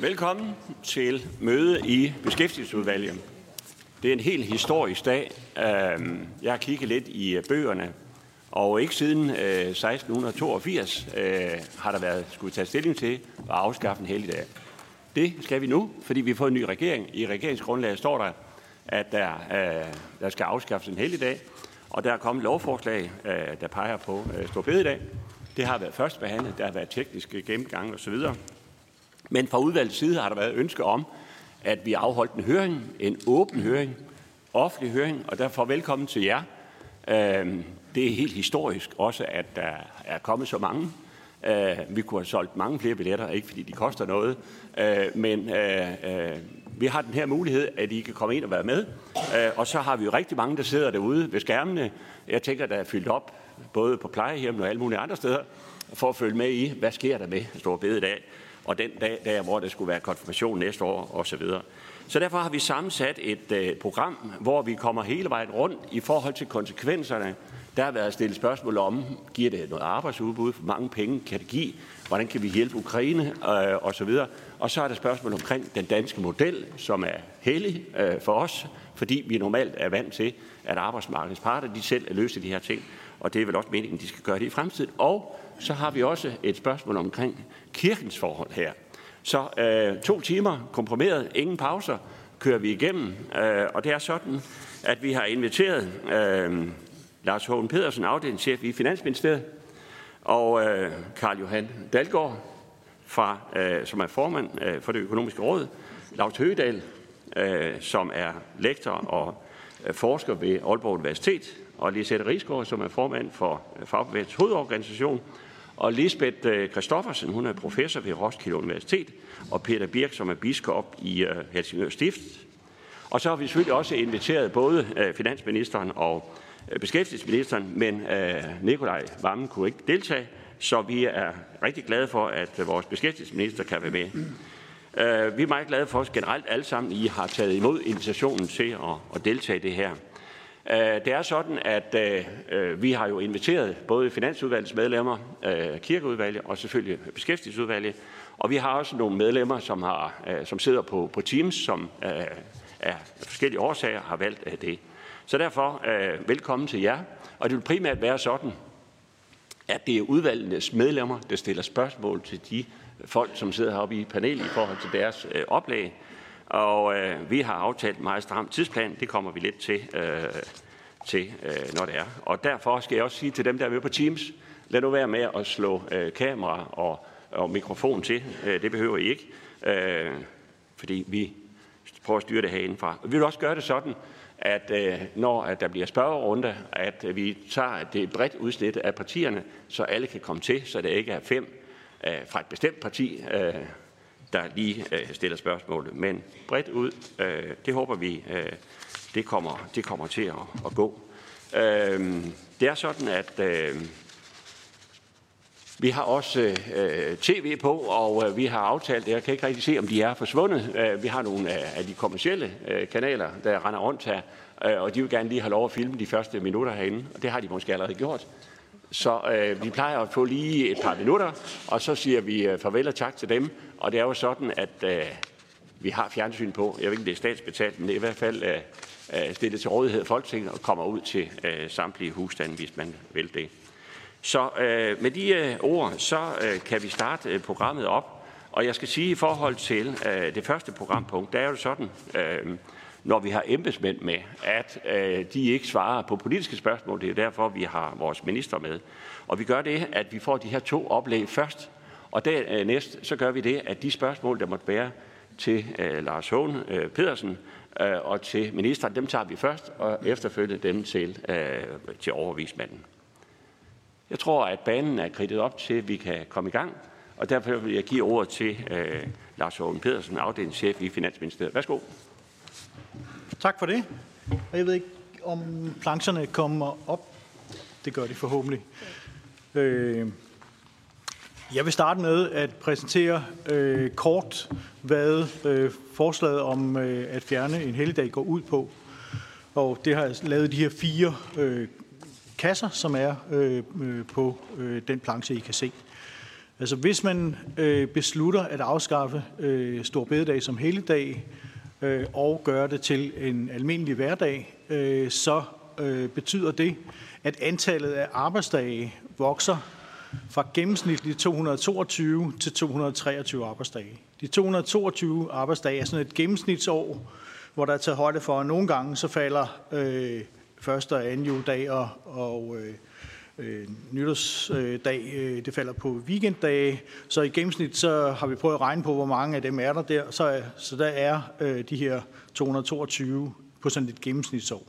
Velkommen til møde i Beskæftigelsesudvalget. Det er en helt historisk dag. Øhm, jeg har kigget lidt i øh, bøgerne, og ikke siden øh, 1682 øh, har der været skulle tage stilling til at afskaffe en helligdag. Det skal vi nu, fordi vi får en ny regering. I regeringsgrundlaget står der, at der, der skal afskaffes en helligdag, og der er kommet lovforslag, der peger på Storbededag. Det har været først behandlet, der har været tekniske gennemgang osv. Men fra udvalgets side har der været ønske om, at vi afholdt en høring, en åben høring, offentlig høring, og derfor velkommen til jer. Øhm, det er helt historisk også, at der er kommet så mange. Øh, vi kunne have solgt mange flere billetter, ikke fordi de koster noget, øh, men øh, vi har den her mulighed, at I kan komme ind og være med. Og så har vi jo rigtig mange, der sidder derude ved skærmene. Jeg tænker, der er fyldt op, både på plejehjem og alle mulige andre steder, for at følge med i, hvad sker der med Stor Bededag og den dag, der, hvor der skulle være konfirmation næste år osv. Så derfor har vi sammensat et øh, program, hvor vi kommer hele vejen rundt i forhold til konsekvenserne. Der har været stillet spørgsmål om, giver det noget arbejdsudbud, hvor mange penge kan det give, hvordan kan vi hjælpe Ukraine øh, osv. Og så er der spørgsmål omkring den danske model, som er hellig øh, for os, fordi vi normalt er vant til, at arbejdsmarkedets parter de selv løser de her ting, og det er vel også meningen, de skal gøre det i fremtiden. Og så har vi også et spørgsmål omkring kirkens forhold her. Så øh, to timer komprimeret, ingen pauser, kører vi igennem. Øh, og det er sådan, at vi har inviteret øh, Lars Hågen Pedersen, afdelingschef i Finansministeriet, og øh, Karl Johan Dalgaard, fra, øh, som er formand øh, for det økonomiske råd, Lars Høgedal, øh, som er lektor og øh, forsker ved Aalborg Universitet, og Lisette Rigsgaard, som er formand for øh, Fagbevægelsens hovedorganisation, og Lisbeth øh, Kristoffersen, hun er professor ved Roskilde Universitet, og Peter Birk, som er biskop i øh, Helsingør Stift. Og så har vi selvfølgelig også inviteret både finansministeren og beskæftigelsesministeren, men Nikolaj Vammen kunne ikke deltage, så vi er rigtig glade for, at vores beskæftigelsesminister kan være med. Vi er meget glade for, at generelt alle sammen I har taget imod invitationen til at deltage i det her. Øh, det er sådan, at øh, øh, vi har jo inviteret både Finansudvalgets medlemmer, kirkeudvalget og selvfølgelig beskæftigelsesudvalget, og vi har også nogle medlemmer, som, har, som sidder på, på Teams, som af forskellige årsager har valgt det. Så derfor velkommen til jer. Og det vil primært være sådan, at det er udvalgenes medlemmer, der stiller spørgsmål til de folk, som sidder heroppe i panelet i forhold til deres oplæg. Og øh, vi har aftalt en meget stram tidsplan. Det kommer vi lidt til, øh, til øh, når det er. Og derfor skal jeg også sige til dem, der er med på Teams, lad nu være med at slå øh, kamera og, og mikrofon til. Øh, det behøver I ikke, øh, fordi vi prøver at styre det herindefra. Vi vil også gøre det sådan, at øh, når at der bliver spørgerunde, at vi tager det bredt udsnit af partierne, så alle kan komme til, så det ikke er fem øh, fra et bestemt parti, øh, der lige øh, stiller spørgsmål. Men bredt ud, øh, det håber vi, øh, det, kommer, det kommer til at, at gå. Øh, det er sådan, at øh, vi har også øh, tv på, og øh, vi har aftalt, jeg kan ikke rigtig se, om de er forsvundet. Øh, vi har nogle af, af de kommercielle øh, kanaler, der render rundt her, øh, og de vil gerne lige have lov at filme de første minutter herinde, og det har de måske allerede gjort. Så øh, vi plejer at få lige et par minutter, og så siger vi øh, farvel og tak til dem. Og det er jo sådan, at øh, vi har fjernsyn på. Jeg ved ikke, om det er statsbetalt, men det er i hvert fald øh, øh stillet til rådighed af Folketinget og kommer ud til øh, samtlige husstande, hvis man vil det. Så øh, med de øh, ord, så øh, kan vi starte øh, programmet op. Og jeg skal sige i forhold til øh, det første programpunkt, der er jo sådan, øh, når vi har embedsmænd med, at øh, de ikke svarer på politiske spørgsmål. Det er derfor, vi har vores minister med. Og vi gør det, at vi får de her to oplæg først, og dernæst øh, så gør vi det, at de spørgsmål, der måtte være til øh, Lars Hågen øh, Pedersen øh, og til ministeren, dem tager vi først, og efterfølgende dem til, øh, til overvismanden. Jeg tror, at banen er kridtet op til, at vi kan komme i gang, og derfor vil jeg give ordet til øh, Lars Hågen Pedersen, afdelingschef i Finansministeriet. Værsgo. Tak for det. Jeg ved ikke, om plancherne kommer op. Det gør de forhåbentlig. Øh, jeg vil starte med at præsentere øh, kort, hvad øh, forslaget om øh, at fjerne en helligdag går ud på. Og det har jeg lavet de her fire øh, kasser, som er øh, øh, på øh, den planche, I kan se. Altså hvis man øh, beslutter at afskaffe øh, Stor Bededag som helligdag øh, Øh, og gøre det til en almindelig hverdag, øh, så øh, betyder det, at antallet af arbejdsdage vokser fra gennemsnitligt 222 til 223 arbejdsdage. De 222 arbejdsdage er sådan et gennemsnitsår, hvor der er taget højde for, at nogle gange så falder øh, første og anden juledag og, og øh, øh, nytårsdag, øh, det falder på weekenddage. Så i gennemsnit så har vi prøvet at regne på, hvor mange af dem er der der. Så, så der er øh, de her 222 på sådan et gennemsnitsår.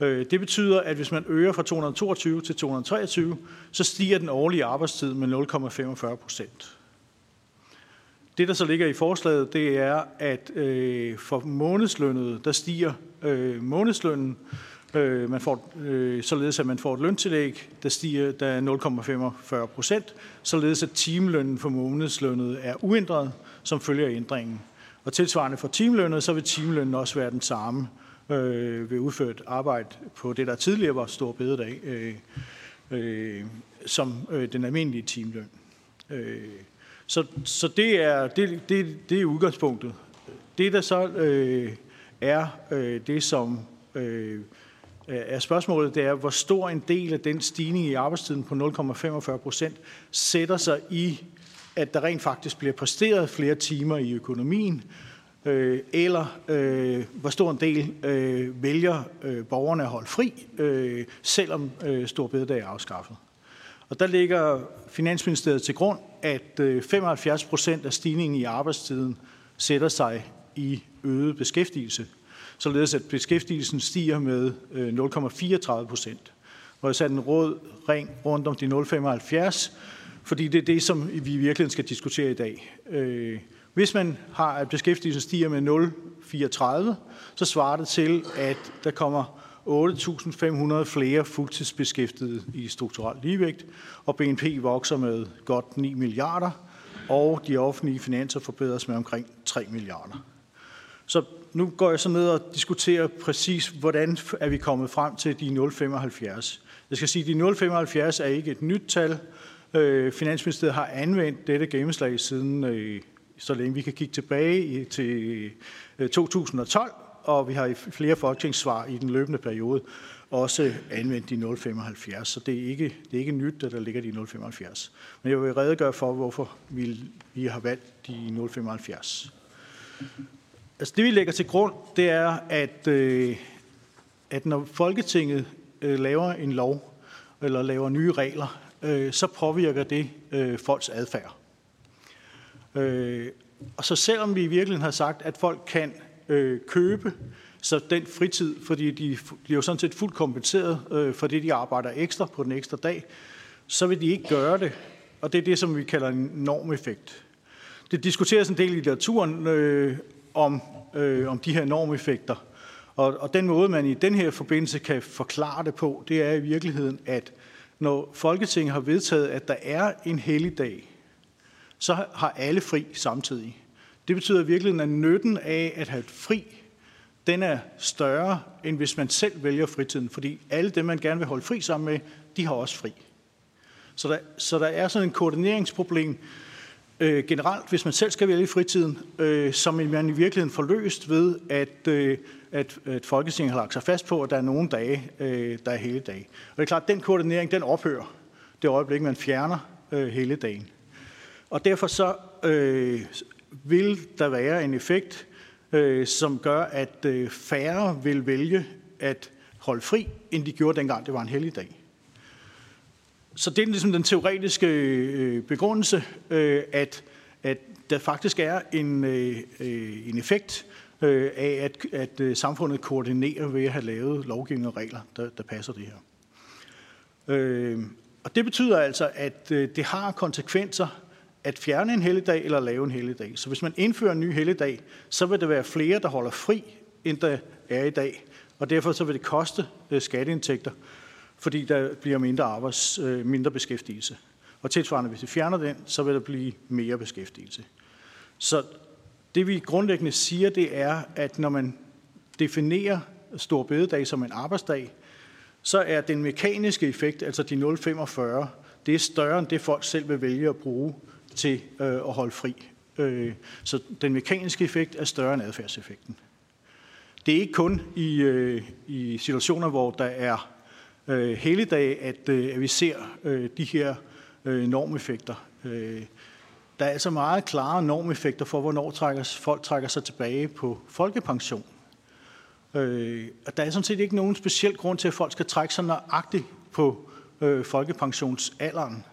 Øh, det betyder, at hvis man øger fra 222 til 223, så stiger den årlige arbejdstid med 0,45 procent. Det, der så ligger i forslaget, det er, at øh, for månedslønnet, der stiger øh, månedslønnen, øh, Øh, man får, øh, således at man får et løntillæg, der stiger der 0,45 procent, således at timelønnen for månedslønnet er uændret, som følger ændringen. Og tilsvarende for timelønnet, så vil timelønnen også være den samme øh, ved udført arbejde på det, der tidligere var stor bededag, øh, øh, som øh, den almindelige timeløn. Øh, så, så det, er, det, det, det er udgangspunktet. Det, der så øh, er øh, det, som øh, Øh, er spørgsmålet, det er, hvor stor en del af den stigning i arbejdstiden på 0,45 procent sætter sig i, at der rent faktisk bliver præsteret flere timer i økonomien, øh, eller øh, hvor stor en del øh, vælger øh, borgerne at holde fri, øh, selvom øh, Storbededag er afskaffet. Og der ligger Finansministeriet til grund, at øh, 75 procent af stigningen i arbejdstiden sætter sig i øget beskæftigelse, således at beskæftigelsen stiger med øh, 0,34 procent. Og jeg satte en rød ring rundt om de 0,75, fordi det er det, som vi i virkeligheden skal diskutere i dag. Øh, hvis man har, at beskæftigelsen stiger med 0,34, så svarer det til, at der kommer 8.500 flere fuldtidsbeskæftigede i strukturel ligevægt, og BNP vokser med godt 9 milliarder, og de offentlige finanser forbedres med omkring 3 milliarder. Så nu går jeg så ned og diskuterer præcis, hvordan er vi kommet frem til de 0,75. Jeg skal sige, at de 0,75 er ikke et nyt tal. Øh, Finansministeriet har anvendt dette gennemslag siden, øh, så længe vi kan kigge tilbage til øh, 2012, og vi har i flere folketingssvar i den løbende periode også anvendt de 0,75, så det er ikke, det er ikke nyt, at der ligger de 0,75. Men jeg vil redegøre for, hvorfor vi, vi har valgt de 0,75. Altså det, vi lægger til grund, det er, at, øh, at når Folketinget øh, laver en lov, eller laver nye regler, øh, så påvirker det øh, folks adfærd. Øh, og så selvom vi i virkeligheden har sagt, at folk kan øh, købe så den fritid, fordi de bliver jo sådan set fuldt kompenseret øh, for det, de arbejder ekstra på den ekstra dag, så vil de ikke gøre det. Og det er det, som vi kalder en normeffekt. Det diskuteres en del i litteraturen øh, om, øh, om de her normeffekter. Og, og den måde, man i den her forbindelse kan forklare det på, det er i virkeligheden, at når Folketinget har vedtaget, at der er en helligdag, så har alle fri samtidig. Det betyder i virkeligheden, at nytten af at have fri, den er større, end hvis man selv vælger fritiden. Fordi alle dem, man gerne vil holde fri sammen med, de har også fri. Så der, så der er sådan en koordineringsproblem øh, generelt, hvis man selv skal vælge fritiden, øh, som man i virkeligheden får løst ved, at, øh, at, at Folketinget har lagt sig fast på, at der er nogle dage, øh, der er hele dage. Og det er klart, at den koordinering, den ophører det øjeblik, man fjerner øh, hele dagen. Og derfor så øh, vil der være en effekt, øh, som gør, at øh, færre vil vælge at holde fri, end de gjorde dengang det var en hellig dag. Så det er ligesom den teoretiske øh, begrundelse, øh, at, at der faktisk er en, øh, øh, en effekt øh, af, at, at øh, samfundet koordinerer ved at have lavet lovgivning og regler, der, der passer det her. Øh, og det betyder altså, at øh, det har konsekvenser at fjerne en helligdag eller lave en helligdag. Så hvis man indfører en ny helligdag, så vil der være flere, der holder fri, end der er i dag. Og derfor så vil det koste øh, skatteindtægter, fordi der bliver mindre, arbejds, øh, mindre beskæftigelse. Og tilsvarende, hvis vi fjerner den, så vil der blive mere beskæftigelse. Så det vi grundlæggende siger, det er, at når man definerer stor bededag som en arbejdsdag, så er den mekaniske effekt, altså de 0,45, det er større end det, folk selv vil vælge at bruge til øh, at holde fri. Øh, så den mekaniske effekt er større end adfærdseffekten. Det er ikke kun i, øh, i situationer, hvor der er øh, helligdag, at, øh, at vi ser øh, de her øh, normeffekter. Øh, der er altså meget klare normeffekter for, hvornår trækker, folk trækker sig tilbage på folkepension. Øh, og der er sådan set ikke nogen speciel grund til, at folk skal trække sig nøjagtigt på øh, folkepensionsalderen.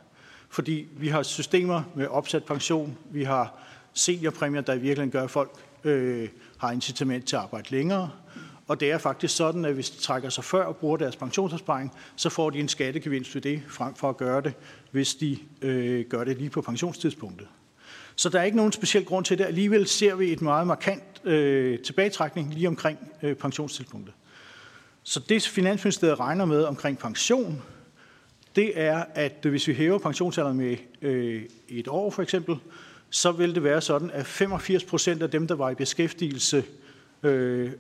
Fordi vi har systemer med opsat pension, vi har seniorpræmier, der i virkeligheden gør, at folk øh, har incitament til at arbejde længere. Og det er faktisk sådan, at hvis de trækker sig før og bruger deres pensionsopsparing, så får de en skattegevinst ved det, frem for at gøre det, hvis de øh, gør det lige på pensionstidspunktet. Så der er ikke nogen speciel grund til det. Alligevel ser vi et meget markant øh, tilbagetrækning lige omkring øh, pensionstidspunktet. Så det Finansministeriet regner med omkring pension, det er, at hvis vi hæver pensionsalderen med øh, et år for eksempel, så vil det være sådan, at 85 procent af dem, der var i beskæftigelse øh,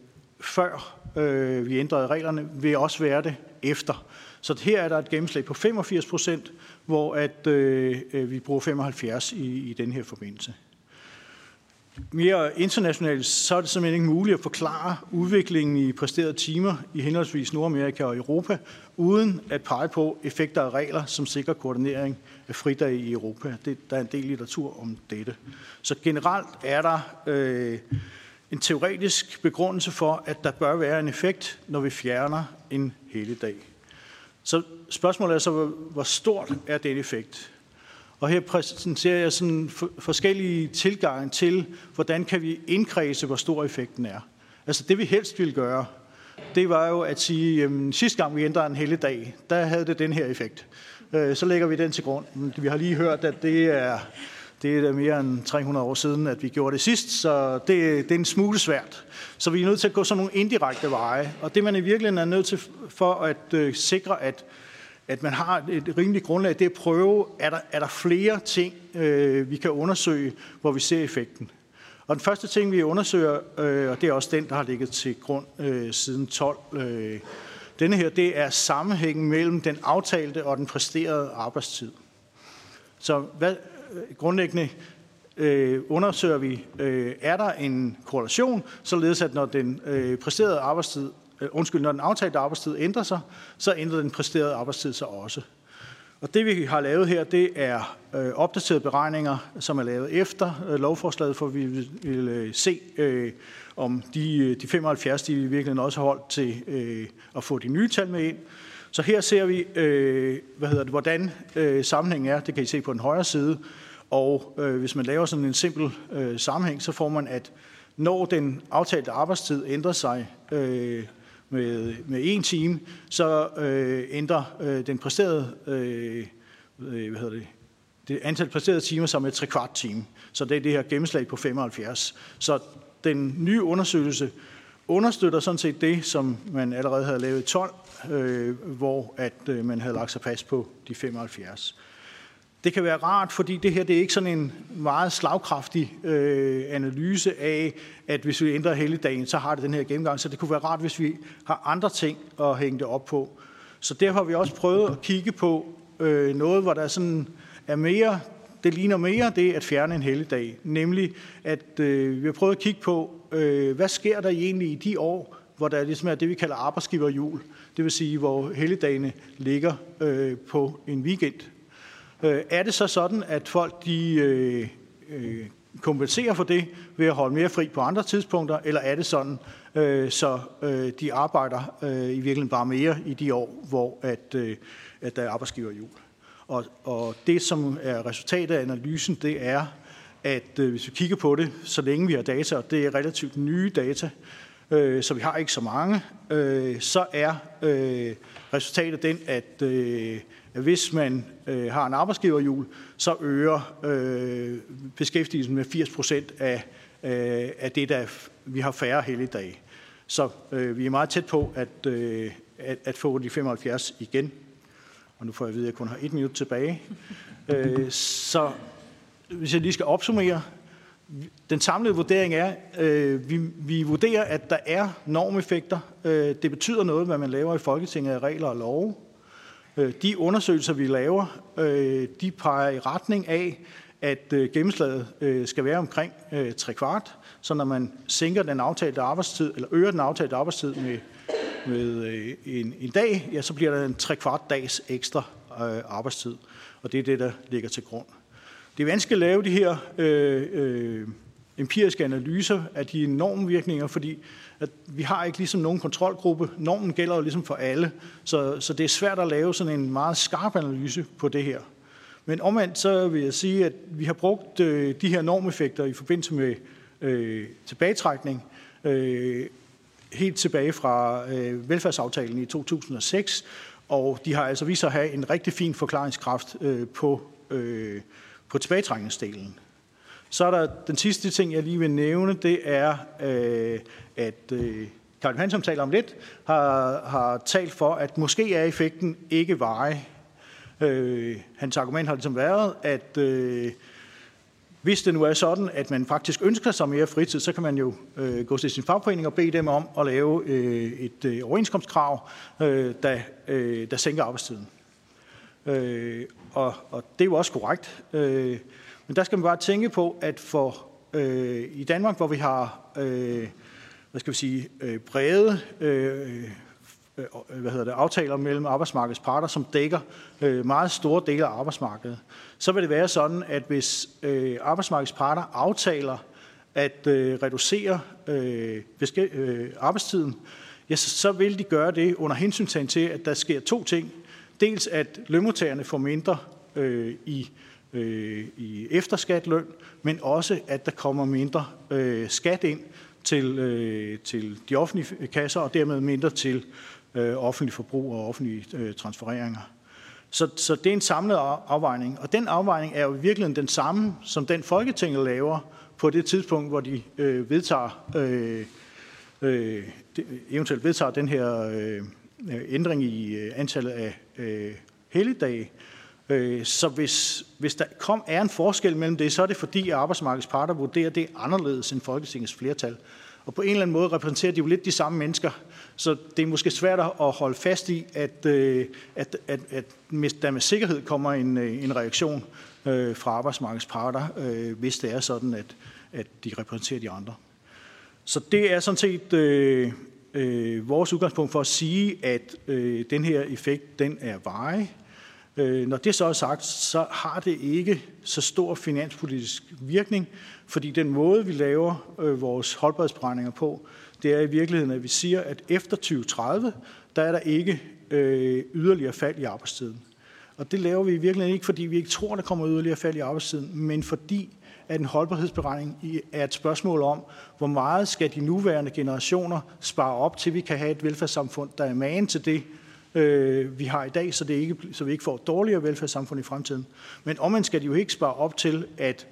før øh, vi ændrede reglerne, vil også være det efter. Så her er der et gennemslag på 85 procent, hvor at, øh, øh vi bruger 75 i, i den her forbindelse. Mere internationalt, så er det simpelthen ikke muligt at forklare udviklingen i præsterede timer i henholdsvis Nordamerika og Europa, uden at pege på effekter af regler, som sikrer koordinering af fridage i Europa. Det, der er en del litteratur om dette. Så generelt er der øh, en teoretisk begrundelse for, at der bør være en effekt, når vi fjerner en helligdag. Så spørgsmålet er så, hvor stort er den effekt? Og her præsenterer jeg sådan forskellige tilgange til, hvordan kan vi indkredse, hvor stor effekten er. Altså det vi helst ville gøre, det var jo at sige, at sidste gang vi ændrede en hele dag, der havde det den her effekt. Øh, så lægger vi den til grund. Vi har lige hørt, at det er, det er mere end 300 år siden, at vi gjorde det sidst, så det, det er en smule svært. Så vi er nødt til at gå sådan nogle indirekte veje. Og det man i virkeligheden er nødt til for at øh, sikre, at at man har et rimeligt grundlag, det er at prøve, er der, er der flere ting, øh, vi kan undersøge, hvor vi ser effekten. Og den første ting, vi undersøger, øh, og det er også den, der har ligget til grund øh, siden 12, øh, denne her, det er sammenhængen mellem den aftalte og den præsterede arbejdstid. Så hvad, grundlæggende øh, undersøger vi, øh, er der en korrelation, således at når den øh, præsterede arbejdstid øh, undskyld, når den aftalte arbejdstid ændrer sig, så ændrer den præsterede arbejdstid sig også. Og det vi har lavet her, det er øh, opdaterede beregninger, som er lavet efter øh, lovforslaget, for vi vil, vil øh, se, øh, om de, øh, de 75, de virkelig også har holdt til øh, at få de nye tal med ind. Så her ser vi, øh, hvad hedder det, hvordan øh, sammenhængen er. Det kan I se på den højre side. Og øh, hvis man laver sådan en simpel øh, sammenhæng, så får man, at når den aftalte arbejdstid ændrer sig øh, med, med en time, så øh, ændrer øh, den præsterede, øh, øh hvad hedder det, det antal præsterede timer som et kvart time. Så det er det her gennemslag på 75. Så den nye undersøgelse understøtter sådan set det, som man allerede havde lavet i 12, øh, hvor at øh, man havde lagt sig fast på de 75. Det kan være rart, fordi det her det er ikke sådan en meget slagkraftig øh, analyse af, at hvis vi ændrer hele dagen, så har det den her gennemgang. Så det kunne være rart, hvis vi har andre ting at hænge det op på. Så derfor har vi også prøvet at kigge på øh, noget, hvor der sådan er mere, det ligner mere det at fjerne en helligdag. Nemlig, at øh, vi har prøvet at kigge på, øh, hvad sker der egentlig i de år, hvor der ligesom er det, vi kalder arbejdsgiverjul. Det vil sige, hvor helligdagene ligger øh, på en weekend. Øh, er det så sådan, at folk de øh, øh, kompenserer for det ved at holde mere fri på andre tidspunkter, eller er det sådan, øh, så øh, de arbejder øh, i virkeligheden bare mere i de år, hvor at, øh, at der er arbejdsgiverjul? Og, og det, som er resultatet af analysen, det er, at øh, hvis vi kigger på det, så længe vi har data, og det er relativt nye data, øh, så vi har ikke så mange, øh, så er øh, resultatet den, at øh, hvis man øh, har en arbejdsgiverhjul, så øger øh, beskæftigelsen med 80 procent af, øh, af det, der vi har færre helligdage. Så øh, vi er meget tæt på at, øh, at, at få de 75 igen. Og nu får jeg at vide, at jeg kun har et minut tilbage. Øh, så hvis jeg lige skal opsummere, den samlede vurdering er, øh, vi, vi vurderer, at der er normeffekter. Øh, det betyder noget, hvad man laver i Folketinget af regler og love. Øh, de undersøgelser, vi laver, øh, de peger i retning af, at øh, gennemslaget skal være omkring tre 3 kvart, så når man sænker den aftalte arbejdstid, eller øger den aftalte arbejdstid med, med en, en dag, ja, så bliver der en 3 kvart dags ekstra arbejdstid. Og det er det, der ligger til grund. Det er vanskeligt at lave de her øh, øh, empiriske analyser af de normvirkninger, fordi at vi har ikke ligesom nogen kontrolgruppe. Normen gælder jo ligesom for alle, så, så det er svært at lave sådan en meget skarp analyse på det her. Men omvendt så vil jeg sige, at vi har brugt øh, de her normeffekter i forbindelse med øh, tilbagetrækning øh, helt tilbage fra øh, velfærdsaftalen i 2006, og de har altså vist sig at have en rigtig fin forklaringskraft øh, på, øh, på tilbagetrækningsdelen. Så er der den sidste ting, jeg lige vil nævne, det er, øh, at øh, Karl Hansen taler om lidt, har, har talt for, at måske er effekten ikke veje. Øh, hans argument har ligesom været, at øh, hvis det nu er sådan, at man faktisk ønsker sig mere fritid, så kan man jo øh, gå til sin fagforening og bede dem om at lave øh, et øh, overenskomstkrav, øh, der, øh, der sænker arbejdstiden. Øh, og, og det er jo også korrekt. Øh, men der skal man bare tænke på, at for øh, i Danmark, hvor vi har øh, hvad skal vi sige, øh, brede øh, øh, øh, hvad hedder det, aftaler mellem arbejdsmarkedets parter, som dækker øh, meget store dele af arbejdsmarkedet, så vil det være sådan, at hvis øh, arbejdsmarkedets parter aftaler at øh, reducere øh, øh, arbejdstiden, ja, så, så vil de gøre det under hensyntagen til, at der sker to ting. Dels at lønmodtagerne får mindre øh, i øh, Øh, i efterskatløn, men også at der kommer mindre øh, skat ind til, øh, til de offentlige kasser, og dermed mindre til øh, offentlig forbrug og offentlige øh, transfereringer. Så, så det er en samlet afvejning, og den afvejning er jo i virkeligheden den samme, som den Folketinget laver på det tidspunkt, hvor de øh, vedtager, øh, øh, eventuelt vedtager den her øh, ændring i øh, antallet af øh, helligdage. Øh, så hvis, hvis der kom, er en forskel mellem det, så er det fordi, at arbejdsmarkedets parter vurderer det anderledes end Folketingets flertal. Og på en eller anden måde repræsenterer de jo lidt de samme mennesker, så det er måske svært at holde fast i, at, øh, at, at, at der med sikkerhed kommer en, øh, en reaktion øh, fra arbejdsmarkedets parter, øh, hvis det er sådan, at, at de repræsenterer de andre. Så det er sådan set øh, øh, vores udgangspunkt for at sige, at øh, den her effekt, den er veje, Øh, når det så er sagt, så har det ikke så stor finanspolitisk virkning, fordi den måde, vi laver øh, vores holdbarhedsberegninger på, det er i virkeligheden, at vi siger, at efter 2030, der er der ikke øh, yderligere fald i arbejdstiden. Og det laver vi i virkeligheden ikke, fordi vi ikke tror, der kommer yderligere fald i arbejdstiden, men fordi at en holdbarhedsberegning er et spørgsmål om, hvor meget skal de nuværende generationer spare op til, vi kan have et velfærdssamfund, der er magen til det, øh, vi har i dag, så, det ikke, så vi ikke får et dårligere velfærdssamfund i fremtiden. Men omvendt skal de jo ikke spare op til, at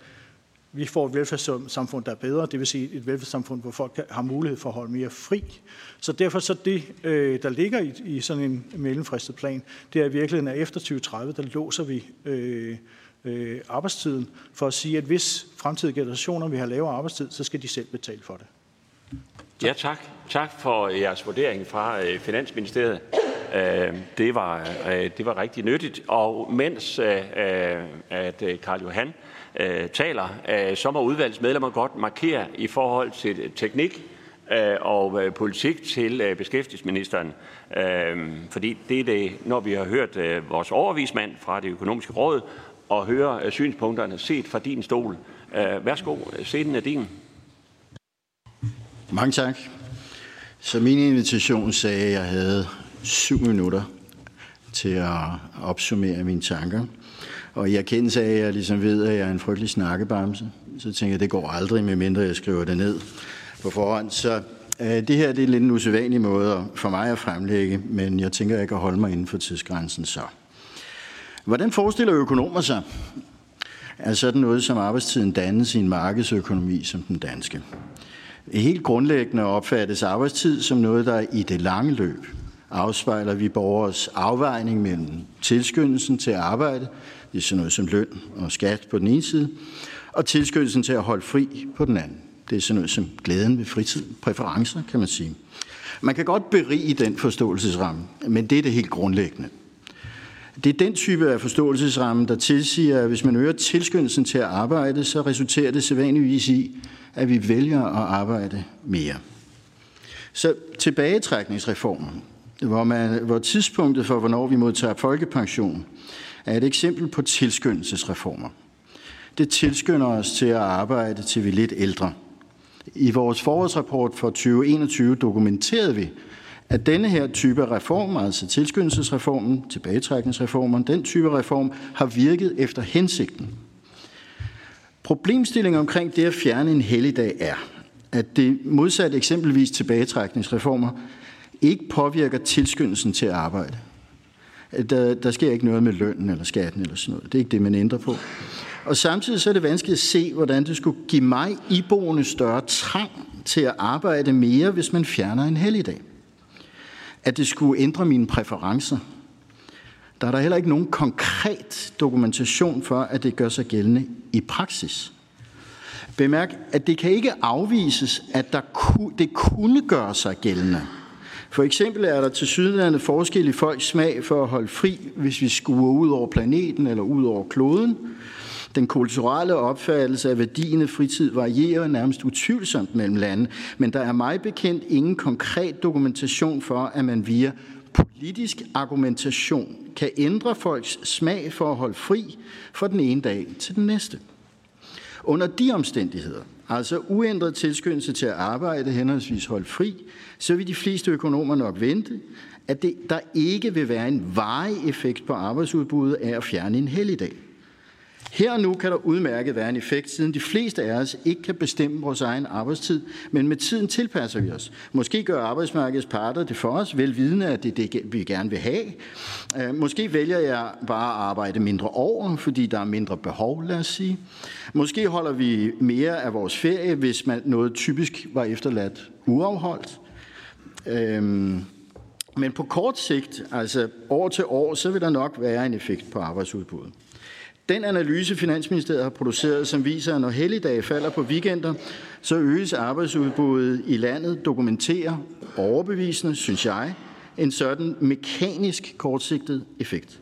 vi får et velfærdssamfund, der er bedre, det vil sige et velfærdssamfund, hvor folk har mulighed for at holde mere fri. Så derfor så det, øh, der ligger i, i sådan en mellemfristet plan, det er i virkeligheden, at efter 2030, der låser vi øh, øh, arbejdstiden for at sige, at hvis fremtidige generationer vil have lavere arbejdstid, så skal de selv betale for det. Tak. Ja, tak. Tak for jeres vurdering fra øh, Finansministeriet. Øh, det, var, øh, det var rigtig nyttigt. Og mens øh, øh, at Karl Johan taler, så må udvalgsmedlemmer godt markere i forhold til teknik og politik til beskæftigelsesministeren. Fordi det er det, når vi har hørt vores overvismand fra det økonomiske råd og høre synspunkterne set fra din stol. Værsgo, scenen er din. Mange tak. Så min invitation sagde, at jeg havde syv minutter til at opsummere mine tanker. Og i erkendelse af, at jeg ligesom ved, at jeg er en frygtelig snakkebamse, så tænker jeg, at det går aldrig, medmindre jeg skriver det ned på forhånd. Så øh, det her det er lidt en usædvanlig måde for mig at fremlægge, men jeg tænker, at jeg kan holde mig inden for tidsgrænsen så. Hvordan forestiller økonomer sig, at sådan noget som arbejdstiden dannes i en markedsøkonomi som den danske? Helt grundlæggende opfattes arbejdstid som noget, der i det lange løb afspejler vi borgers afvejning mellem tilskyndelsen til at arbejde, det er sådan noget som løn og skat på den ene side, og tilskyndelsen til at holde fri på den anden. Det er sådan noget som glæden ved fritid, præferencer, kan man sige. Man kan godt berige den forståelsesramme, men det er det helt grundlæggende. Det er den type af forståelsesramme, der tilsiger, at hvis man øger tilskyndelsen til at arbejde, så resulterer det sædvanligvis i, at vi vælger at arbejde mere. Så tilbagetrækningsreformen, hvor, man, hvor tidspunktet for, hvornår vi modtager folkepension, er et eksempel på tilskyndelsesreformer. Det tilskynder os til at arbejde til vi er lidt ældre. I vores forårsrapport for 2021 dokumenterede vi, at denne her type reform, altså tilskyndelsesreformen, tilbagetrækningsreformen, den type reform har virket efter hensigten. Problemstillingen omkring det at fjerne en helligdag er, at det modsat eksempelvis tilbagetrækningsreformer ikke påvirker tilskyndelsen til at arbejde. Der, der sker ikke noget med lønnen eller skatten eller sådan noget. Det er ikke det, man ændrer på. Og samtidig så er det vanskeligt at se, hvordan det skulle give mig iboende større trang til at arbejde mere, hvis man fjerner en helligdag. At det skulle ændre mine præferencer. Der er der heller ikke nogen konkret dokumentation for, at det gør sig gældende i praksis. Bemærk, at det kan ikke afvises, at der ku, det kunne gøre sig gældende. For eksempel er der til sydlandet forskel i folks smag for at holde fri, hvis vi skuer ud over planeten eller ud over kloden. Den kulturelle opfattelse af værdien af fritid varierer nærmest utvivlsomt mellem lande, men der er mig bekendt ingen konkret dokumentation for, at man via politisk argumentation kan ændre folks smag for at holde fri fra den ene dag til den næste. Under de omstændigheder, altså uændret tilskyndelse til at arbejde henholdsvis holdt fri, så vil de fleste økonomer nok vente, at det, der ikke vil være en varig effekt på arbejdsudbuddet af at fjerne en helligdag. Her og nu kan der udmærket være en effekt, siden de fleste af os ikke kan bestemme vores egen arbejdstid, men med tiden tilpasser vi os. Måske gør arbejdsmarkedets parter det for os, velvidende, at det er det, vi gerne vil have. Øh, måske vælger jeg bare at arbejde mindre over, fordi der er mindre behov, lad os sige. Måske holder vi mere af vores ferie, hvis man noget typisk var efterladt uafholdt. Øhm, men på kort sigt, altså år til år, så vil der nok være en effekt på arbejdsudbuddet. Den analyse, Finansministeriet har produceret, som viser, at når helligdage falder på weekender, så øges arbejdsudbuddet i landet, dokumenterer overbevisende, synes jeg, en sådan mekanisk kortsigtet effekt.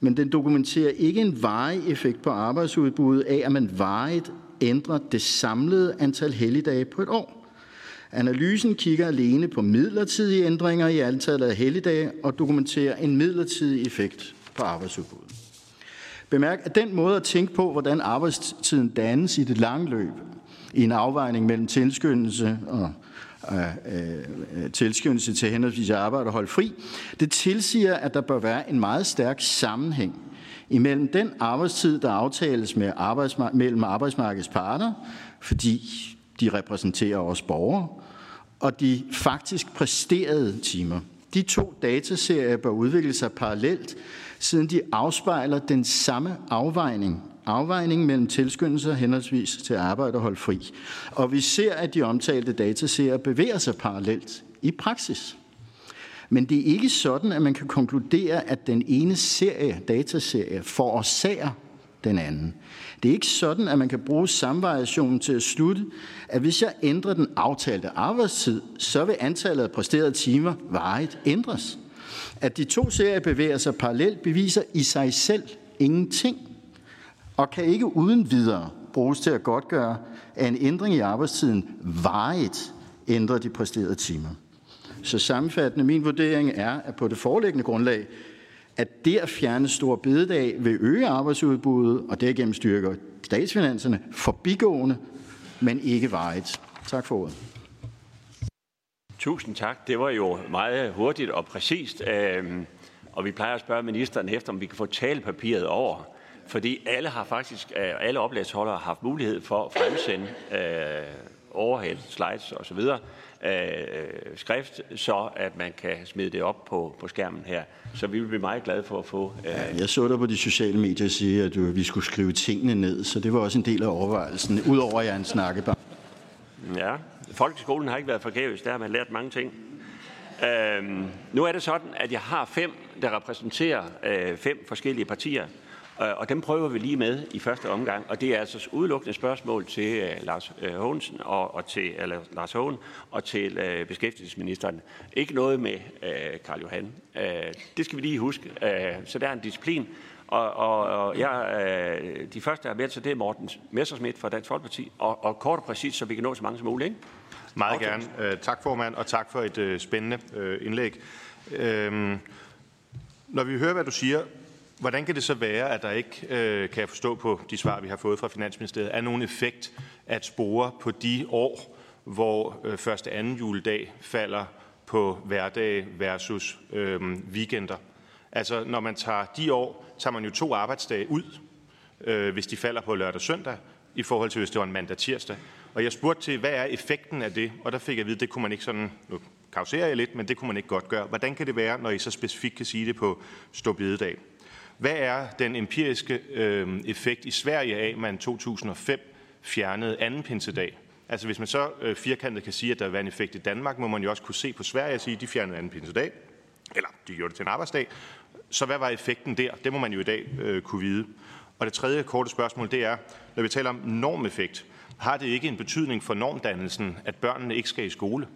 Men den dokumenterer ikke en varig effekt på arbejdsudbuddet af, at man varigt ændrer det samlede antal helligdage på et år. Analysen kigger alene på midlertidige ændringer i antallet af helligdage og dokumenterer en midlertidig effekt på arbejdsudbuddet. Bemærk, at den måde at tænke på, hvordan arbejdstiden dannes i det lange løb, i en afvejning mellem tilskyndelse og øh, øh, tilskyndelse til henholdsvis arbejde og holde fri, det tilsiger, at der bør være en meget stærk sammenhæng imellem den arbejdstid, der aftales med arbejdsmark- mellem arbejdsmarkedets parter, fordi de repræsenterer os borgere, og de faktisk præsterede timer. De to dataserier bør udvikle sig parallelt, siden de afspejler den samme afvejning. Afvejning mellem tilskyndelser henholdsvis til arbejde og holde fri. Og vi ser, at de omtalte dataserier bevæger sig parallelt i praksis. Men det er ikke sådan, at man kan konkludere, at den ene serie, dataserie, forårsager den anden. Det er ikke sådan, at man kan bruge samvariationen til at slutte, at hvis jeg ændrer den aftalte arbejdstid, så vil antallet af præsterede timer varigt ændres. At de to serier bevæger sig parallelt, beviser i sig selv ingenting, og kan ikke uden videre bruges til at godtgøre, at en ændring i arbejdstiden varigt ændrer de præsterede timer. Så sammenfattende, min vurdering er, at på det foreliggende grundlag, at det at fjerne stor bededag vil øge arbejdsudbuddet og derigennem styrke statsfinanserne forbigående, men ikke varigt. Tak for ordet. Tusind tak. Det var jo meget hurtigt og præcist. Øhm, og vi plejer at spørge ministeren efter, om vi kan få talepapiret over. Fordi alle har faktisk, øh, alle oplægsholdere har haft mulighed for at fremsende øh, overhead, slides osv. Øh, skrift, så at man kan smide det op på, på skærmen her. Så vi vil blive meget glade for at få... Øh... Jeg så dig på de sociale medier sige, at vi skulle skrive tingene ned, så det var også en del af overvejelsen, udover at jeg er en snakkebar. Ja, folkeskolen har ikke været forgæves, der har man lært mange ting. Øhm, nu er det sådan, at jeg har fem, der repræsenterer øh, fem forskellige partier, øh, og dem prøver vi lige med i første omgang. Og det er altså udelukkende spørgsmål til øh, Lars øh, Hågensen og, og til eller, Lars Hågen og til øh, beskæftigelsesministeren. Ikke noget med øh, Karl Johan. Øh, det skal vi lige huske. Øh, så der er en disciplin. Og, og, og jeg, øh, de første, der har været, så det er Morten Messersmith fra Dansk Folkeparti. Og, og kort og præcis, så vi kan nå så mange som muligt. Ikke? Meget okay. gerne. Uh, tak formand, og tak for et uh, spændende uh, indlæg. Uh, når vi hører, hvad du siger, Hvordan kan det så være, at der ikke, øh, kan jeg forstå på de svar, vi har fået fra Finansministeriet, er nogen effekt at spore på de år, hvor øh, første anden juledag falder på hverdag versus øh, weekender? Altså, når man tager de år, tager man jo to arbejdsdage ud, øh, hvis de falder på lørdag og søndag, i forhold til, hvis det var en mandag tirsdag. Og jeg spurgte til, hvad er effekten af det? Og der fik jeg at vide, det kunne man ikke sådan, nu kauserer jeg lidt, men det kunne man ikke godt gøre. Hvordan kan det være, når I så specifikt kan sige det på Storbededag? Hvad er den empiriske øh, effekt i Sverige af, at man 2005 fjernede anden pinsedag? Altså hvis man så øh, firkantet kan sige, at der vil være en effekt i Danmark, må man jo også kunne se på Sverige og sige, at de fjernede anden pinsedag, eller de gjorde det til en arbejdsdag. Så hvad var effekten der? Det må man jo i dag øh, kunne vide. Og det tredje korte spørgsmål, det er, når vi taler om normeffekt, har det ikke en betydning for normdannelsen, at børnene ikke skal i skole?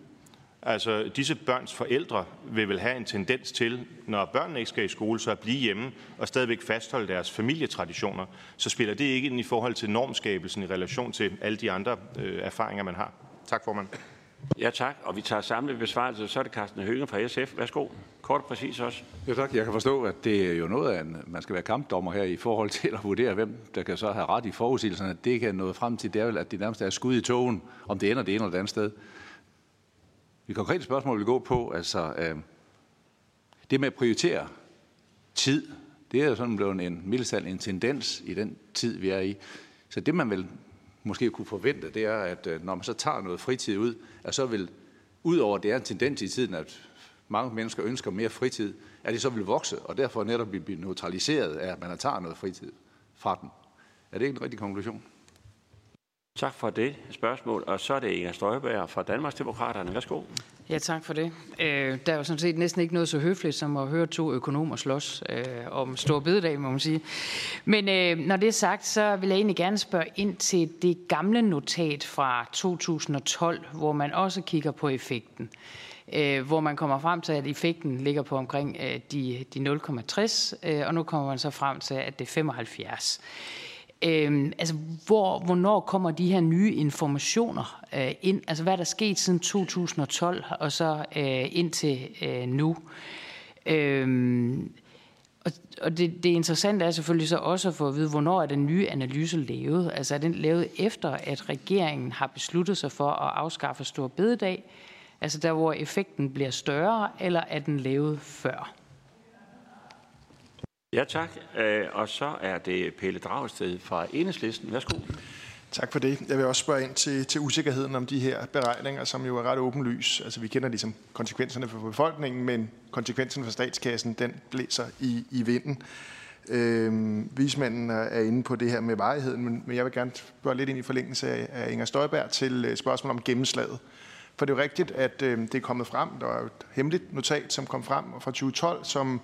Altså, disse børns forældre vil vel have en tendens til, når børnene ikke skal i skole, så at blive hjemme og stadigvæk fastholde deres familietraditioner. Så spiller det ikke ind i forhold til normskabelsen i relation til alle de andre øh, erfaringer, man har. Tak, formand. Ja, tak. Og vi tager samlet besvarelse. Så er det Carsten Hønge fra SF. Værsgo. Kort og præcis også. Ja, tak. Jeg kan forstå, at det er jo noget af en, man skal være kampdommer her i forhold til at vurdere, hvem der kan så have ret i forudsigelserne. Det kan nå frem til, det er vel, at det nærmest er skud i togen, om det ender det ene eller det andet sted. Et konkrete spørgsmål vil gå på, altså øh, det med at prioritere tid, det er jo sådan blevet en mildestal en tendens i den tid, vi er i. Så det, man vil måske kunne forvente, det er, at øh, når man så tager noget fritid ud, at så vil, udover at det er en tendens i tiden, at mange mennesker ønsker mere fritid, at det så vil vokse, og derfor netop blive neutraliseret af, at man tager noget fritid fra den. Er det ikke en rigtig konklusion? Tak for det spørgsmål. Og så er det Inger Støjberg fra Danmarksdemokraterne. Værsgo. Ja, tak for det. Øh, der er jo sådan set næsten ikke noget så høfligt som at høre to økonomer slås øh, om stor bededag, må man sige. Men øh, når det er sagt, så vil jeg egentlig gerne spørge ind til det gamle notat fra 2012, hvor man også kigger på effekten. Øh, hvor man kommer frem til, at effekten ligger på omkring øh, de, de 0,60, øh, og nu kommer man så frem til, at det er 75. Øhm, altså, hvor, hvornår kommer de her nye informationer øh, ind? Altså, hvad er der sket siden 2012 og så øh, indtil øh, nu? Øhm, og, og det, det interessante er selvfølgelig så også at få at vide, hvornår er den nye analyse lavet? Altså, er den lavet efter, at regeringen har besluttet sig for at afskaffe stor bededag? Altså, der hvor effekten bliver større, eller er den lavet før? Ja, tak. Øh, og så er det Pelle Dragsted fra Enhedslisten. Værsgo. Tak for det. Jeg vil også spørge ind til, til usikkerheden om de her beregninger, som jo er ret åbenlys. Altså, vi kender ligesom konsekvenserne for befolkningen, men konsekvensen for statskassen, den blæser i, i vinden. Øhm, vismanden er inde på det her med varigheden, men, men jeg vil gerne spørge lidt ind i forlængelse af, af Inger Støjberg til øh, spørgsmålet om gennemslaget. For det er jo rigtigt, at øh, det er kommet frem. Der var et hemmeligt notat, som kom frem fra 2012, som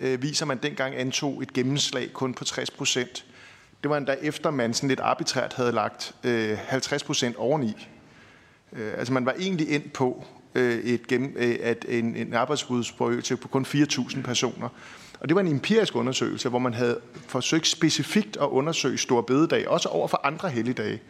øh, viser, man dengang antog et gennemslag kun på 60 procent. Det var endda efter, man sådan lidt arbitrært havde lagt øh, 50 procent oveni. Øh, altså man var egentlig ind på øh, et gennem, øh, at en, en arbejdsudbudsprøvelse på kun 4.000 personer. Og det var en empirisk undersøgelse, hvor man havde forsøgt specifikt at undersøge store bededag, også over for andre helligdage.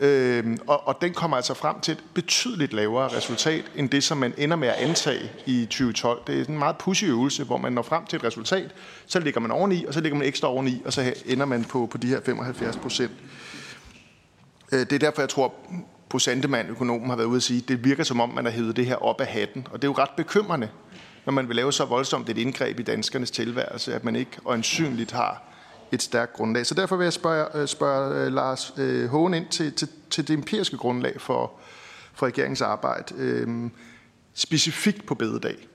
Øh, og, og den kommer altså frem til et betydeligt lavere resultat, end det, som man ender med at antage i 2012. Det er en meget pussy øvelse, hvor man når frem til et resultat, så ligger man oveni, og så ligger man ekstra oveni, og så ender man på, på de her 75 procent. Øh, det er derfor, jeg tror, på Sandemann, økonomen, har været ude at sige, det virker som om, man har hævet det her op af hatten. Og det er jo ret bekymrende, når man vil lave så voldsomt et indgreb i danskernes tilværelse, at man ikke øjensynligt har et stærkt grundlag. Så derfor vil jeg spørge, øh, spørge øh, Lars øh, Hågen ind til, til, til det empiriske grundlag for, for regeringens arbejde, uh, specifikt på bededag.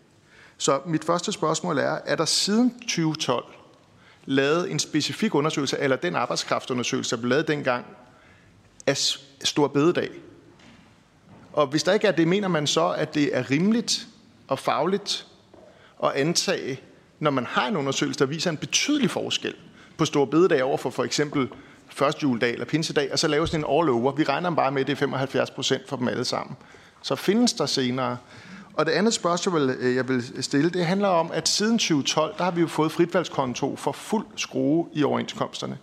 Så mit første spørgsmål er, er der siden 2012 lavet en specifik undersøgelse, eller den arbejdskraftundersøgelse, der blev lavet dengang, af stor bededag? Og hvis der ikke er det, mener man så, at det er rimeligt og fagligt at antage, når man har en undersøgelse, der viser en betydelig forskel på Store Bededag over for for eksempel første juledag eller pinsedag, og så lave sådan en all over. Vi regner bare med, at det er 75 procent for dem alle sammen. Så findes der senere. Og det andet spørgsmål, øh, jeg vil stille, det handler om, at siden 2012, der har vi jo fået fritvalgskonto for fuld skrue i overenskomsterne.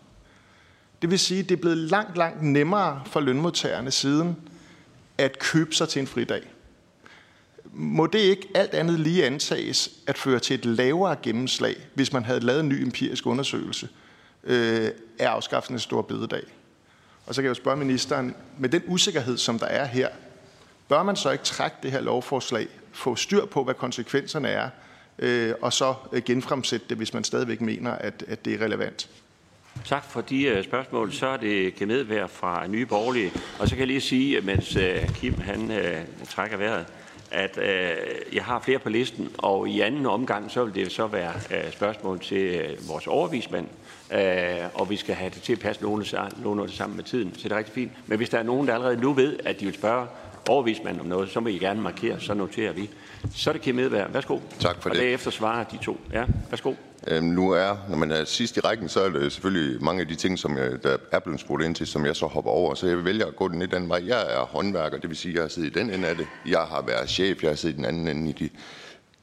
Det vil sige, at det er blevet langt, langt nemmere for lønmodtagerne siden at købe sig til en fridag. Må det ikke alt andet lige antages at føre til et lavere gennemslag, hvis man havde lavet en ny empirisk undersøgelse øh, af afskaffelsen af store bededag? Og så kan jeg jo spørge ministeren, med den usikkerhed, som der er her, bør man så ikke trække det her lovforslag, få styr på, hvad konsekvenserne er, øh, og så øh, genfremsætte det, hvis man stadigvæk mener, at, at det er relevant? Tak for de uh, spørgsmål. Så er det Kim Edberg fra Nye Borgerlige. Og så kan jeg lige sige, mens uh, Kim han uh, trækker vejret, at øh, jeg har flere på listen, og i anden omgang, så vil det så være øh, spørgsmål til øh, vores overvismand, øh, og vi skal have det til at passe nogenlunde sammen med tiden, så det er rigtig fint. Men hvis der er nogen, der allerede nu ved, at de vil spørge overvismand om noget, så må I gerne markere, så noterer vi. Så er det Kim Edberg. Værsgo. Tak for og det. Og derefter svarer de to. Ja, værsgo. Øhm, nu er, når man er sidst i rækken, så er det selvfølgelig mange af de ting, som jeg, der er blevet spurgt ind til, som jeg så hopper over. Så jeg vælger at gå den lidt anden vej. Jeg er håndværker, det vil sige, at jeg har siddet i den ende af det. Jeg har været chef, jeg har siddet i den anden ende i de.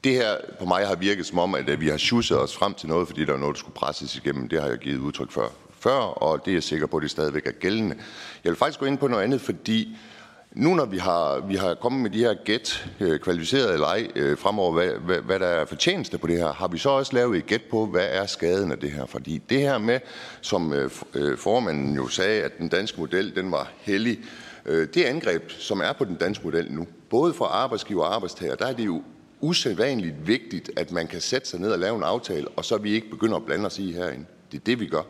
Det her på mig har virket som om, at vi har sjusset os frem til noget, fordi der var noget, der skulle presses igennem. Det har jeg givet udtryk for før, og det er jeg sikker på, at det stadigvæk er gældende. Jeg vil faktisk gå ind på noget andet, fordi nu når vi har, vi har kommet med de her gæt, øh, kvalificeret eller ej, øh, fremover, hvad, hvad, hvad der er fortjeneste på det her, har vi så også lavet et gæt på, hvad er skaden af det her? Fordi det her med, som øh, øh, formanden jo sagde, at den danske model, den var hellig, øh, det angreb, som er på den danske model nu, både for arbejdsgiver og arbejdstager, der er det jo usædvanligt vigtigt, at man kan sætte sig ned og lave en aftale, og så vi ikke begynder at blande os i herinde. Det er det, vi gør.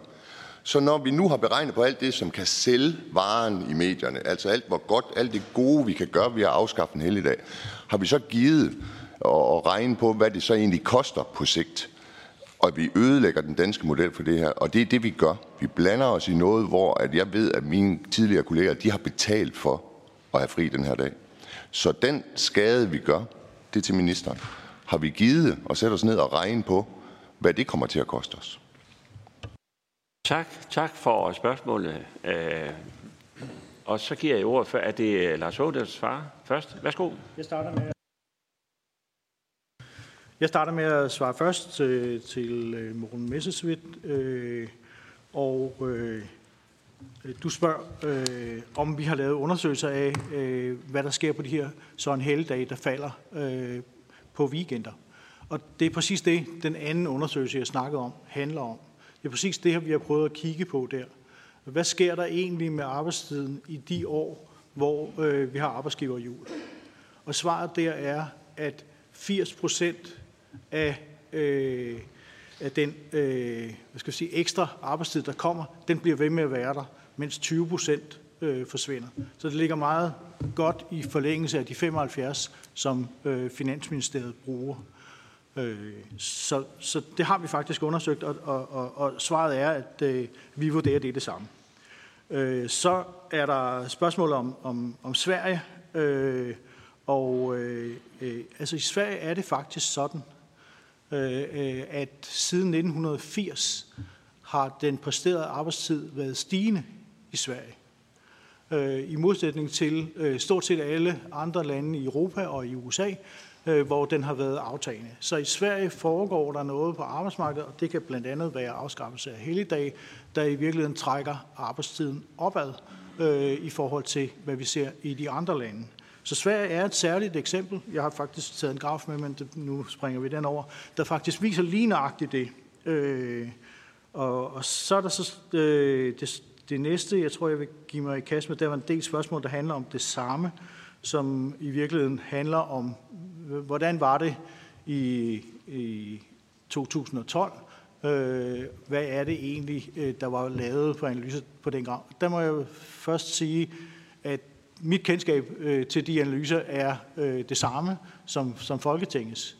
Så når vi nu har beregnet på alt det, som kan sælge varen i medierne, altså alt hvor godt, alt det gode, vi kan gøre ved at afskaffe en helligdag, har vi så givet at regne på, hvad det så egentlig koster på sigt. Og vi ødelægger den danske model for det her, og det er det, vi gør. Vi blander os i noget, hvor at jeg ved, at mine tidligere kolleger, de har betalt for at have fri den her dag. Så den skade, vi gør, det til ministeren, har vi givet og sætte os ned og regne på, hvad det kommer til at koste os. Tak, tak for spørgsmålet. Øh, og så giver jeg ordet for, at det er Lars Ådels svar først. Værsgo. Jeg starter med, jeg starter med at svare først øh, til, til Morten Messerschmidt. Øh, og øh, du spørger, øh, om vi har lavet undersøgelser af, øh, hvad der sker på de her sådan en der falder øh, på weekender. Og det er præcis det, den anden undersøgelse, jeg snakkede om, handler om. Det er præcis det her, vi har prøvet at kigge på der. Hvad sker der egentlig med arbejdstiden i de år, hvor øh, vi har arbejdsgiverhjul? Og svaret der er, at 80 procent af, øh, af den øh, hvad skal jeg sige, ekstra arbejdstid, der kommer, den bliver ved med at være der, mens 20 procent øh, forsvinder. Så det ligger meget godt i forlængelse af de 75, som øh, Finansministeriet bruger. Øh, så, så det har vi faktisk undersøgt, og, og, og, og svaret er, at øh, vi vurderer det det samme. Øh, så er der spørgsmål om, om, om Sverige, øh, og øh, øh, altså i Sverige er det faktisk sådan, øh, øh at siden 1980 har den præsterede arbejdstid været stigende i Sverige. Øh, I modsætning til øh, stort set alle andre lande i Europa og i USA, øh, hvor den har været aftagende. Så i Sverige foregår der noget på arbejdsmarkedet, og det kan blandt andet være afskaffelse af helligdag, der i virkeligheden trækker arbejdstiden opad øh, i forhold til, hvad vi ser i de andre lande. Så Sverige er et særligt eksempel. Jeg har faktisk taget en graf med, men det, nu springer vi den over, der faktisk viser lige nøjagtigt det. Øh, og, og så er der så øh, det, det næste, jeg tror, jeg vil give mig i kast med, der var en del spørgsmål, der handler om det samme, som i virkeligheden handler om hvordan var det i, i 2012? Øh, hvad er det egentlig, øh, der var lavet på analyser på den gang? Der må jeg først sige, at mit kendskab øh, til de analyser er øh, det samme som, som Folketingets.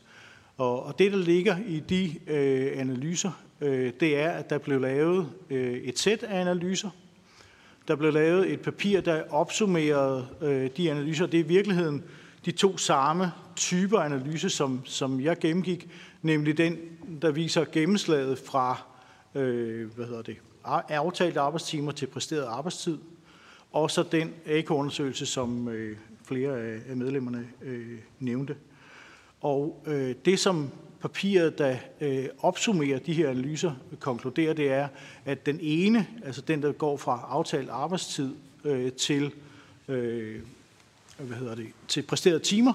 Og, og det, der ligger i de øh, analyser, øh, det er, at der blev lavet øh, et sæt af analyser. Der blev lavet et papir, der opsummerede øh, de analyser. Det er i virkeligheden de to samme typer analyse, som, som jeg gennemgik, nemlig den, der viser gennemslaget fra øh, hvad hedder det, aftalte arbejdstimer til præsteret arbejdstid, og så den AK-undersøgelse, som øh, flere af medlemmerne øh, nævnte. Og øh, det, som papiret, der øh, opsummerer de her analyser, konkluderer, det er, at den ene, altså den, der går fra aftalt arbejdstid øh, til, øh, hvad hedder det, til præsterede timer,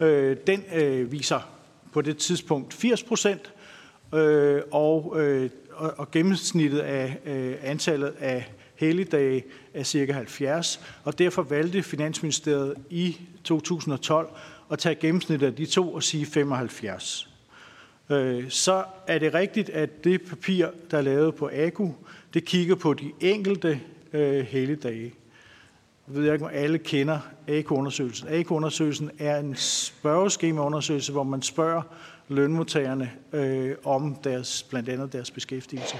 øh, den øh, viser på det tidspunkt 80 procent, øh, og, øh, og, og gennemsnittet af øh, antallet af helligdage er cirka 70, og derfor valgte Finansministeriet i 2012 at tage gennemsnittet af de to og sige 75. Øh, så er det rigtigt, at det papir, der er lavet på AGU, det kigger på de enkelte øh, helligdage. Jeg ved ikke, om alle kender AK-undersøgelsen. AK-undersøgelsen er en spørgeskemaundersøgelse, hvor man spørger lønmodtagerne øh, om deres, blandt andet deres beskæftigelse.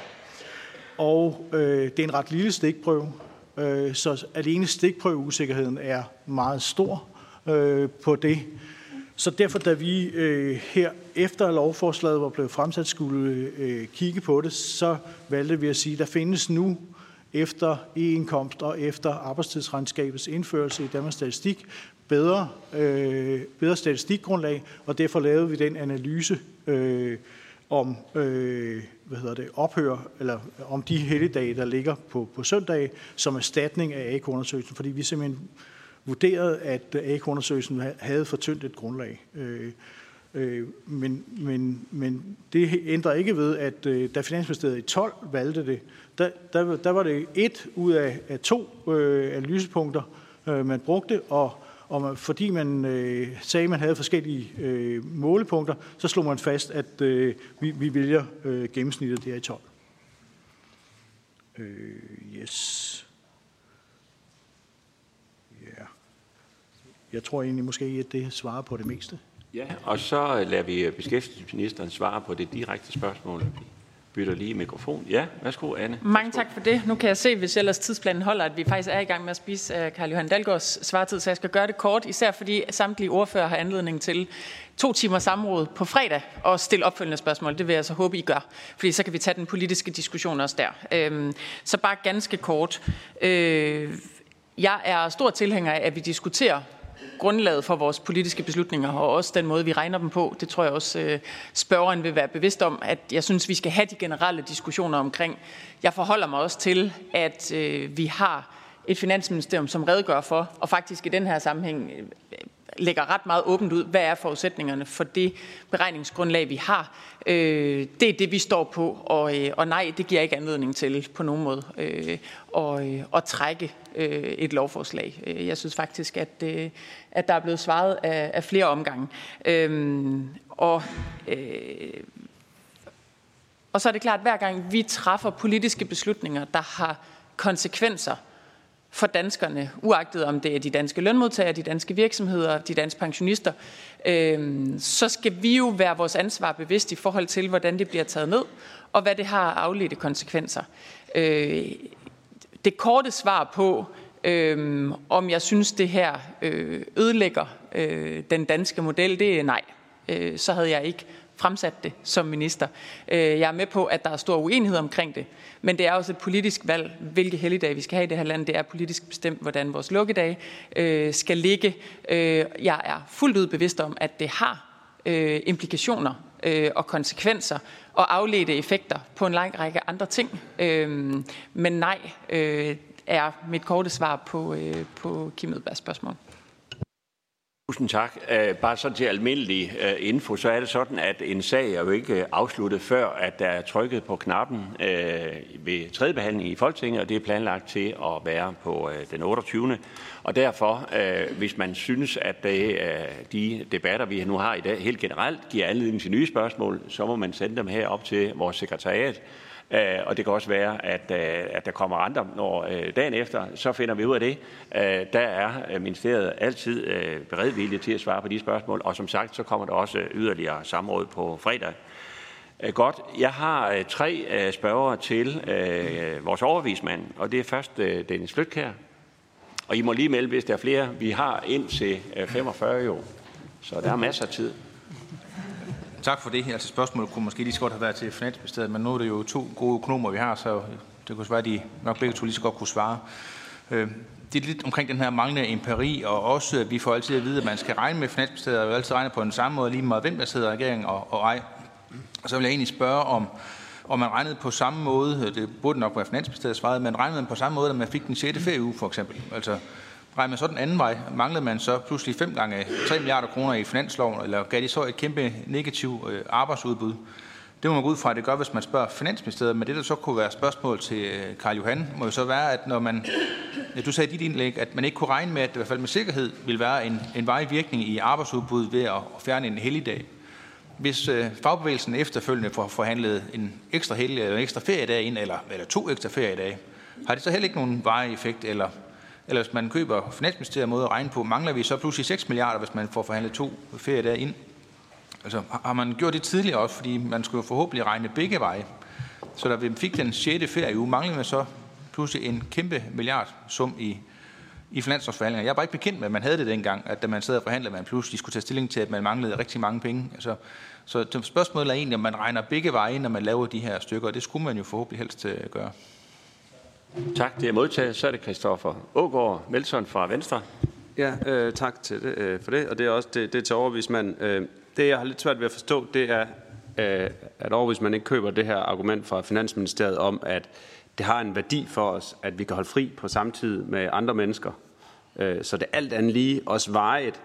Og øh, det er en ret lille stikprøve, øh, så alene stikprøveusikkerheden er meget stor øh, på det. Så derfor, da vi øh, her efter lovforslaget var blevet fremsat, skulle øh, kigge på det, så valgte vi at sige, at der findes nu efter e-indkomst og efter arbejdstidsregnskabets indførelse i Danmarks Statistik bedre, øh, bedre statistikgrundlag, og derfor lavede vi den analyse øh, om øh, hvad hedder det, ophør, eller om de helligdage, der ligger på, på søndag, som erstatning af AK-undersøgelsen, fordi vi simpelthen vurderede, at AK-undersøgelsen havde for tyndt et grundlag. Øh, øh, men, men, men det ændrer ikke ved, at øh, da Finansministeriet i 12 valgte det, der, der, der var det et ud af, af to øh, analysepunkter, øh, man brugte, og, og man, fordi man øh, sagde, at man havde forskellige øh, målepunkter, så slog man fast, at øh, vi, vi vælger øh, gennemsnittet der i 12. Øh, yes. Ja. Jeg tror egentlig måske, at det svarer på det meste. Ja, og så øh, lader vi øh, beskæftigelsesministeren svare på det direkte spørgsmål. Vi bytter lige mikrofon. Ja, værsgo, Anne. Mange tak for det. Nu kan jeg se, hvis ellers tidsplanen holder, at vi faktisk er i gang med at spise øh, Karl Johan Dalgaards svartid, så jeg skal gøre det kort, især fordi samtlige ordfører har anledning til to timer samråd på fredag og stille opfølgende spørgsmål. Det vil jeg så håbe, I gør, fordi så kan vi tage den politiske diskussion også der. Øhm, så bare ganske kort. Jeg er stor tilhænger af, at vi diskuterer grundlaget for vores politiske beslutninger, og også den måde, vi regner dem på. Det tror jeg også, øh, spørgeren vil være bevidst om, at jeg synes, vi skal have de generelle diskussioner omkring. Jeg forholder mig også til, at øh, vi har et finansministerium, som redegør for, og faktisk i den her sammenhæng øh, lægger ret meget åbent ud, hvad er forudsætningerne for det beregningsgrundlag, vi har. Øh, det er det, vi står på, og, øh, og nej, det giver ikke anledning til på nogen måde øh, og, øh, at trække øh, et lovforslag. Øh, jeg synes faktisk, at, øh, at der er blevet svaret af, af flere omgange. Øh, og, øh, og så er det klart, at hver gang vi træffer politiske beslutninger, der har konsekvenser for danskerne, uagtet om det er de danske lønmodtagere, de danske virksomheder, de danske pensionister, øh, så skal vi jo være vores ansvar bevidst i forhold til, hvordan det bliver taget ned, og hvad det har afledte konsekvenser. Øh, det korte svar på, øh, om jeg synes, det her øh, ødelægger øh, den danske model, det er nej. Øh, så havde jeg ikke fremsat det som minister. Øh, jeg er med på, at der er stor uenighed omkring det, men det er også et politisk valg, hvilke helligdage vi skal have i det her land. Det er politisk bestemt, hvordan vores lukkedage øh, skal ligge. Øh, jeg er fuldt ud bevidst om, at det har implikationer og konsekvenser og afledte effekter på en lang række andre ting. Men nej, er mit korte svar på, på Kim Edbergs spørgsmål. Tusind tak. Øh, bare sådan til almindelig øh, info, så er det sådan, at en sag er jo ikke øh, afsluttet før, at der er trykket på knappen ved tredje behandling i Folketinget, og det er planlagt til at være på den 28. Og derfor, hvis man synes, at det, de debatter, vi nu har i dag, helt generelt giver anledning til nye spørgsmål, så må man sende dem her op til vores sekretariat, Øh, og det kan også være, at, øh, at der kommer andre, når øh, dagen efter, så finder vi ud af det. Øh, der er øh, ministeriet altid øh, beredvillig til at svare på de spørgsmål, og som sagt, så kommer der også yderligere samråd på fredag. Godt. Jeg har tre spørgere til vores overvismand, og det er først Dennis Flytkær. Og I må lige melde, hvis der er flere. Vi har ind til 45 jo, så der er masser af tid. Tak for det. Altså spørgsmålet kunne måske lige så godt have været til Finansministeriet, men nu er det jo to gode økonomer, vi har, så det kunne være, at de nok begge to lige så godt kunne svare. Øh, det er lidt omkring den her manglende empiri, og også, at vi får altid at vide, at man skal regne med Finansministeriet, og altid regne på den samme måde, lige meget hvem der sidder i regeringen og, og ej. Og så vil jeg egentlig spørge, om, om man regnede på samme måde, det burde nok være Finansministeriet svaret, men regnede man på samme måde, da man fik den 6. ferieuge for eksempel. Altså, Regner man så den anden vej, manglede man så pludselig 5 gange 3 milliarder kroner i finansloven, eller gav de så et kæmpe negativt øh, arbejdsudbud? Det må man gå ud fra, at det gør, hvis man spørger Finansministeriet, men det, der så kunne være spørgsmål til øh, Karl Johan, må jo så være, at når man, ja, du sagde i dit indlæg, at man ikke kunne regne med, at det i hvert fald med sikkerhed vil være en, en vej virkning i arbejdsudbuddet ved at fjerne en helligdag. Hvis øh, fagbevægelsen efterfølgende får forhandlet en ekstra hellig eller en ekstra feriedag ind, eller, eller to ekstra feriedage, har det så heller ikke nogen veje effekt, eller, eller hvis man køber Finansministeriet måde at regne på, mangler vi så pludselig 6 milliarder, hvis man får forhandlet to feriedage ind? Altså, har man gjort det tidligere også, fordi man skulle forhåbentlig regne begge veje. Så da vi fik den 6. ferieuge, manglede man så pludselig en kæmpe milliard sum i, i finanslovsforhandlinger. Jeg er bare ikke bekendt med, at man havde det dengang, at da man sad og forhandlede, man pludselig skulle tage stilling til, at man manglede rigtig mange penge. Altså, så spørgsmålet er egentlig, om man regner begge veje, når man laver de her stykker, og det skulle man jo forhåbentlig helst øh, gøre. Tak, det er modtaget. Så er det Christoffer Ågaard Melson fra Venstre. Ja, øh, tak til det, øh, for det, og det er også det, det er til overvismand. Øh, det, jeg har lidt svært ved at forstå, det er, øh, at overvismand ikke køber det her argument fra Finansministeriet om, at det har en værdi for os, at vi kan holde fri på samme tid med andre mennesker. Øh, så det alt andet lige også vejet,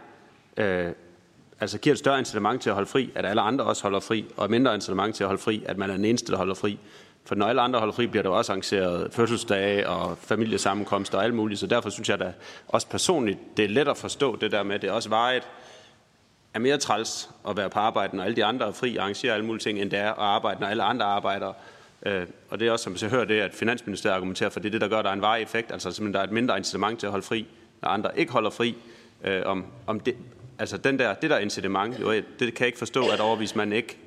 øh, altså giver et større incitament til at holde fri, at alle andre også holder fri, og et mindre incitament til at holde fri, at man er den eneste, der holder fri. For når alle andre holder fri, bliver der også arrangeret fødselsdage og familiesammenkomster og alt muligt. Så derfor synes jeg da også personligt, det er let at forstå det der med, at det også vejet er mere træls at være på arbejde, når alle de andre er fri og arrangerer alle mulige ting, end det er at arbejde, når alle andre arbejder. Øh, og det er også, som vi hører det, at Finansministeriet argumenterer for, det er det, der gør, at der er en varig effekt, altså simpelthen, der er et mindre incitament til at holde fri, når andre ikke holder fri. Øh, om, om det, altså den der, det der incitament, jo, det kan jeg ikke forstå, at overvismanden ikke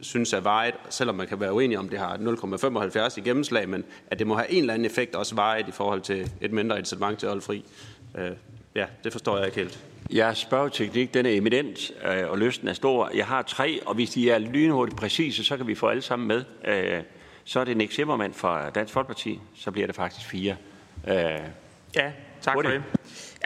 synes er vejet, selvom man kan være uenig om, det har 0,75 i gennemslag, men at det må have en eller anden effekt også vejet i forhold til et mindre incitament til at holde fri. Øh, ja, det forstår jeg ikke helt. Jeres spørgeteknik, den er eminent, øh, og lysten er stor. Jeg har tre, og hvis de er lynhurtigt præcise, så kan vi få alle sammen med. Øh, så er det Nick Zimmermann fra Dansk Folkeparti, så bliver det faktisk fire. Øh, ja, tak for det.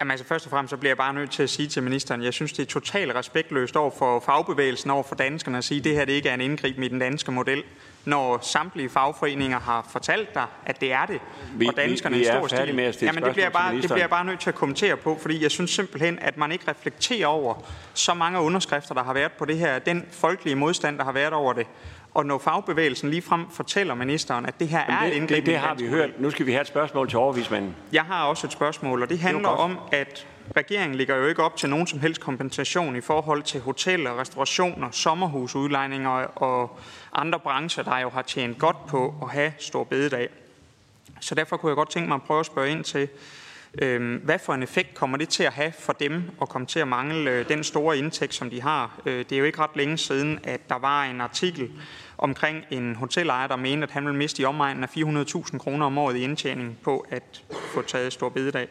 Jamen altså først og fremmest så bliver jeg bare nødt til at sige til ministeren, jeg synes det er totalt respektløst over for fagbevægelsen, over for danskerne at sige, at det her det ikke er en indgriben i den danske model, når samtlige fagforeninger har fortalt dig, at det er det, vi, og danskerne vi, vi i stor stil. Med at Jamen det bliver, bare, det bliver jeg bare nødt til at kommentere på, fordi jeg synes simpelthen, at man ikke reflekterer over så mange underskrifter, der har været på det her, den folkelige modstand, der har været over det. Og når fagbevægelsen ligefrem fortæller ministeren, at det her Men er det, et indgreb det, det har vi hørt. Nu skal vi have et spørgsmål til overvismanden. Jeg har også et spørgsmål, og det handler det om, at regeringen ligger jo ikke op til nogen som helst kompensation i forhold til hoteller, restaurationer, sommerhusudlejninger og andre brancher, der jo har tjent godt på at have stor bededag. Så derfor kunne jeg godt tænke mig at prøve at spørge ind til, Øhm, hvad for en effekt kommer det til at have for dem at komme til at mangle øh, den store indtægt, som de har? Øh, det er jo ikke ret længe siden, at der var en artikel omkring en hotelejer, der mente, at han ville miste i omegnen af 400.000 kroner om året i indtjening på at få taget stor bededag.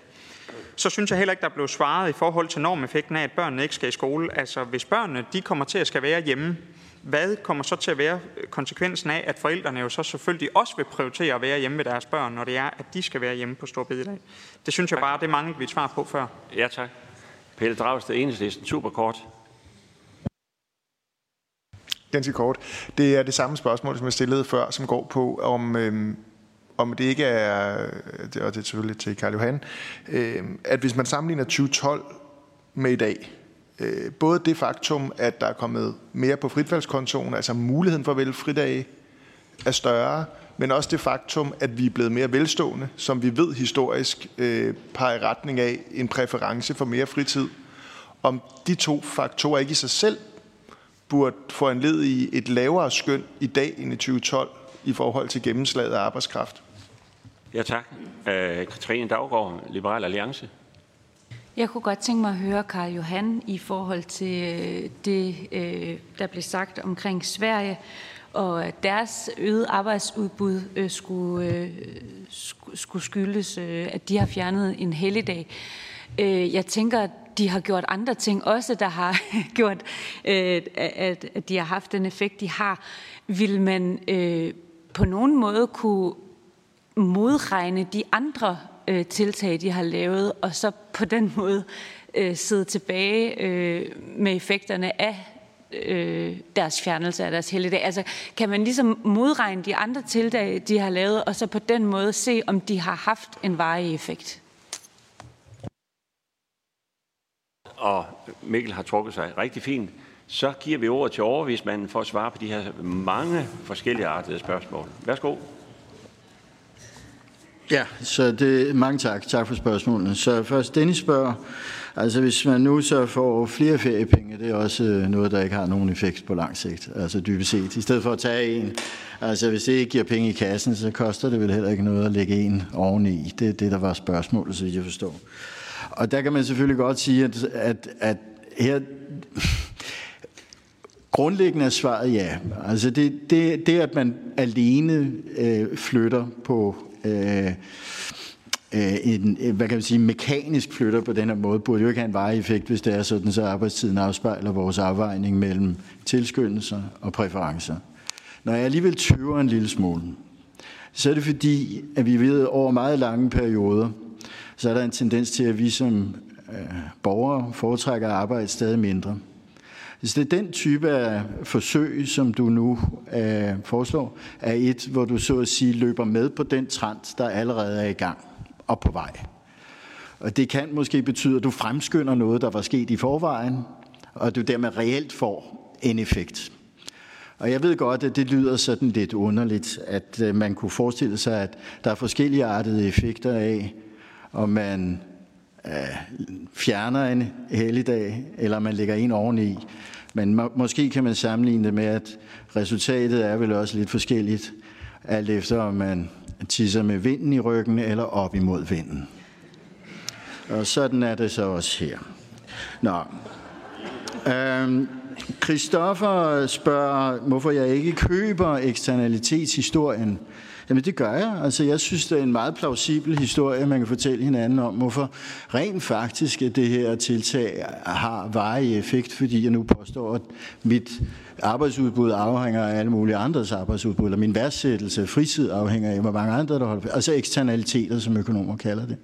Så synes jeg heller ikke, der blev svaret i forhold til normeffekten af, at børnene ikke skal i skole. Altså, hvis børnene de kommer til at skal være hjemme, hvad kommer så til at være konsekvensen af, at forældrene jo så selvfølgelig også vil prioritere at være hjemme med deres børn, når det er, at de skal være hjemme på stor bededag? Det synes jeg bare, det manglede vi et svar på før. Ja, tak. Pelle Dragsted, Enhedslisten, super kort. Ganske kort. Det er det samme spørgsmål, som jeg stillede før, som går på, om, øhm, om det ikke er, og det er selvfølgelig til Karl Johan, øh, at hvis man sammenligner 2012 med i dag, øh, både det faktum, at der er kommet mere på fritvalgskontoen, altså muligheden for at vælge fridage, er større, men også det faktum, at vi er blevet mere velstående, som vi ved historisk øh, peger i retning af en præference for mere fritid. Om de to faktorer ikke i sig selv burde få en led i et lavere skøn i dag end i 2012 i forhold til gennemslaget af arbejdskraft. Ja, tak. Øh, Katrine Daggaard, Liberal Alliance. Jeg kunne godt tænke mig at høre Karl Johan i forhold til øh, det, øh, der blev sagt omkring Sverige, og deres øget arbejdsudbud øh, skulle, skulle skyldes, at de har fjernet en helligdag. Jeg tænker, at de har gjort andre ting også, der har gjort, at, at de har haft den effekt, de har. Vil man på nogen måde kunne modregne de andre øh, tiltag, de har lavet, og så på den måde øh, sidde tilbage øh, med effekterne af øh, deres fjernelse af deres helligdag. Altså, kan man ligesom modregne de andre tiltag, de har lavet, og så på den måde se, om de har haft en varig effekt? Og Mikkel har trukket sig rigtig fint. Så giver vi ordet til overvismanden for at svare på de her mange forskellige artede spørgsmål. Værsgo. Ja, så det, mange tak. Tak for spørgsmålene. Så først, Dennis spørger, altså hvis man nu så får flere feriepenge, det er også øh, noget, der ikke har nogen effekt på lang sigt, altså dybest set. I stedet for at tage en, altså hvis det ikke giver penge i kassen, så koster det vel heller ikke noget at lægge en oveni. Det er det, der var spørgsmålet, så jeg forstår. Og der kan man selvfølgelig godt sige, at, at, at her... Grundlæggende er svaret ja. Altså det, det, det at man alene øh, flytter på Øh, øh, en, øh, hvad kan man sige, mekanisk flytter på den her måde, burde jo ikke have en varig hvis det er sådan, så arbejdstiden afspejler vores afvejning mellem tilskyndelser og præferencer. Når jeg alligevel tøver en lille smule, så er det fordi, at vi ved over meget lange perioder, så er der en tendens til, at vi som øh, borgere foretrækker at arbejde stadig mindre. Hvis det er den type af forsøg, som du nu øh, foreslår, er et, hvor du så at sige løber med på den trend, der allerede er i gang og på vej. Og det kan måske betyde, at du fremskynder noget, der var sket i forvejen, og at du dermed reelt får en effekt. Og jeg ved godt, at det lyder sådan lidt underligt, at øh, man kunne forestille sig, at der er forskellige artede effekter af, om man fjerner en helligdag, eller man lægger en oveni. Men må, måske kan man sammenligne det med, at resultatet er vel også lidt forskelligt, alt efter om man tisser med vinden i ryggen eller op imod vinden. Og sådan er det så også her. Nå. Øhm, Christoffer spørger, hvorfor jeg ikke køber eksternalitetshistorien. Jamen det gør jeg. Altså jeg synes, det er en meget plausibel historie, man kan fortælle hinanden om, hvorfor rent faktisk at det her tiltag har varig effekt, fordi jeg nu påstår, at mit arbejdsudbud afhænger af alle mulige andres arbejdsudbud, eller min værdsættelse, fritid afhænger af, hvor mange andre, der holder på. Altså eksternaliteter, som økonomer kalder det.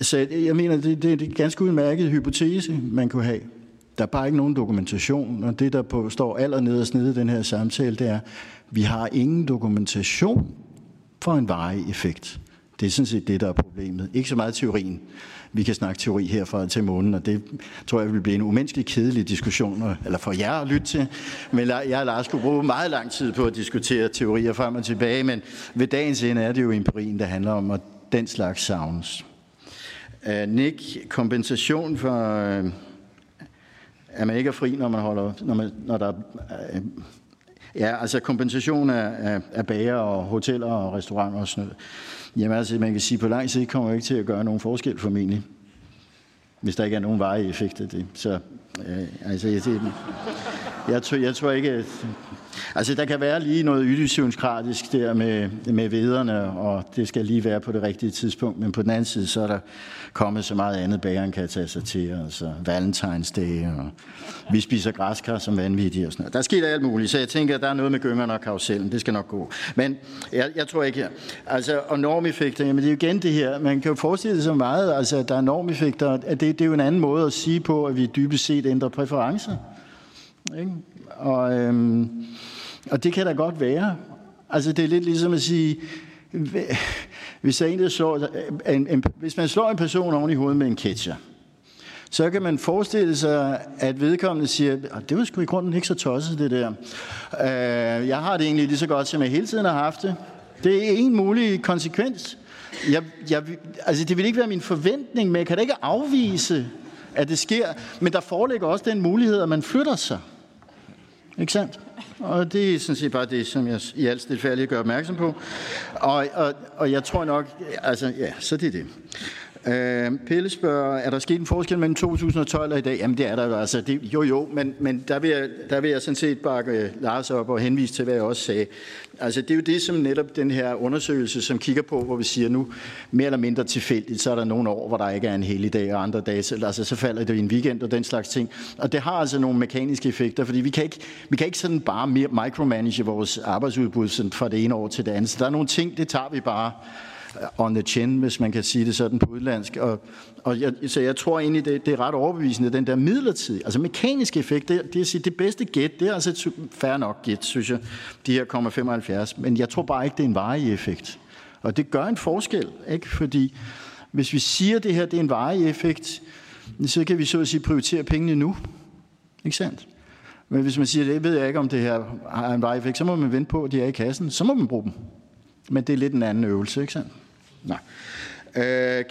Så jeg mener, det, det er en ganske udmærket hypotese, man kunne have. Der er bare ikke nogen dokumentation, og det, der på, står allernederst nede i den her samtale, det er, vi har ingen dokumentation for en varig effekt. Det er sådan set det, der er problemet. Ikke så meget teorien. Vi kan snakke teori herfra til månen, og det tror jeg vil blive en umenneskelig kedelig diskussion, eller for jer at lytte til. Men jeg og Lars skulle bruge meget lang tid på at diskutere teorier frem og tilbage, men ved dagens ende er det jo empirien, der handler om, at den slags savnes. Øh, Nick, kompensation for, at øh, man ikke er fri, når man holder, når, man, når der øh, Ja, altså kompensation af, af, af bager og hoteller og restauranter og sådan noget. Jamen altså, man kan sige, at på lang sigt kommer ikke til at gøre nogen forskel formentlig. Hvis der ikke er nogen varige effekt af det. Så øh, altså, jeg, jeg, tror, jeg tror ikke, at, Altså, der kan være lige noget idiosynkratisk der med, med vederne, og det skal lige være på det rigtige tidspunkt. Men på den anden side, så er der kommet så meget andet, bageren kan tage sig til. Altså Valentine's Day, og vi spiser græskar som vanvittige og sådan noget. Der sker alt muligt, så jeg tænker, at der er noget med gyngerne og karusellen. Det skal nok gå. Men jeg, jeg tror ikke her. Altså, og normeffekter, jamen det er jo igen det her. Man kan jo forestille sig meget, altså, at der er normeffekter. At det, det er jo en anden måde at sige på, at vi dybest set ændrer præferencer. Ikke? Og, øhm, og det kan da godt være. Altså det er lidt ligesom at sige, hvis, der en, der slår, en, en, hvis man slår en person oven i hovedet med en ketcher, så kan man forestille sig, at vedkommende siger, at det var sgu i grunden ikke så tosset, det der. Øh, jeg har det egentlig lige så godt, som jeg hele tiden har haft det. Det er en mulig konsekvens. Jeg, jeg, altså, det vil ikke være min forventning, men jeg kan da ikke afvise, at det sker. Men der foreligger også den mulighed, at man flytter sig. Ikke sandt? Og det er sådan set bare det, som jeg i al stilfærdighed gør opmærksom på. Og, og, og jeg tror nok, altså ja, så det er det. Øh, Pelle spørger, er der sket en forskel mellem 2012 og i dag? Jamen det er der jo altså. Det, jo jo, men, men der, vil jeg, der vil jeg sådan set bakke øh, Lars op og henvise til, hvad jeg også sagde. Altså det er jo det, som netop den her undersøgelse, som kigger på, hvor vi siger nu, mere eller mindre tilfældigt, så er der nogle år, hvor der ikke er en hel dag, og andre dage, så, altså, så falder det i en weekend og den slags ting. Og det har altså nogle mekaniske effekter, fordi vi kan ikke, vi kan ikke sådan bare micromanage vores arbejdsudbud sådan fra det ene år til det andet. Så der er nogle ting, det tager vi bare on the chin, hvis man kan sige det sådan på udlandsk. Og, og jeg, så jeg tror egentlig, det, det er ret overbevisende, den der midlertidige, altså mekaniske effekt, det, det, er sige, det bedste gæt, det er altså et fair nok gæt, synes jeg, de her 0,75. Men jeg tror bare ikke, det er en varig effekt. Og det gør en forskel, ikke? Fordi hvis vi siger, at det her det er en varig effekt, så kan vi så at sige prioritere pengene nu. Ikke sandt? Men hvis man siger, det ved jeg ikke, om det her har en varig effekt, så må man vente på, at de er i kassen. Så må man bruge dem. Men det er lidt en anden øvelse, ikke sandt? Nej. Øh,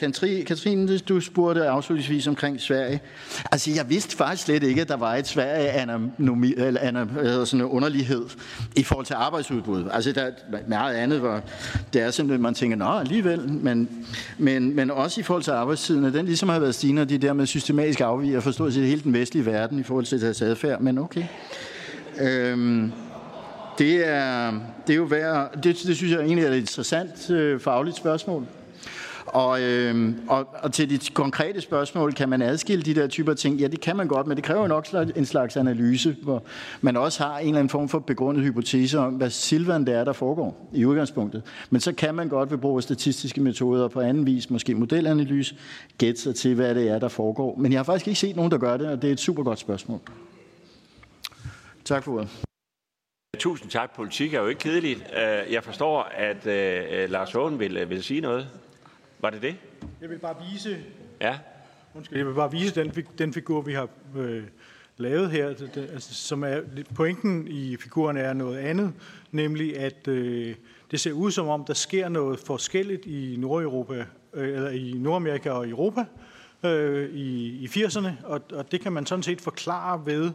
Katrine, du spurgte afslutningsvis omkring Sverige. Altså, jeg vidste faktisk slet ikke, at der var et Sverige-anomi, eller sådan en underlighed i forhold til arbejdsudbud. Altså, der er meget andet, hvor det er simpelthen, man tænker, nå, alligevel, men, men, men også i forhold til arbejdstiden, at den ligesom har været stigende, de der med systematisk afviger for stort set hele den vestlige verden i forhold til deres adfærd, men okay. Øhm, det er, det er jo værd, det, det synes jeg egentlig er et interessant øh, fagligt spørgsmål. Og, øh, og, og til de konkrete spørgsmål, kan man adskille de der typer ting? Ja, det kan man godt, men det kræver nok en slags analyse, hvor man også har en eller anden form for begrundet hypotese om, hvad silvan det er, der foregår i udgangspunktet. Men så kan man godt ved brug af statistiske metoder og på anden vis, måske modelanalyse, gætte sig til, hvad det er, der foregår. Men jeg har faktisk ikke set nogen, der gør det, og det er et super godt spørgsmål. Tak for ordet. Tusind tak. Politik er jo ikke kedeligt. Øh, jeg forstår, at uh, Lars Hågen vil, øh, vil sige noget. Var det det? Jeg vil bare vise, ja. undskyld, jeg vil bare vise den, den figur, vi har øh, lavet her, det, det, altså, som er, pointen i figuren er noget andet, nemlig at øh, det ser ud som om, der sker noget forskelligt i Nordeuropa, øh, eller i Nordamerika og Europa øh, i, i 80'erne, og, og det kan man sådan set forklare ved,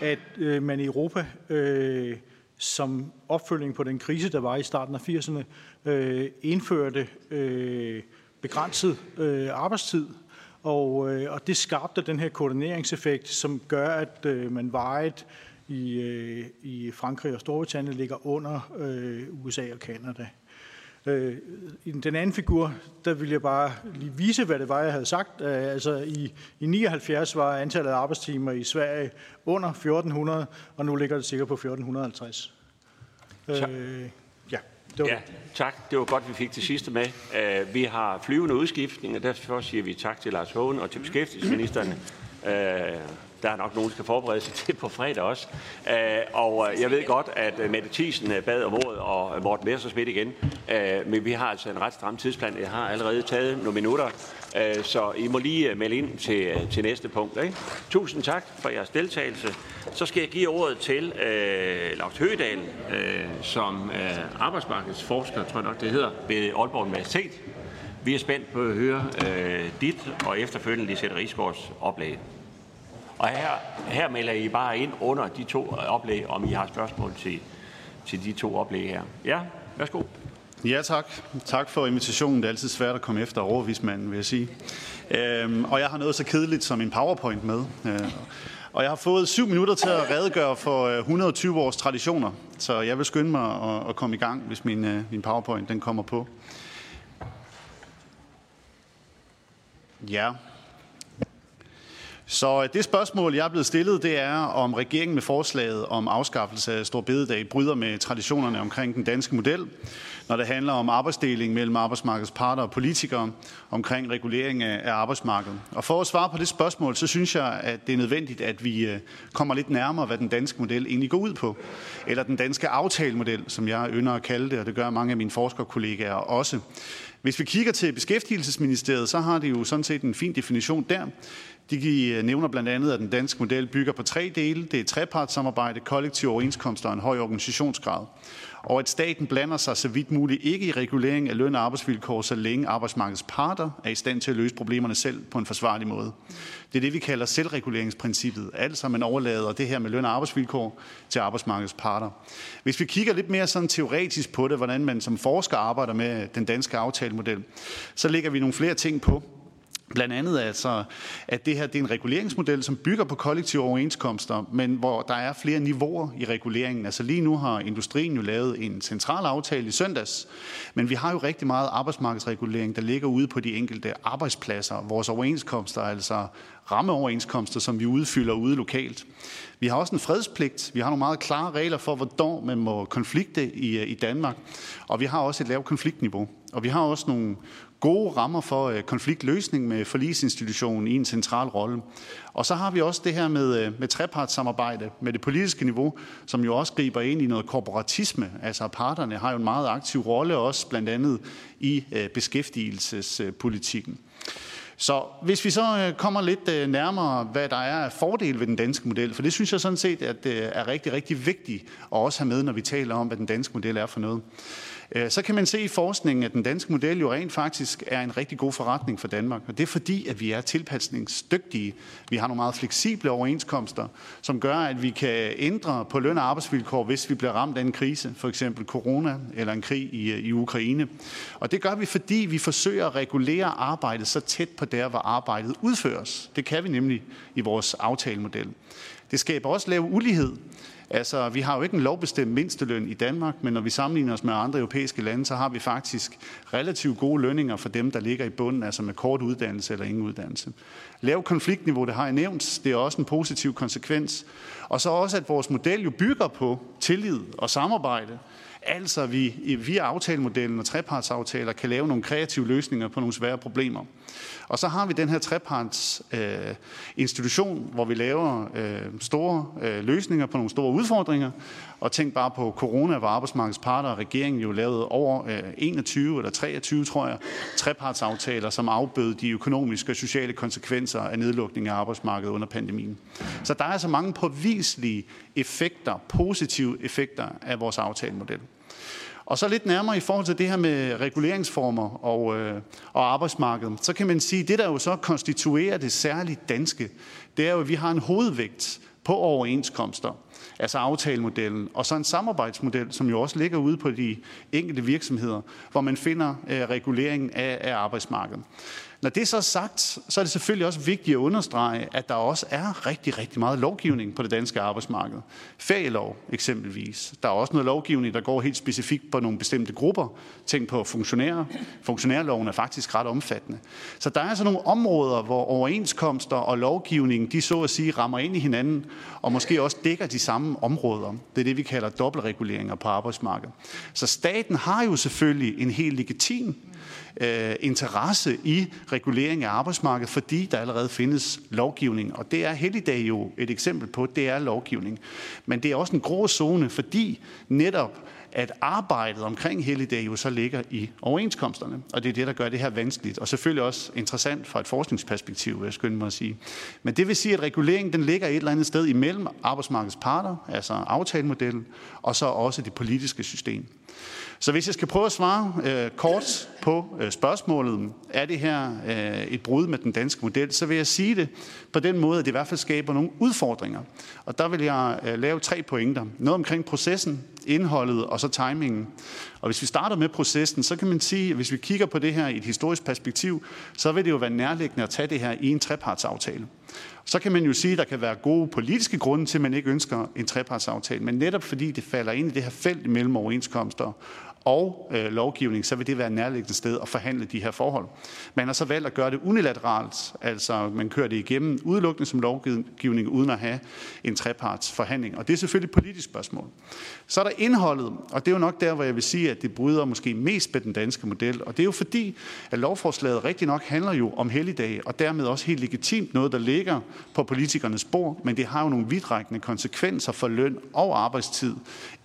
at øh, man i Europa øh, som opfølging på den krise, der var i starten af 80'erne, øh, indførte øh, begrænset øh, arbejdstid. Og, øh, og det skabte den her koordineringseffekt, som gør, at øh, man vejet i, øh, i Frankrig og Storbritannien ligger under øh, USA og Kanada. Øh, I den anden figur, der vil jeg bare lige vise, hvad det var, jeg havde sagt. Øh, altså i, i 79 var antallet af arbejdstimer i Sverige under 1400, og nu ligger det sikkert på 1450. Øh, ja. Det var ja, tak. Det var godt, vi fik det sidste med. Uh, vi har flyvende udskiftning, og derfor siger vi tak til Lars Hågen og til beskæftigelsesministeren. Uh, der er nok nogen, der skal forberede sig til på fredag også. Øh, og øh, jeg ved godt, at øh, Mette Thiesen bad om ordet, og Morten Messersmith igen. Men vi har altså en ret stram tidsplan. Jeg har allerede taget nogle minutter, så I må lige melde ind til, til næste punkt. Ikke? Tusind tak for jeres deltagelse. Så skal jeg give ordet til uh, Lars Høgedal, uh, som uh, arbejdsmarkedsforsker, tror jeg nok det hedder, ved Aalborg Universitet. Vi er spændt på at høre uh, dit og efterfølgende Lisette Rigsgaards oplæg. Og her, her melder I bare ind under de to oplæg, om I har spørgsmål til, til de to oplæg her. Ja, værsgo. Ja, tak. Tak for invitationen. Det er altid svært at komme efter overvismanden, vil jeg sige. Øhm, og jeg har noget så kedeligt som en PowerPoint med. Øh, og jeg har fået syv minutter til at redegøre for øh, 120 års traditioner. Så jeg vil skynde mig at, at komme i gang, hvis min, øh, min PowerPoint den kommer på. Ja, så øh, det spørgsmål, jeg er blevet stillet, det er, om regeringen med forslaget om afskaffelse af Stor Bededag bryder med traditionerne omkring den danske model, når det handler om arbejdsdeling mellem arbejdsmarkedets parter og politikere omkring regulering af arbejdsmarkedet. Og for at svare på det spørgsmål, så synes jeg, at det er nødvendigt, at vi øh, kommer lidt nærmere, hvad den danske model egentlig går ud på. Eller den danske aftalemodel, som jeg ynder at kalde det, og det gør mange af mine forskerkollegaer også. Hvis vi kigger til Beskæftigelsesministeriet, så har det jo sådan set en fin definition der. De øh, nævner blandt andet, at den danske model bygger på tre dele. Det er trepartssamarbejde, kollektiv overenskomst og en høj organisationsgrad. Og at staten blander sig så vidt muligt ikke i regulering af løn og arbejdsvilkår, så længe arbejdsmarkedets parter er i stand til at løse problemerne selv på en forsvarlig måde. Det er det, vi kalder selvreguleringsprincippet. Altså, man overlader det her med løn og arbejdsvilkår til arbejdsmarkedets parter. Hvis vi kigger lidt mere sådan teoretisk på det, hvordan man som forsker arbejder med den danske aftalemodel, så lægger vi nogle flere ting på. Blandt andet altså, at det her det er en reguleringsmodel, som bygger på kollektive overenskomster, men hvor der er flere niveauer i reguleringen. Altså lige nu har industrien jo lavet en central aftale i søndags, men vi har jo rigtig meget arbejdsmarkedsregulering, der ligger ude på de enkelte arbejdspladser. Vores overenskomster, er altså rammeoverenskomster, som vi udfylder ude lokalt. Vi har også en fredspligt. Vi har nogle meget klare regler for, hvornår man må konflikte i, i Danmark. Og vi har også et lavt konfliktniveau. Og vi har også nogle gode rammer for øh, konfliktløsning med forlisinstitutionen i en central rolle. Og så har vi også det her med, øh, med trepartssamarbejde med det politiske niveau, som jo også griber ind i noget korporatisme. Altså parterne har jo en meget aktiv rolle også blandt andet i øh, beskæftigelsespolitikken. Så hvis vi så øh, kommer lidt øh, nærmere, hvad der er af fordele ved den danske model, for det synes jeg sådan set at det er rigtig, rigtig vigtigt at også have med, når vi taler om, hvad den danske model er for noget. Øh, så kan man se i forskningen, at den danske model jo rent faktisk er en rigtig god forretning for Danmark. Og det er fordi, at vi er tilpasningsdygtige. Vi har nogle meget fleksible overenskomster, som gør, at vi kan ændre på løn- og arbejdsvilkår, hvis vi bliver ramt af en krise, for eksempel corona eller en krig i, øh, i Ukraine. Og det gør vi, fordi vi forsøger at regulere arbejdet så tæt på der, hvor arbejdet udføres. Det kan vi nemlig i vores aftalemodel. Det skaber også lav ulighed. Altså, vi har jo ikke en lovbestemt mindsteløn i Danmark, men når vi sammenligner os med andre europæiske lande, så har vi faktisk relativt gode lønninger for dem, der ligger i bunden, altså med kort uddannelse eller ingen uddannelse. Lav konfliktniveau, det har jeg nævnt, det er også en positiv konsekvens. Og så også, at vores model jo bygger på tillid og samarbejde. Altså, vi via aftalemodellen og trepartsaftaler kan lave nogle kreative løsninger på nogle svære problemer. Og så har vi den her treparts øh, institution, hvor vi laver øh, store øh, løsninger på nogle store udfordringer. Og tænk bare på corona, hvor arbejdsmarkedets parter og regeringen jo lavede over øh, 21 eller 23, tror jeg, trepartsaftaler, som afbød de økonomiske og sociale konsekvenser af nedlukningen af arbejdsmarkedet under pandemien. Så der er altså mange påviselige effekter, positive effekter af vores aftalemodel. Og så lidt nærmere i forhold til det her med reguleringsformer og, øh, og arbejdsmarkedet, så kan man sige, at det, der jo så konstituerer det særligt danske, det er jo, at vi har en hovedvægt på overenskomster, altså aftalemodellen, og så en samarbejdsmodel, som jo også ligger ude på de enkelte virksomheder, hvor man finder øh, reguleringen af, af arbejdsmarkedet. Når det så er sagt, så er det selvfølgelig også vigtigt at understrege, at der også er rigtig, rigtig meget lovgivning på det danske arbejdsmarked. Ferielov eksempelvis. Der er også noget lovgivning, der går helt specifikt på nogle bestemte grupper. Tænk på funktionærer. Funktionærloven er faktisk ret omfattende. Så der er altså nogle områder, hvor overenskomster og lovgivning, de så at sige rammer ind i hinanden, og måske også dækker de samme områder. Det er det, vi kalder dobbeltreguleringer på arbejdsmarkedet. Så staten har jo selvfølgelig en helt legitim øh, interesse i regulering af arbejdsmarkedet, fordi der allerede findes lovgivning. Og det er helligdag jo et eksempel på, det er lovgivning. Men det er også en grå zone, fordi netop at arbejdet omkring helligdag jo så ligger i overenskomsterne. Og det er det, der gør det her vanskeligt. Og selvfølgelig også interessant fra et forskningsperspektiv, vil jeg skynde mig at sige. Men det vil sige, at reguleringen den ligger et eller andet sted imellem arbejdsmarkedets parter, altså aftalemodellen, og så også det politiske system. Så hvis jeg skal prøve at svare øh, kort på øh, spørgsmålet, er det her øh, et brud med den danske model, så vil jeg sige det på den måde, at det i hvert fald skaber nogle udfordringer. Og der vil jeg øh, lave tre pointer. Noget omkring processen, indholdet og så timingen. Og hvis vi starter med processen, så kan man sige, at hvis vi kigger på det her i et historisk perspektiv, så vil det jo være nærliggende at tage det her i en trepartsaftale. Så kan man jo sige, at der kan være gode politiske grunde til, at man ikke ønsker en trepartsaftale, men netop fordi det falder ind i det her felt mellem overenskomster og øh, lovgivning, så vil det være nærliggende sted at forhandle de her forhold. Man har så valgt at gøre det unilateralt, altså man kører det igennem udelukkende som lovgivning, uden at have en trepartsforhandling. Og det er selvfølgelig et politisk spørgsmål. Så er der indholdet, og det er jo nok der, hvor jeg vil sige, at det bryder måske mest med den danske model. Og det er jo fordi, at lovforslaget rigtig nok handler jo om helligdage, og dermed også helt legitimt noget, der ligger på politikernes bord, men det har jo nogle vidtrækkende konsekvenser for løn og arbejdstid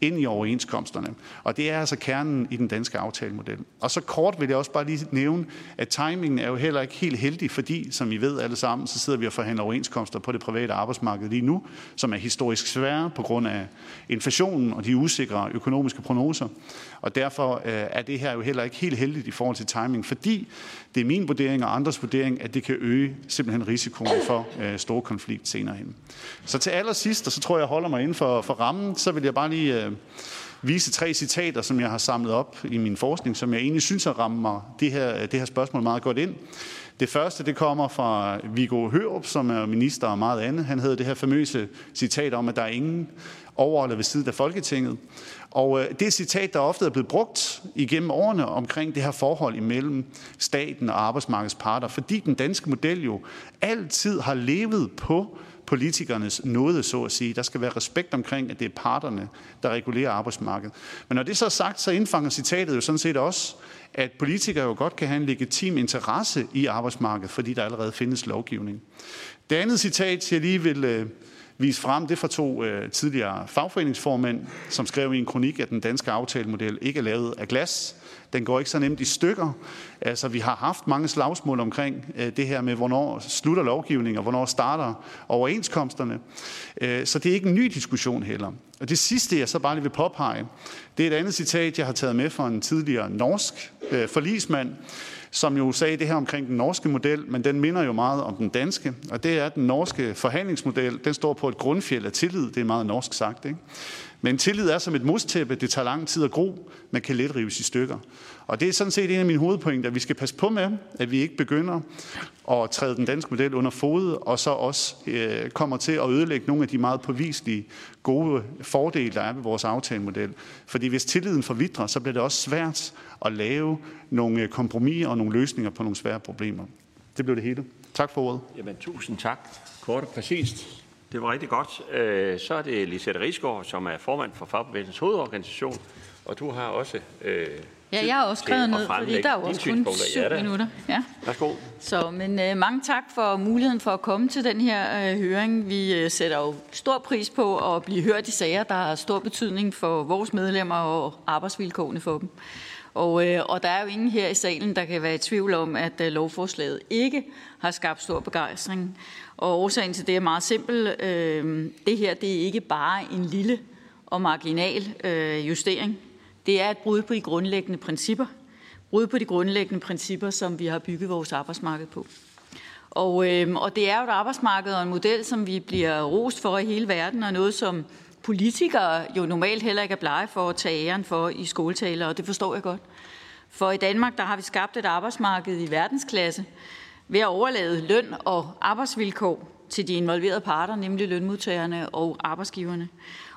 ind i overenskomsterne. Og det er altså kernen i den danske aftalemodel. Og så kort vil jeg også bare lige nævne, at timingen er jo heller ikke helt heldig, fordi, som I ved alle sammen, så sidder vi og forhandler overenskomster på det private arbejdsmarked lige nu, som er historisk svære på grund af inflationen og de usikre økonomiske prognoser. Og derfor øh, er det her jo heller ikke helt heldigt i forhold til timing, fordi det er min vurdering og andres vurdering, at det kan øge simpelthen risikoen for øh, store konflikt senere hen. Så til allersidst, og så tror jeg, jeg holder mig inden for, for rammen, så vil jeg bare lige øh, vise tre citater, som jeg har samlet op i min forskning, som jeg egentlig synes har rammer det her, det her spørgsmål meget godt ind. Det første, det kommer fra Viggo Hørup, som er minister og meget andet. Han havde det her famøse citat om, at der er ingen over eller ved siden af Folketinget. Og øh, det er citat, der ofte er blevet brugt igennem årene omkring det her forhold imellem staten og arbejdsmarkedets parter, fordi den danske model jo altid har levet på politikernes nåde, så at sige. Der skal være respekt omkring, at det er parterne, der regulerer arbejdsmarkedet. Men når det så er sagt, så indfanger citatet jo sådan set også, at politikere jo godt kan have en legitim interesse i arbejdsmarkedet, fordi der allerede findes lovgivning. Det andet citat, jeg lige vil øh, vise frem, det er fra to øh, tidligere fagforeningsformænd, som skrev i en kronik, at den danske aftalemodel ikke er lavet af glas. Den går ikke så nemt i stykker. Altså, vi har haft mange slagsmål omkring øh, det her med, hvornår slutter lovgivningen, og hvornår starter overenskomsterne. Øh, så det er ikke en ny diskussion heller. Og det sidste, jeg så bare lige vil påpege, det er et andet citat, jeg har taget med fra en tidligere norsk øh, forlismand, som jo sagde det her omkring den norske model, men den minder jo meget om den danske, og det er, at den norske forhandlingsmodel, den står på et grundfjeld af tillid, det er meget norsk sagt, ikke? Men tillid er som et mustæppe, det tager lang tid at gro, men kan let rives i stykker. Og det er sådan set en af mine hovedpointer, at vi skal passe på med, at vi ikke begynder at træde den danske model under fod, og så også øh, kommer til at ødelægge nogle af de meget påviselige gode fordele, der er ved vores aftalemodel. Fordi hvis tilliden forvidrer, så bliver det også svært at lave nogle øh, kompromiser og nogle løsninger på nogle svære problemer. Det blev det hele. Tak for ordet. Jamen, tusind tak. Kort og præcist. Det var rigtig godt. Øh, så er det Lisette Rigsgaard, som er formand for Fagbevægelsens hovedorganisation, og du har også øh, Ja, jeg har også skrevet ned, fordi der er jo også kun syv ja, minutter. Ja. Værsgo. Så, men øh, mange tak for muligheden for at komme til den her øh, høring. Vi øh, sætter jo stor pris på at blive hørt i sager, der har stor betydning for vores medlemmer og arbejdsvilkårene for dem. Og, øh, og der er jo ingen her i salen, der kan være i tvivl om, at øh, lovforslaget ikke har skabt stor begejstring. Og årsagen til det er meget simpel. Øh, det her det er ikke bare en lille og marginal øh, justering. Det er et brud på de grundlæggende principper. Brud på de grundlæggende principper, som vi har bygget vores arbejdsmarked på. Og, øh, og det er jo et arbejdsmarked og en model, som vi bliver rost for i hele verden, og noget, som politikere jo normalt heller ikke er blege for at tage æren for i skoletaler, og det forstår jeg godt. For i Danmark, der har vi skabt et arbejdsmarked i verdensklasse ved at overlade løn og arbejdsvilkår til de involverede parter, nemlig lønmodtagerne og arbejdsgiverne.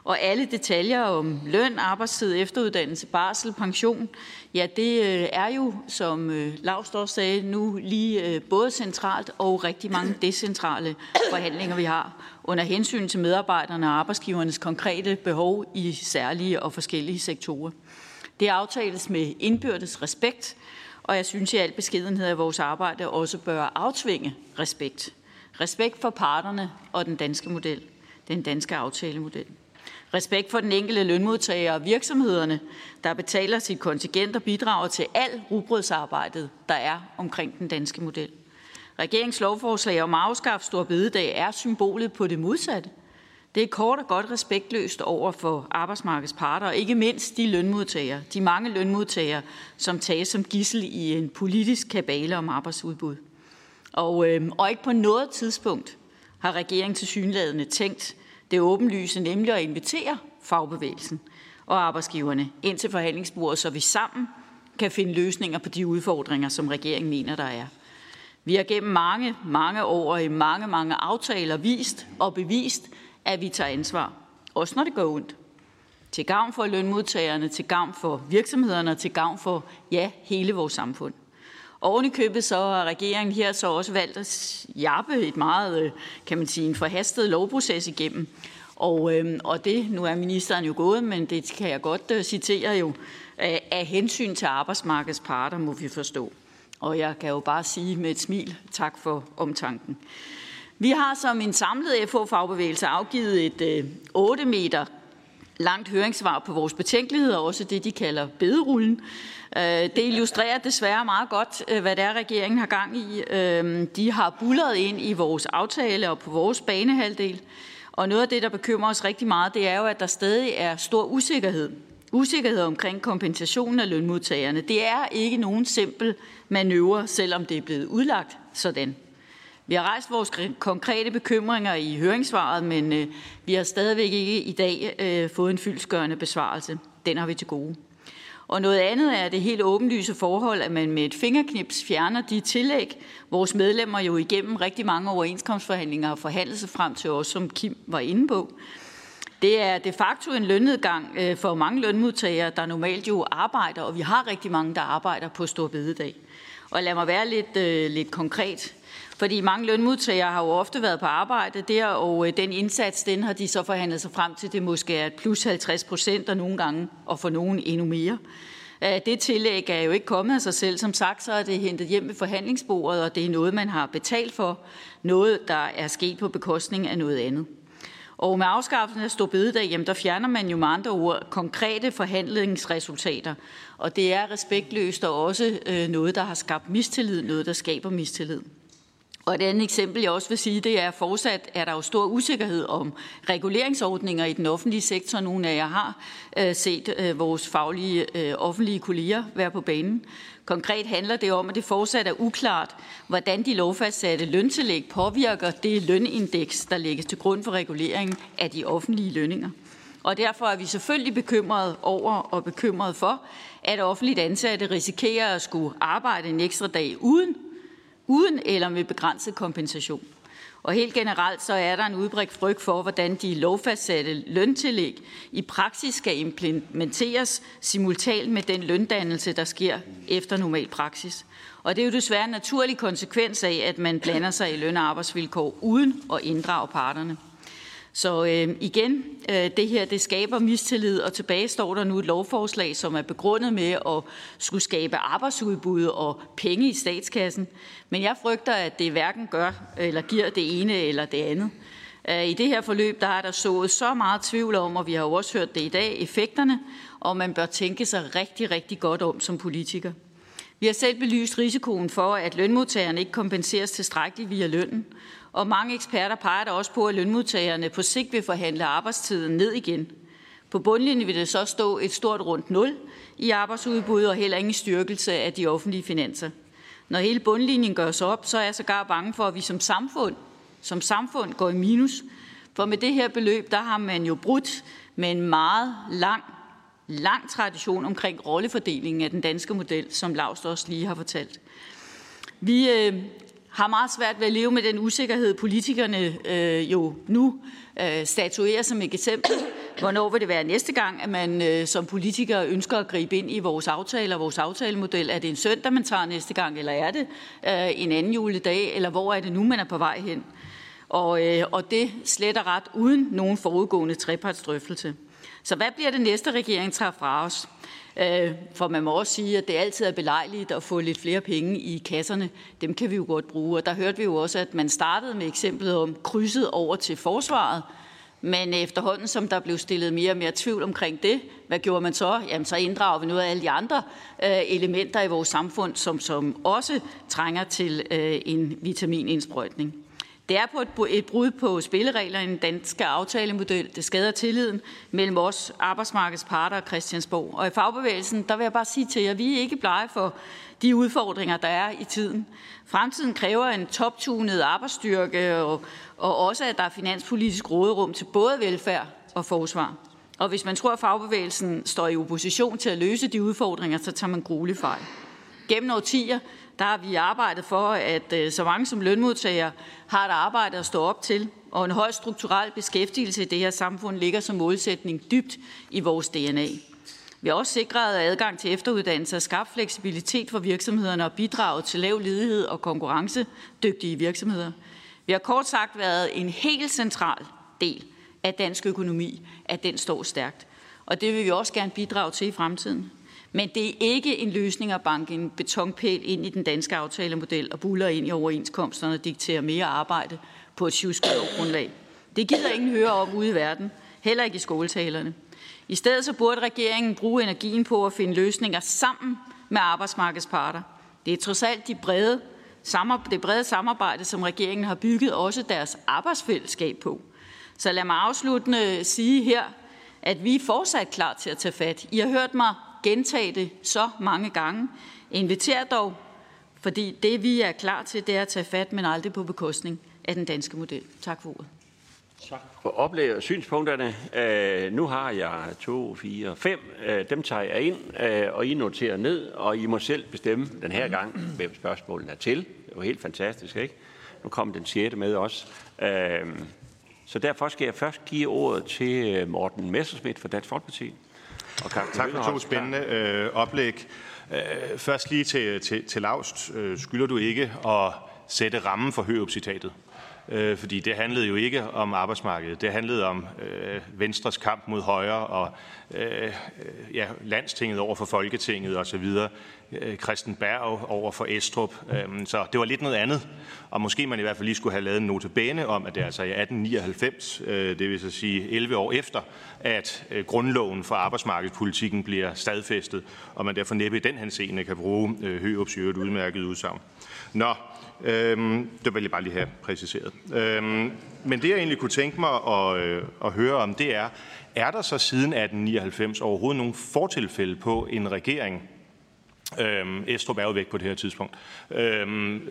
Og alle detaljer om løn, arbejdstid, efteruddannelse, barsel, pension, ja, det øh, er jo, som øh, Lars også sagde, nu lige øh, både centralt og rigtig mange decentrale forhandlinger, vi har under hensyn til medarbejderne og arbejdsgivernes konkrete behov i særlige og forskellige sektorer. Det aftales med indbyrdes respekt, og jeg synes i al beskedenhed, at vores arbejde også bør aftvinge respekt. Respekt for parterne og den danske model, den danske aftalemodel. Respekt for den enkelte lønmodtager og virksomhederne, der betaler sit kontingent og bidrager til al rugbrødsarbejdet, der er omkring den danske model. Regeringens lovforslag om at afskaffe stor bededag er symbolet på det modsatte. Det er kort og godt respektløst over for arbejdsmarkedets parter, og ikke mindst de lønmodtagere, de mange lønmodtagere, som tages som gissel i en politisk kabale om arbejdsudbud. Og, øh, og ikke på noget tidspunkt har regeringen til synlædende tænkt det åbenlyse, nemlig at invitere fagbevægelsen og arbejdsgiverne ind til forhandlingsbordet, så vi sammen kan finde løsninger på de udfordringer, som regeringen mener, der er. Vi har gennem mange, mange år i mange, mange aftaler vist og bevist, at vi tager ansvar, også når det går ondt. Til gavn for lønmodtagerne, til gavn for virksomhederne og til gavn for, ja, hele vores samfund. Og oven i købet så har regeringen her så også valgt at jappe et meget, øh, kan man sige, en forhastet lovproces igennem. Og, øh, og det, nu er ministeren jo gået, men det kan jeg godt uh, citere jo, af hensyn til arbejdsmarkedets parter, må vi forstå. Og jeg kan jo bare sige med et smil, tak for omtanken. Vi har som en samlet FH-fagbevægelse afgivet et øh, 8 meter langt høringssvar på vores betænkeligheder, også det, de kalder bederullen. Øh, det illustrerer desværre meget godt, øh, hvad det er, regeringen har gang i. Øh, de har bullet ind i vores aftale og på vores banehalvdel. Og noget af det, der bekymrer os rigtig meget, det er jo, at der stadig er stor usikkerhed. Usikkerhed omkring kompensationen af lønmodtagerne. Det er ikke nogen simpel manøvre, selvom det er blevet udlagt sådan. Vi har rejst vores konkrete bekymringer i høringssvaret, men øh, vi har stadigvæk ikke i dag øh, fået en fyldsgørende besvarelse. Den har vi til gode. Og noget andet er det helt åbenlyse forhold, at man med et fingerknips fjerner de tillæg, vores medlemmer jo igennem rigtig mange overenskomstforhandlinger har forhandlet sig frem til os, som Kim var inde på. Det er de facto en lønnedgang øh, for mange lønmodtagere, der normalt jo arbejder, og vi har rigtig mange, der arbejder på Stor Bededag. Og lad mig være lidt, øh, lidt konkret. Fordi mange lønmodtagere har jo ofte været på arbejde der, og øh, den indsats, den har de så forhandlet sig frem til, det måske er plus 50 procent, og nogle gange, og for nogen endnu mere. Øh, det tillæg er jo ikke kommet af sig selv. Som sagt, så er det hentet hjem ved forhandlingsbordet, og det er noget, man har betalt for. Noget, der er sket på bekostning af noget andet. Og med afskaffelsen af Stor Bededag, jamen, der fjerner man jo med andre ord konkrete forhandlingsresultater. Og det er respektløst og også øh, noget, der har skabt mistillid, noget, der skaber mistillid. Og et andet eksempel, jeg også vil sige, det er fortsat, er der jo stor usikkerhed om reguleringsordninger i den offentlige sektor. Nogle af jer har øh, set øh, vores faglige øh, offentlige kolleger være på banen. Konkret handler det om, at det fortsat er uklart, hvordan de lovfastsatte løntillæg påvirker det lønindeks, der lægges til grund for reguleringen af de offentlige lønninger. Og derfor er vi selvfølgelig bekymrede over og bekymrede for, at offentligt ansatte risikerer at skulle arbejde en ekstra dag uden uden eller med begrænset kompensation. Og helt generelt så er der en udbredt frygt for, hvordan de lovfastsatte løntillæg i praksis skal implementeres simultant med den løndannelse, der sker efter normal praksis. Og det er jo desværre en naturlig konsekvens af, at man blander sig i løn- og arbejdsvilkår uden at inddrage parterne. Så øh, igen, øh, det her det skaber mistillid, og tilbage står der nu et lovforslag, som er begrundet med at skulle skabe arbejdsudbud og penge i statskassen. Men jeg frygter, at det hverken gør eller giver det ene eller det andet. Øh, I det her forløb der er der sået så meget tvivl om, og vi har jo også hørt det i dag, effekterne, og man bør tænke sig rigtig, rigtig godt om som politiker. Vi har selv belyst risikoen for, at lønmodtagerne ikke kompenseres tilstrækkeligt via lønnen, og mange eksperter peger da også på, at lønmodtagerne på sigt vil forhandle arbejdstiden ned igen. På bundlinjen vil det så stå et stort rundt nul i arbejdsudbud og heller ingen styrkelse af de offentlige finanser. Når hele bundlinjen gøres op, så er jeg sågar bange for, at vi som samfund, som samfund går i minus. For med det her beløb, der har man jo brudt med en meget lang, lang tradition omkring rollefordelingen af den danske model, som Lars også lige har fortalt. Vi øh, har meget svært ved at leve med den usikkerhed, politikerne øh, jo nu øh, statuerer som et eksempel. Hvornår vil det være næste gang, at man øh, som politiker ønsker at gribe ind i vores aftaler, vores aftalemodel? Er det en søndag, man tager næste gang, eller er det øh, en anden juledag, eller hvor er det nu, man er på vej hen? Og, øh, og det sletter ret uden nogen forudgående trepartsdrøftelse. Så hvad bliver det næste regering tager fra os? Øh, for man må også sige, at det altid er belejligt at få lidt flere penge i kasserne. Dem kan vi jo godt bruge. Og der hørte vi jo også, at man startede med eksemplet om krydset over til forsvaret. Men efterhånden, som der blev stillet mere og mere tvivl omkring det, hvad gjorde man så? Jamen, så inddrager vi noget af alle de andre øh, elementer i vores samfund, som, som også trænger til øh, en vitaminindsprøjtning. Det er på et, et brud på spillereglerne i den danske aftalemodel. Det skader tilliden mellem os arbejdsmarkedsparter og Christiansborg. Og i fagbevægelsen, der vil jeg bare sige til jer, vi er ikke blege for de udfordringer, der er i tiden. Fremtiden kræver en toptunet arbejdsstyrke, og, og også, at der er finanspolitisk råderum til både velfærd og forsvar. Og hvis man tror, at fagbevægelsen står i opposition til at løse de udfordringer, så tager man gruelig fejl. Gennem årtier der har vi arbejdet for, at øh, så mange som lønmodtagere har et arbejde at stå op til, og en høj strukturel beskæftigelse i det her samfund ligger som målsætning dybt i vores DNA. Vi har også sikret adgang til efteruddannelse og skabt fleksibilitet for virksomhederne og bidraget til lav ledighed og konkurrencedygtige virksomheder. Vi har kort sagt været en helt central del af dansk økonomi, at den står stærkt. Og det vil vi også gerne bidrage til i fremtiden. Men det er ikke en løsning at banke en betonpæl ind i den danske aftalemodel og buller ind i overenskomsterne og diktere mere arbejde på et grundlag. Det gider ingen høre om ude i verden, heller ikke i skoletalerne. I stedet så burde regeringen bruge energien på at finde løsninger sammen med arbejdsmarkedsparter. Det er trods alt de brede, det brede samarbejde, som regeringen har bygget også deres arbejdsfællesskab på. Så lad mig afsluttende sige her, at vi er fortsat klar til at tage fat. I har hørt mig gentage det så mange gange. Inviter dog, fordi det vi er klar til, det er at tage fat, men aldrig på bekostning af den danske model. Tak for ordet. for oplæg og synspunkterne. Øh, nu har jeg to, fire, fem. Øh, dem tager jeg ind, øh, og I noterer ned, og I må selv bestemme den her gang, hvem spørgsmålene er til. Det var helt fantastisk, ikke? Nu kom den sjette med også. Øh, så derfor skal jeg først give ordet til øh, Morten Messerschmidt fra Dansk Folkeparti. Og tak for to spændende øh, oplæg. Øh, først lige til, til, til Laust. Øh, skylder du ikke at sætte rammen for Hørup-citatet? Øh, fordi det handlede jo ikke om arbejdsmarkedet. Det handlede om øh, Venstres kamp mod højre og øh, ja, landstinget over for Folketinget osv. Øh, Christen Berg over for Estrup. Øhm, så det var lidt noget andet. Og måske man i hvert fald lige skulle have lavet en notabene om, at det er altså i 1899, øh, det vil så sige 11 år efter, at øh, grundloven for arbejdsmarkedspolitikken bliver stadfæstet, og man derfor næppe i den henseende kan bruge øh, Hørups øvrigt udmærket udsagn. Nå, Øhm, det vil jeg bare lige have præciseret. Øhm, men det, jeg egentlig kunne tænke mig at, øh, at høre om, det er, er der så siden 1899 overhovedet nogle fortilfælde på en regering, øhm, Estrup er jo væk på det her tidspunkt, øhm,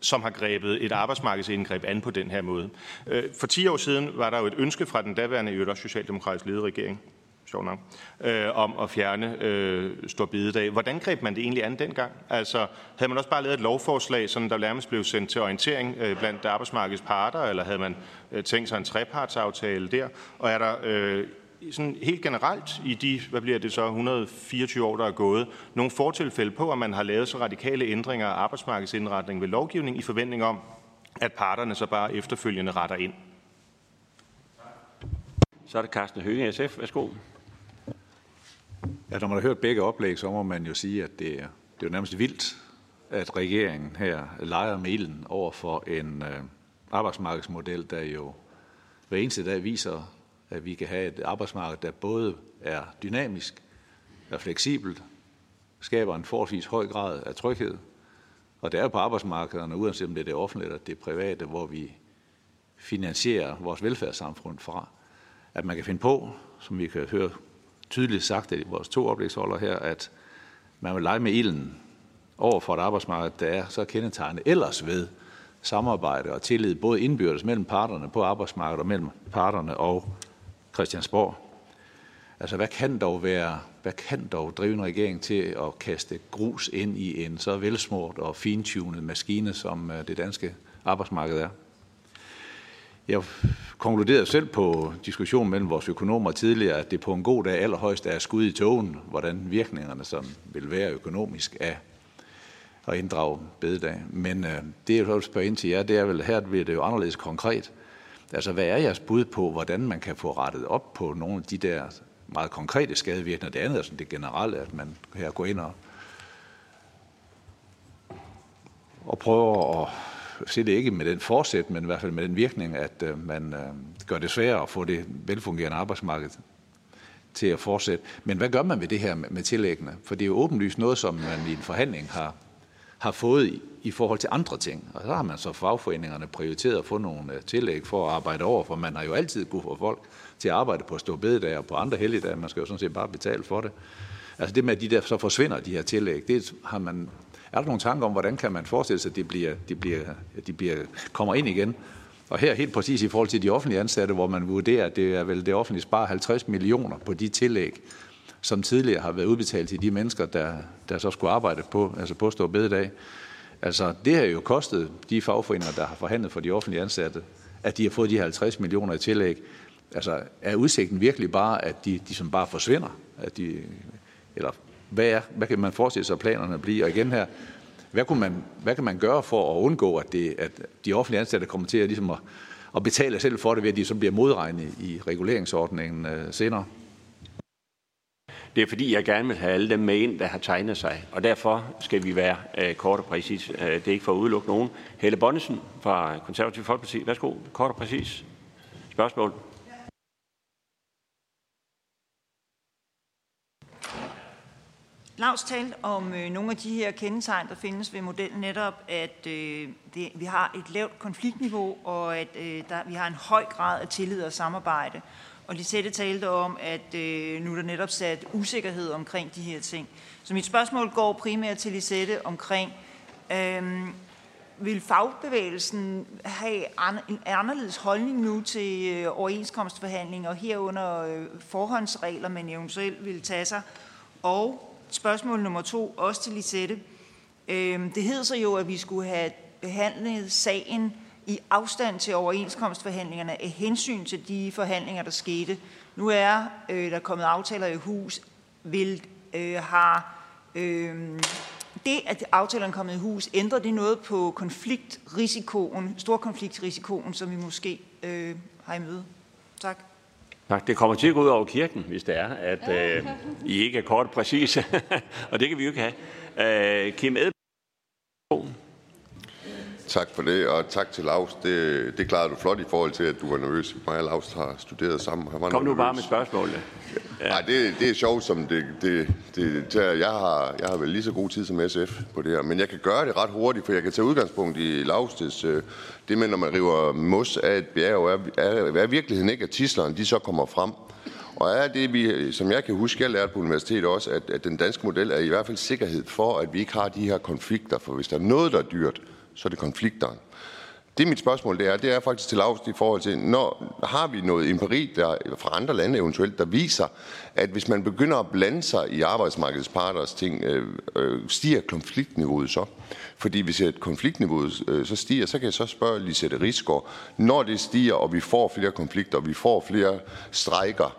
som har grebet et arbejdsmarkedsindgreb an på den her måde. Øh, for 10 år siden var der jo et ønske fra den daværende øvrigt socialdemokratisk ledede regering, sjov nok, øh, om at fjerne øh, Stor Bidedag. Hvordan greb man det egentlig an dengang? Altså, havde man også bare lavet et lovforslag, sådan der nærmest blev sendt til orientering øh, blandt arbejdsmarkedets parter, eller havde man øh, tænkt sig en trepartsaftale der? Og er der øh, sådan helt generelt i de, hvad bliver det så, 124 år, der er gået, nogle fortilfælde på, at man har lavet så radikale ændringer af arbejdsmarkedsindretning ved lovgivning i forventning om, at parterne så bare efterfølgende retter ind? Så er det Carsten Høge, SF. Værsgo. Ja, når man har hørt begge oplæg, så må man jo sige, at det er, det er jo nærmest vildt, at regeringen her leger med ilden over for en øh, arbejdsmarkedsmodel, der jo hver eneste dag viser, at vi kan have et arbejdsmarked, der både er dynamisk, er fleksibelt, skaber en forholdsvis høj grad af tryghed. Og det er på arbejdsmarkederne, uanset om det er det offentlige eller det private, hvor vi finansierer vores velfærdssamfund fra. At man kan finde på, som vi kan høre tydeligt sagt i vores to oplægsholder her, at man vil lege med ilden over for et arbejdsmarked, der er så kendetegnet ellers ved samarbejde og tillid, både indbyrdes mellem parterne på arbejdsmarkedet og mellem parterne og Christiansborg. Altså, hvad kan dog være, hvad kan dog drive en regering til at kaste grus ind i en så velsmurt og fintunet maskine, som øh, det danske arbejdsmarked er? Jeg konkluderede selv på diskussionen mellem vores økonomer tidligere, at det på en god dag allerhøjst er skud i togen, hvordan virkningerne sådan vil være økonomisk af at inddrage bededag. Men øh, det, jeg vil spørge ind til jer, det er vel, her bliver det jo anderledes konkret. Altså, hvad er jeres bud på, hvordan man kan få rettet op på nogle af de der meget konkrete skadevirkninger? Det andet er sådan det generelle, at man her går ind og, og prøver at se det ikke med den forsæt, men i hvert fald med den virkning, at øh, man øh, gør det sværere at få det velfungerende arbejdsmarked til at fortsætte. Men hvad gør man ved det her med, med tillæggene? For det er jo åbenlyst noget, som man i en forhandling har, har fået i, i forhold til andre ting. Og så har man så fagforeningerne prioriteret at få nogle øh, tillæg for at arbejde over, for man har jo altid kunne få folk til at arbejde på stå bededag og på andre helligdage. Man skal jo sådan set bare betale for det. Altså det med, at de der så forsvinder, de her tillæg, det har man er der nogle tanker om, hvordan kan man forestille sig, at de, bliver, de, bliver, de bliver, kommer ind igen? Og her helt præcis i forhold til de offentlige ansatte, hvor man vurderer, at det er vel det offentlige sparer 50 millioner på de tillæg, som tidligere har været udbetalt til de mennesker, der, der så skulle arbejde på, altså på stå bededag. Altså, det har jo kostet de fagforeninger, der har forhandlet for de offentlige ansatte, at de har fået de 50 millioner i tillæg. Altså, er udsigten virkelig bare, at de, de som bare forsvinder? At de, eller hvad, er, hvad kan man forestille sig, at planerne bliver? Og igen her, hvad, kunne man, hvad kan man gøre for at undgå, at, det, at de offentlige ansatte kommer til at, ligesom at, at betale selv for det, ved at de så bliver modregnet i reguleringsordningen øh, senere? Det er fordi, jeg gerne vil have alle dem med ind, der har tegnet sig. Og derfor skal vi være øh, kort og præcis. Øh, det er ikke for at udelukke nogen. Helle Bonnesen fra Konservativ Folkeparti. Værsgo, kort og præcis. Spørgsmål. Lars talte om øh, nogle af de her kendetegn, der findes ved modellen netop, at øh, det, vi har et lavt konfliktniveau, og at øh, der, vi har en høj grad af tillid og samarbejde. Og Lisette talte om, at øh, nu er der netop sat usikkerhed omkring de her ting. Så mit spørgsmål går primært til Lisette omkring, øh, vil fagbevægelsen have en anderledes holdning nu til øh, overenskomstforhandlinger herunder øh, forhåndsregler, man eventuelt vil tage sig? Og spørgsmål nummer to, også til Lisette. Øh, det hed så jo, at vi skulle have behandlet sagen i afstand til overenskomstforhandlingerne af hensyn til de forhandlinger, der skete. Nu er øh, der kommet aftaler i hus. Vil øh, har øh, det, at aftalerne er kommet i hus, ændrer det noget på konfliktrisikoen, stor konfliktrisikoen, som vi måske øh, har i møde? Tak. Tak. Det kommer til at gå ud over kirken, hvis det er, at øh, I ikke er kort og præcise. og det kan vi jo ikke have. Øh, Kim Edberg. Tak for det, og tak til Lars. Det, det klarede du flot i forhold til, at du var nervøs. Mig og Lars har studeret sammen. Han var Kom nu nervøs. bare med spørgsmålet. Ja. Nej, det, det er sjovt, som det, det, det, det jeg, har, jeg har vel lige så god tid som SF på det her, men jeg kan gøre det ret hurtigt, for jeg kan tage udgangspunkt i Laustes, øh, det med, når man river mos af et bjerg, er, er, er virkeligheden ikke, at tislerne de så kommer frem. Og er det, vi, som jeg kan huske, jeg lærte på universitetet også, at, at den danske model er i hvert fald sikkerhed for, at vi ikke har de her konflikter, for hvis der er noget, der er dyrt, så er det konflikterne. Det mit spørgsmål det er, det er faktisk til Laust i forhold til, når har vi noget empiri der, fra andre lande eventuelt, der viser, at hvis man begynder at blande sig i arbejdsmarkedets parters ting, øh, øh, stiger konfliktniveauet så? Fordi hvis et konfliktniveauet øh, så stiger, så kan jeg så spørge Lisette Rigsgaard, når det stiger, og vi får flere konflikter, og vi får flere strejker,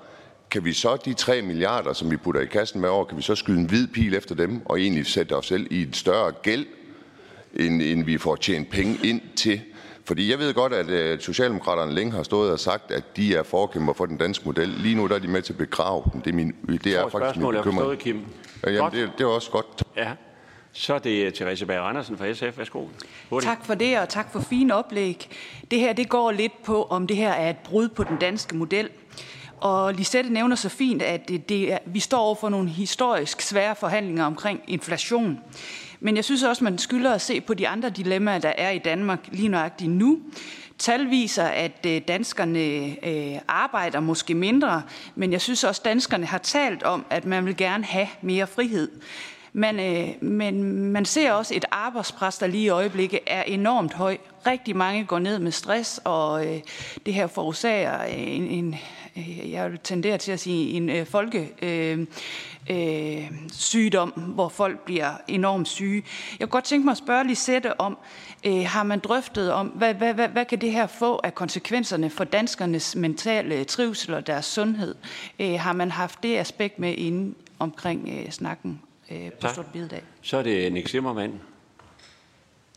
kan vi så de 3 milliarder, som vi putter i kassen med år, kan vi så skyde en hvid pil efter dem, og egentlig sætte os selv i en større gæld, end, end vi får tjent penge ind til? Fordi jeg ved godt, at øh, Socialdemokraterne længe har stået og sagt, at de er forkæmper for den danske model. Lige nu der er de med til at begrave den. Det er, min, det er faktisk min bekymring. Kim. Ja, jamen, det, det er også godt. Ja. Så er det Therese Bager Andersen fra SF. Værsgo. Hurtigt. Tak for det, og tak for fine oplæg. Det her det går lidt på, om det her er et brud på den danske model. Og Lisette nævner så fint, at det, det er, vi står over for nogle historisk svære forhandlinger omkring inflation. Men jeg synes også, man skylder at se på de andre dilemmaer, der er i Danmark lige nøjagtigt nu. Tal viser, at øh, danskerne øh, arbejder måske mindre, men jeg synes også, at danskerne har talt om, at man vil gerne have mere frihed. Men, øh, men man ser også et arbejdspres, der lige i øjeblikket er enormt høj. Rigtig mange går ned med stress, og det her forårsager en, en jeg vil tendere til at sige en øh, folke, øh, øh, sygdom, hvor folk bliver enormt syge. Jeg kunne godt tænke mig at spørge Lisette om, øh, har man drøftet om, hvad, hvad, hvad, hvad kan det her få af konsekvenserne for danskernes mentale trivsel og deres sundhed? Øh, har man haft det aspekt med inde omkring øh, snakken øh, på Stort Bidedag? Så er det Nick Zimmermann.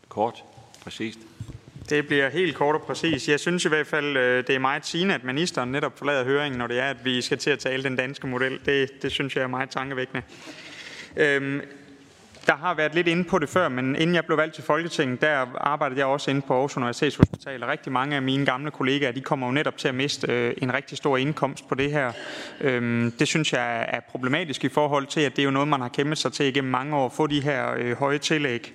Kort, præcist. Det bliver helt kort og præcis. Jeg synes i hvert fald, øh, det er meget sigende, at ministeren netop forlader høringen, når det er, at vi skal til at tale den danske model. Det, det synes jeg er meget tankevækkende. Øhm, der har været lidt inde på det før, men inden jeg blev valgt til Folketinget, der arbejdede jeg også inde på Aarhus Universitetshospital, og rigtig mange af mine gamle kollegaer, de kommer jo netop til at miste øh, en rigtig stor indkomst på det her. Øhm, det synes jeg er problematisk i forhold til, at det er jo noget, man har kæmpet sig til igennem mange år, at få de her øh, høje tillæg.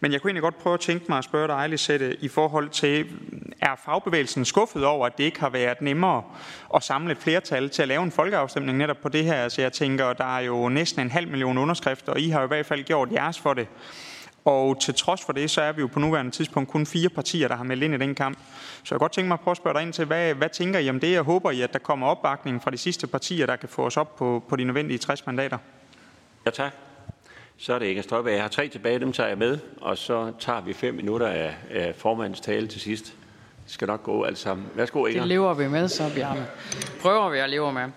Men jeg kunne egentlig godt prøve at tænke mig at spørge dig, Lisette, i forhold til, er fagbevægelsen skuffet over, at det ikke har været nemmere at samle et flertal til at lave en folkeafstemning netop på det her? Altså jeg tænker, der er jo næsten en halv million underskrifter, og I har jo i hvert fald gjort jeres for det. Og til trods for det, så er vi jo på nuværende tidspunkt kun fire partier, der har meldt ind i den kamp. Så jeg godt tænke mig at prøve at spørge dig ind til, hvad, hvad tænker I om det? Jeg håber I, at der kommer opbakning fra de sidste partier, der kan få os op på, på de nødvendige 60 mandater. Ja, tak. Så er det Inger Støjberg. Jeg har tre tilbage, dem tager jeg med, og så tager vi fem minutter af, af formandens tale til sidst. Det skal nok gå alt sammen. Værsgo, Inger. Det lever vi med, så Bjarne. Prøver vi at leve med.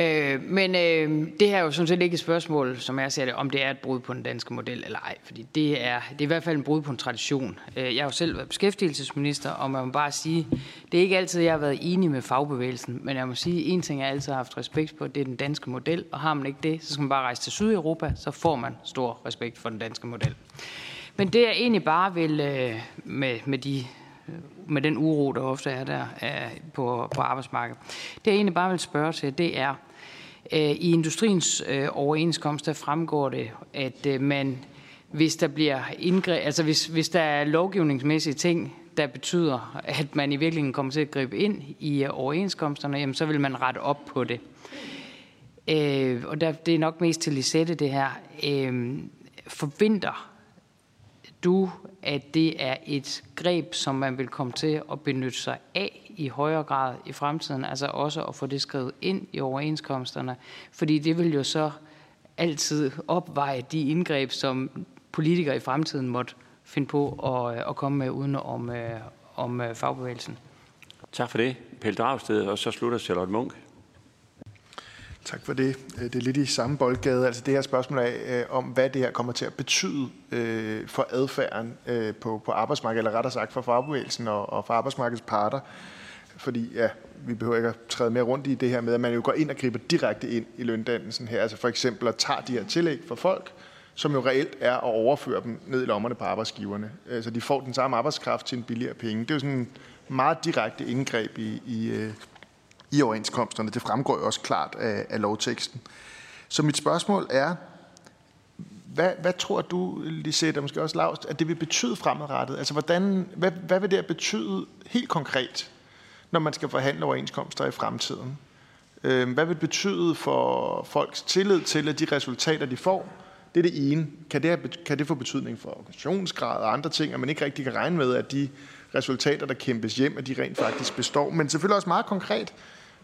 Øh, men øh, det her er jo sådan set ikke et spørgsmål, som jeg ser det, om det er et brud på den danske model eller ej. Fordi det er, det er i hvert fald en brud på en tradition. Øh, jeg har jo selv været beskæftigelsesminister, og man må bare sige, det er ikke altid, jeg har været enig med fagbevægelsen. Men jeg må sige, en ting, jeg altid har haft respekt på, det er den danske model. Og har man ikke det, så skal man bare rejse til Sydeuropa, så får man stor respekt for den danske model. Men det jeg egentlig bare vil øh, med, med de øh, med den uro, der ofte er der øh, på, på arbejdsmarkedet. Det jeg egentlig bare vil spørge til, det er, Øh, I industriens øh, overenskomst, der fremgår det, at øh, man, hvis der bliver indgreb, altså hvis, hvis der er lovgivningsmæssige ting, der betyder, at man i virkeligheden kommer til at gribe ind i overenskomsterne, jamen så vil man rette op på det. og der, det er nok mest til Lisette det her. forventer du, at det er et greb, som man vil komme til at benytte sig af i højere grad i fremtiden, altså også at få det skrevet ind i overenskomsterne, fordi det vil jo så altid opveje de indgreb, som politikere i fremtiden måtte finde på at, at komme med uden om, øh, om øh, fagbevægelsen. Tak for det, Pelle Dragsted, og så slutter Charlotte Munk. Tak for det. Øh, det er lidt i samme boldgade. Altså det her spørgsmål af, om hvad det her kommer til at betyde øh, for adfærden øh, på, på arbejdsmarkedet, eller rettere sagt for fagbevægelsen og, og for arbejdsmarkedets parter. Fordi ja, vi behøver ikke at træde mere rundt i det her med, at man jo går ind og griber direkte ind i løndannelsen her. Altså for eksempel at tage de her tillæg for folk, som jo reelt er at overføre dem ned i lommerne på arbejdsgiverne. Altså de får den samme arbejdskraft til en billigere penge. Det er jo sådan en meget direkte indgreb i, i, øh, i overenskomsterne. Det fremgår jo også klart af, af lovteksten. Så mit spørgsmål er, hvad, hvad tror du, Lisette, og måske også Lars, at det vil betyde fremadrettet? Altså, hvordan, hvad, hvad vil det betyde helt konkret, når man skal forhandle overenskomster i fremtiden? Øhm, hvad vil det betyde for folks tillid til, at de resultater, de får, det er det ene. Kan det, have, kan det få betydning for organisationsgrad og andre ting, at man ikke rigtig kan regne med, at de resultater, der kæmpes hjem, at de rent faktisk består? Men selvfølgelig også meget konkret.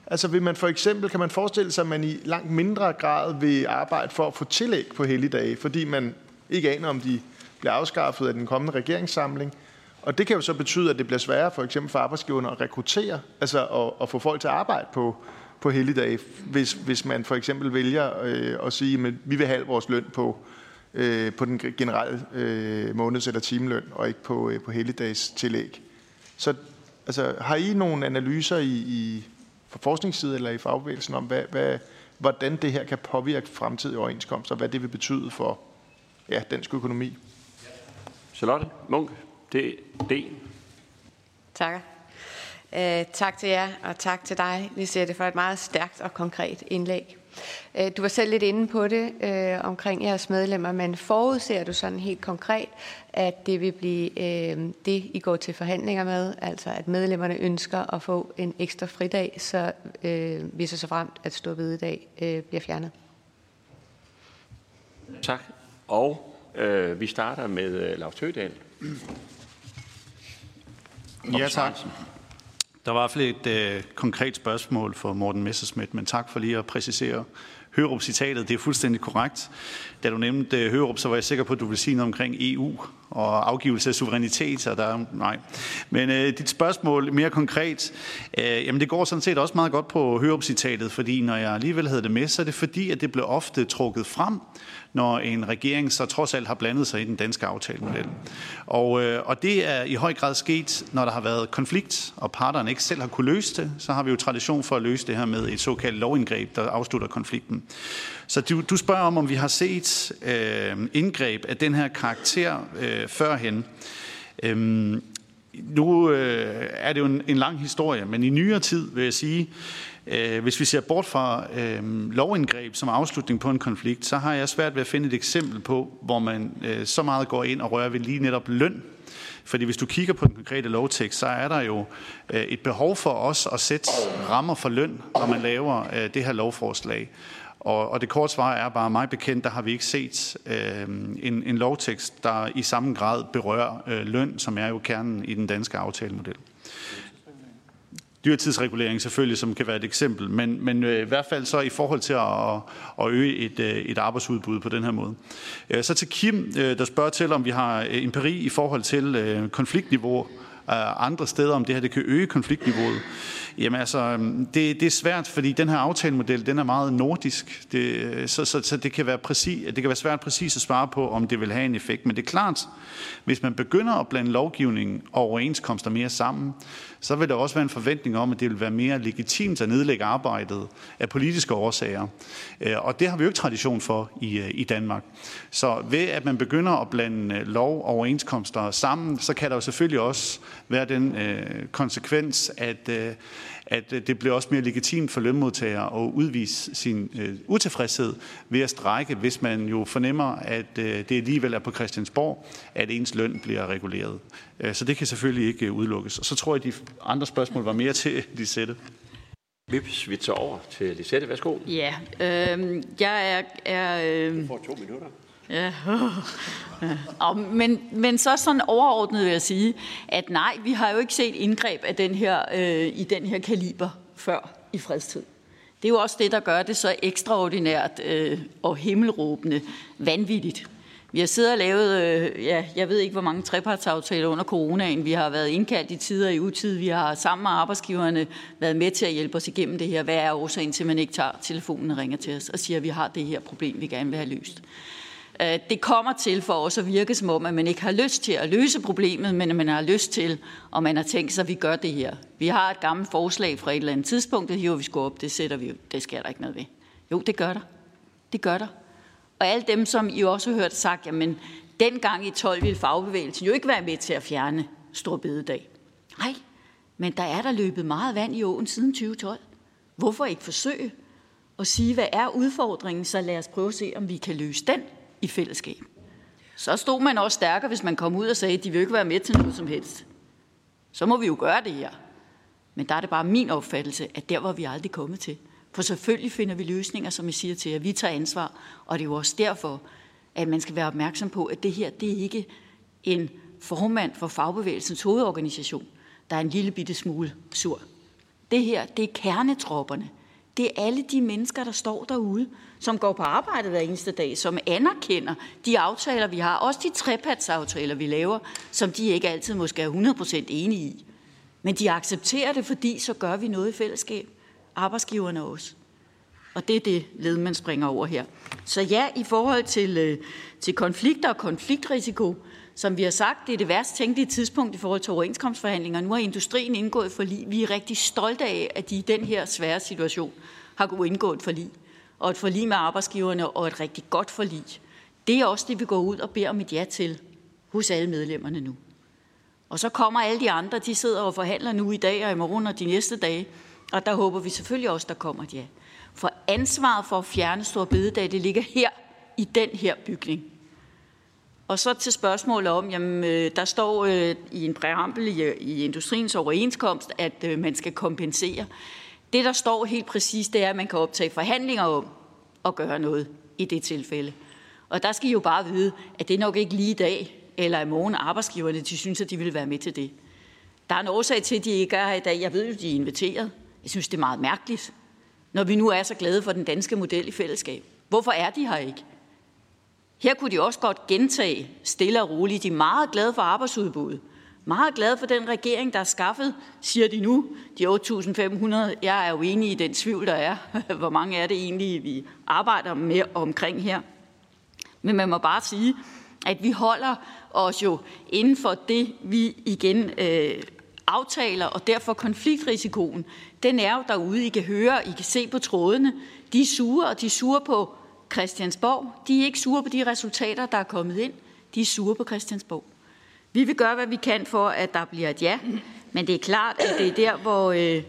Altså vil man for eksempel, kan man forestille sig, at man i langt mindre grad vil arbejde for at få tillæg på helligdage, fordi man ikke aner, om de bliver afskaffet af den kommende regeringssamling. Og det kan jo så betyde, at det bliver sværere for eksempel for arbejdsgiverne at rekruttere, altså at, at få folk til at arbejde på, på helligdage, hvis, hvis man for eksempel vælger øh, at sige, at vi vil have vores løn på, øh, på den generelle øh, måneds- eller timeløn, og ikke på, øh, på helligdags tillæg. Så altså, har I nogle analyser i, i fra forskningssiden eller i fagbevægelsen om, hvad, hvad, hvordan det her kan påvirke fremtidige overenskomster, og hvad det vil betyde for ja, dansk økonomi? Charlotte Munk, det D. Tak. Øh, tak til jer, og tak til dig, Lisette, for et meget stærkt og konkret indlæg. Øh, du var selv lidt inde på det øh, omkring jeres medlemmer, men forudser du sådan helt konkret, at det vil blive øh, det, I går til forhandlinger med, altså at medlemmerne ønsker at få en ekstra fridag, så øh, hvis så fremt, at stor dag øh, bliver fjernet? Tak. Og øh, vi starter med øh, Lars Tøgedal. Ja, tak. Der var i hvert fald et øh, konkret spørgsmål for Morten Messerschmidt, men tak for lige at præcisere Hørup-citatet. Det er fuldstændig korrekt. Da du nævnte øh, Hørup, så var jeg sikker på, at du ville sige noget omkring EU og afgivelse af suverænitet, og der nej. Men øh, dit spørgsmål mere konkret, øh, jamen det går sådan set også meget godt på Hørup-citatet, fordi når jeg alligevel havde det med, så er det fordi, at det blev ofte trukket frem, når en regering så trods alt har blandet sig i den danske aftalemodel. Og, øh, og det er i høj grad sket, når der har været konflikt, og parterne ikke selv har kunne løse det, så har vi jo tradition for at løse det her med et såkaldt lovindgreb, der afslutter konflikten. Så du, du spørger om, om vi har set øh, indgreb af den her karakter øh, førhen. Øhm, nu øh, er det jo en, en lang historie, men i nyere tid vil jeg sige, Øh, hvis vi ser bort fra øh, lovindgreb som afslutning på en konflikt, så har jeg svært ved at finde et eksempel på, hvor man øh, så meget går ind og rører ved lige netop løn. Fordi hvis du kigger på den konkrete lovtekst, så er der jo øh, et behov for os at sætte rammer for løn, når man laver øh, det her lovforslag. Og, og det korte svar er bare, mig bekendt, der har vi ikke set øh, en, en lovtekst, der i samme grad berører øh, løn, som er jo kernen i den danske aftalemodel. Dyrtidsregulering selvfølgelig, som kan være et eksempel, men, men øh, i hvert fald så i forhold til at, at øge et, øh, et arbejdsudbud på den her måde. Øh, så til Kim, der spørger til, om vi har øh, empiri i forhold til konfliktniveau andre steder, om det her det kan øge konfliktniveauet. Jamen altså, det, det er svært, fordi den her aftalemodel, den er meget nordisk, det, så, så, så det, kan være præcis, det kan være svært præcis at svare på, om det vil have en effekt. Men det er klart, hvis man begynder at blande lovgivning og overenskomster mere sammen, så vil der også være en forventning om, at det vil være mere legitimt at nedlægge arbejdet af politiske årsager. Øh, og det har vi jo ikke tradition for i, øh, i Danmark. Så ved at man begynder at blande øh, lov og overenskomster sammen, så kan der jo selvfølgelig også være den øh, konsekvens, at, øh, at det bliver også mere legitimt for lønmodtagere at udvise sin øh, utilfredshed ved at strække, hvis man jo fornemmer, at øh, det alligevel er på Christiansborg, at ens løn bliver reguleret. Øh, så det kan selvfølgelig ikke øh, udelukkes. Og så tror jeg, at de andre spørgsmål var mere til Lisette. Vi switcher over til Lisette. Værsgo. Ja, øh, jeg er... er øh, du får to minutter. Ja. Og, men, men så sådan overordnet vil jeg sige, at nej, vi har jo ikke set indgreb af den her, øh, i den her kaliber før i fredstid. Det er jo også det, der gør det så ekstraordinært øh, og himmelråbende vanvittigt. Vi har siddet og lavet, øh, ja, jeg ved ikke, hvor mange trepartsaftaler under coronaen. Vi har været indkaldt i tider i utid. Vi har sammen med arbejdsgiverne været med til at hjælpe os igennem det her. Hvad er årsagen til, at man ikke tager telefonen og ringer til os og siger, at vi har det her problem, vi gerne vil have løst? Øh, det kommer til for os at virke som om, at man ikke har lyst til at løse problemet, men at man har lyst til, og man har tænkt sig, at vi gør det her. Vi har et gammelt forslag fra et eller andet tidspunkt, det hiver vi sgu op, det sætter vi Det sker der ikke noget ved. Jo, det gør der. Det gør der. Og alle dem, som I også har hørt sagt, jamen dengang i 12 ville fagbevægelsen jo ikke være med til at fjerne Stor Bededag. Nej, men der er der løbet meget vand i åen siden 2012. Hvorfor ikke forsøge at sige, hvad er udfordringen, så lad os prøve at se, om vi kan løse den i fællesskab. Så stod man også stærkere, hvis man kom ud og sagde, at de vil ikke være med til noget som helst. Så må vi jo gøre det her. Men der er det bare min opfattelse, at der var vi aldrig kommet til. For selvfølgelig finder vi løsninger, som jeg siger til jer. vi tager ansvar. Og det er jo også derfor, at man skal være opmærksom på, at det her, det er ikke en formand for fagbevægelsens hovedorganisation, der er en lille bitte smule sur. Det her, det er kernetropperne. Det er alle de mennesker, der står derude, som går på arbejde hver eneste dag, som anerkender de aftaler, vi har, også de trepartsaftaler, vi laver, som de ikke altid måske er 100% enige i. Men de accepterer det, fordi så gør vi noget i fællesskab. Arbejdsgiverne også. Og det er det led, man springer over her. Så ja, i forhold til, øh, til konflikter og konfliktrisiko, som vi har sagt, det er det værst tænkelige tidspunkt i forhold til overenskomstforhandlinger. Nu har industrien indgået forlig. Vi er rigtig stolte af, at de i den her svære situation har kunnet indgået et forlig og et forlig med arbejdsgiverne og et rigtig godt forlig. Det er også det, vi går ud og beder om et ja til hos alle medlemmerne nu. Og så kommer alle de andre, de sidder og forhandler nu i dag og i morgen og de næste dage, og der håber vi selvfølgelig også, der kommer et ja. For ansvaret for at fjerne Stor Bededag, det ligger her i den her bygning. Og så til spørgsmålet om, jamen, øh, der står øh, i en præambel i, øh, i industriens overenskomst, at øh, man skal kompensere. Det, der står helt præcist, det er, at man kan optage forhandlinger om at gøre noget i det tilfælde. Og der skal I jo bare vide, at det er nok ikke lige i dag eller i morgen arbejdsgiverne, de synes, at de vil være med til det. Der er en årsag til, at de ikke er her i dag. Jeg ved jo, de er inviteret. Jeg synes, det er meget mærkeligt, når vi nu er så glade for den danske model i fællesskab. Hvorfor er de her ikke? Her kunne de også godt gentage stille og roligt. De er meget glade for arbejdsudbuddet meget glad for den regering, der er skaffet, siger de nu, de 8.500. Jeg er jo enig i den tvivl, der er. Hvor mange er det egentlig, vi arbejder med omkring her? Men man må bare sige, at vi holder os jo inden for det, vi igen øh, aftaler, og derfor konfliktrisikoen, den er jo derude. I kan høre, I kan se på trådene. De er sure, og de er sure på Christiansborg. De er ikke sure på de resultater, der er kommet ind. De er sure på Christiansborg. Vi vil gøre, hvad vi kan for, at der bliver et ja, men det er klart, at det er der, hvor, øh,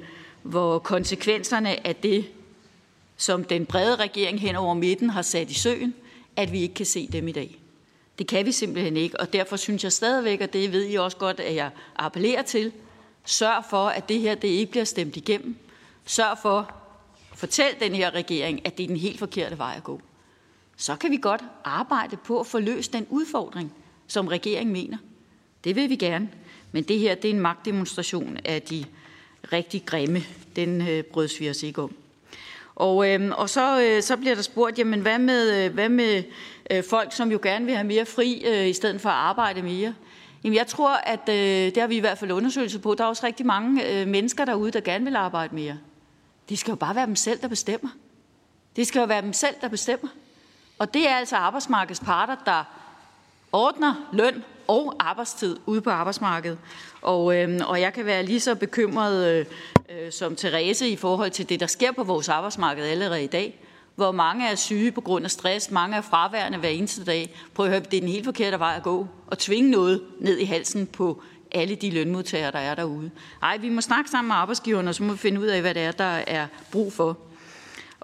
hvor konsekvenserne af det, som den brede regering hen over midten har sat i søen, at vi ikke kan se dem i dag. Det kan vi simpelthen ikke, og derfor synes jeg stadigvæk, og det ved I også godt, at jeg appellerer til, sørg for, at det her det ikke bliver stemt igennem. Sørg for, fortæl den her regering, at det er den helt forkerte vej at gå. Så kan vi godt arbejde på at få løst den udfordring, som regeringen mener. Det vil vi gerne. Men det her, det er en magtdemonstration af de rigtig grimme. Den øh, brøds vi os ikke om. Og, øh, og så, øh, så bliver der spurgt, jamen hvad med, øh, hvad med øh, folk, som jo gerne vil have mere fri, øh, i stedet for at arbejde mere? Jamen jeg tror, at øh, det har vi i hvert fald undersøgelser på. Der er også rigtig mange øh, mennesker derude, der gerne vil arbejde mere. Det skal jo bare være dem selv, der bestemmer. Det skal jo være dem selv, der bestemmer. Og det er altså arbejdsmarkedets parter, der ordner løn og arbejdstid ude på arbejdsmarkedet. Og, øh, og jeg kan være lige så bekymret øh, øh, som Therese i forhold til det, der sker på vores arbejdsmarked allerede i dag. Hvor mange er syge på grund af stress, mange er fraværende hver eneste dag. Prøv at høre, det er den helt forkerte vej at gå. Og tvinge noget ned i halsen på alle de lønmodtagere, der er derude. Ej, vi må snakke sammen med arbejdsgiverne, og så må vi finde ud af, hvad det er, der er brug for.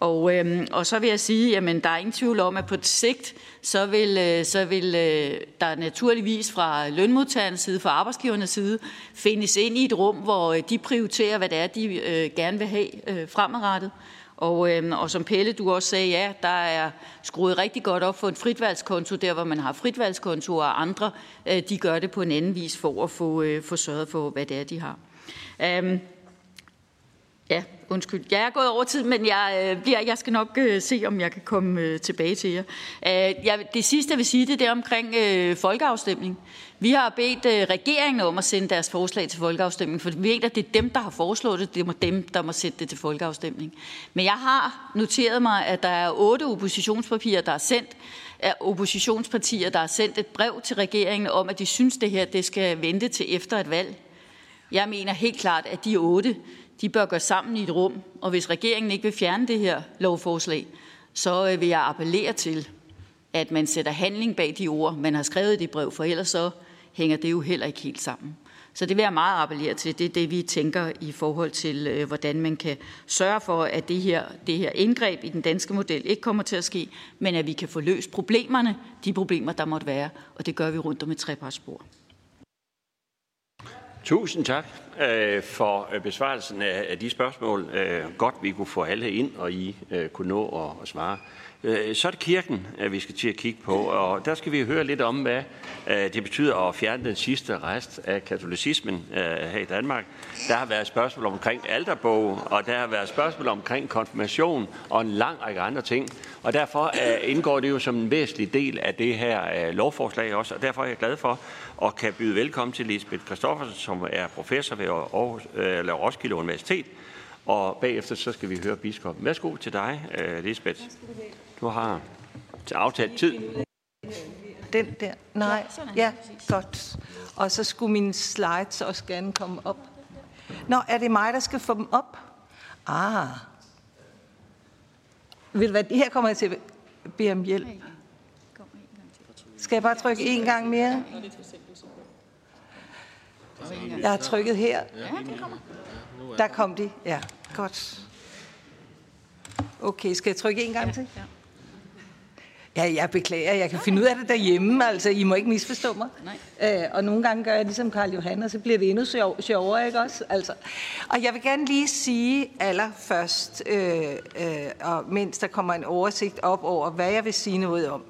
Og, øhm, og så vil jeg sige, at der er ingen tvivl om, at på sigt, så vil, øh, så vil øh, der naturligvis fra lønmodtagernes side, fra arbejdsgivernes side, findes ind i et rum, hvor øh, de prioriterer, hvad det er, de øh, gerne vil have øh, fremadrettet. Og, øh, og som Pelle, du også sagde, ja, der er skruet rigtig godt op for en fritvalgskonto, der hvor man har fritvalgskonto, og andre, øh, de gør det på en anden vis for at få, øh, få sørget for, hvad det er, de har. Um, Ja, undskyld. Jeg er gået over tid, men jeg, øh, bliver, jeg skal nok øh, se, om jeg kan komme øh, tilbage til jer. Jeg, det sidste, jeg vil sige, det er omkring øh, folkeafstemning. Vi har bedt øh, regeringen om at sende deres forslag til folkeafstemning, for vi ved, at det er dem, der har foreslået det. Det er dem, der må sætte det til folkeafstemning. Men jeg har noteret mig, at der er otte oppositionspapirer, der er sendt af oppositionspartier, der har sendt et brev til regeringen om, at de synes, det her det skal vente til efter et valg. Jeg mener helt klart, at de otte de bør gå sammen i et rum, og hvis regeringen ikke vil fjerne det her lovforslag, så øh, vil jeg appellere til, at man sætter handling bag de ord, man har skrevet i det brev, for ellers så hænger det jo heller ikke helt sammen. Så det vil jeg meget appellere til. Det er det, vi tænker i forhold til, øh, hvordan man kan sørge for, at det her, det her indgreb i den danske model ikke kommer til at ske, men at vi kan få løst problemerne, de problemer, der måtte være, og det gør vi rundt om et trepartsspor. Tusind tak øh, for øh, besvarelsen af, af de spørgsmål. Øh, godt, vi kunne få alle ind, og I øh, kunne nå at, at svare. Øh, så er det kirken, at vi skal til at kigge på, og der skal vi høre lidt om, hvad øh, det betyder at fjerne den sidste rest af katolicismen her i Danmark. Der har været spørgsmål omkring alterbog, og der har været spørgsmål omkring konfirmation og en lang række andre ting. Og derfor indgår det jo som en væsentlig del af det her lovforslag også, og derfor er jeg glad for at kan byde velkommen til Lisbeth Kristoffersen, som er professor ved Aarhus, eller Roskilde Universitet, og bagefter så skal vi høre biskoppen. Værsgo til dig, Lisbeth. Du har til aftalt tid. Den der? Nej. Ja, godt. Og så skulle mine slides også gerne komme op. Nå, er det mig, der skal få dem op? Ah. Ved du hvad, her kommer jeg til at bede om hjælp. Skal jeg bare trykke en gang mere? Jeg har trykket her. Der kom de. Ja, godt. Okay, skal jeg trykke en gang til? Ja. Ja, jeg beklager. Jeg kan finde ud af det derhjemme. Altså, I må ikke misforstå mig. Nej. Øh, og nogle gange gør jeg ligesom Karl Johan, og så bliver det endnu sjov, sjovere, ikke også? Altså. Og jeg vil gerne lige sige allerførst, øh, øh, og mens der kommer en oversigt op over, hvad jeg vil sige noget om,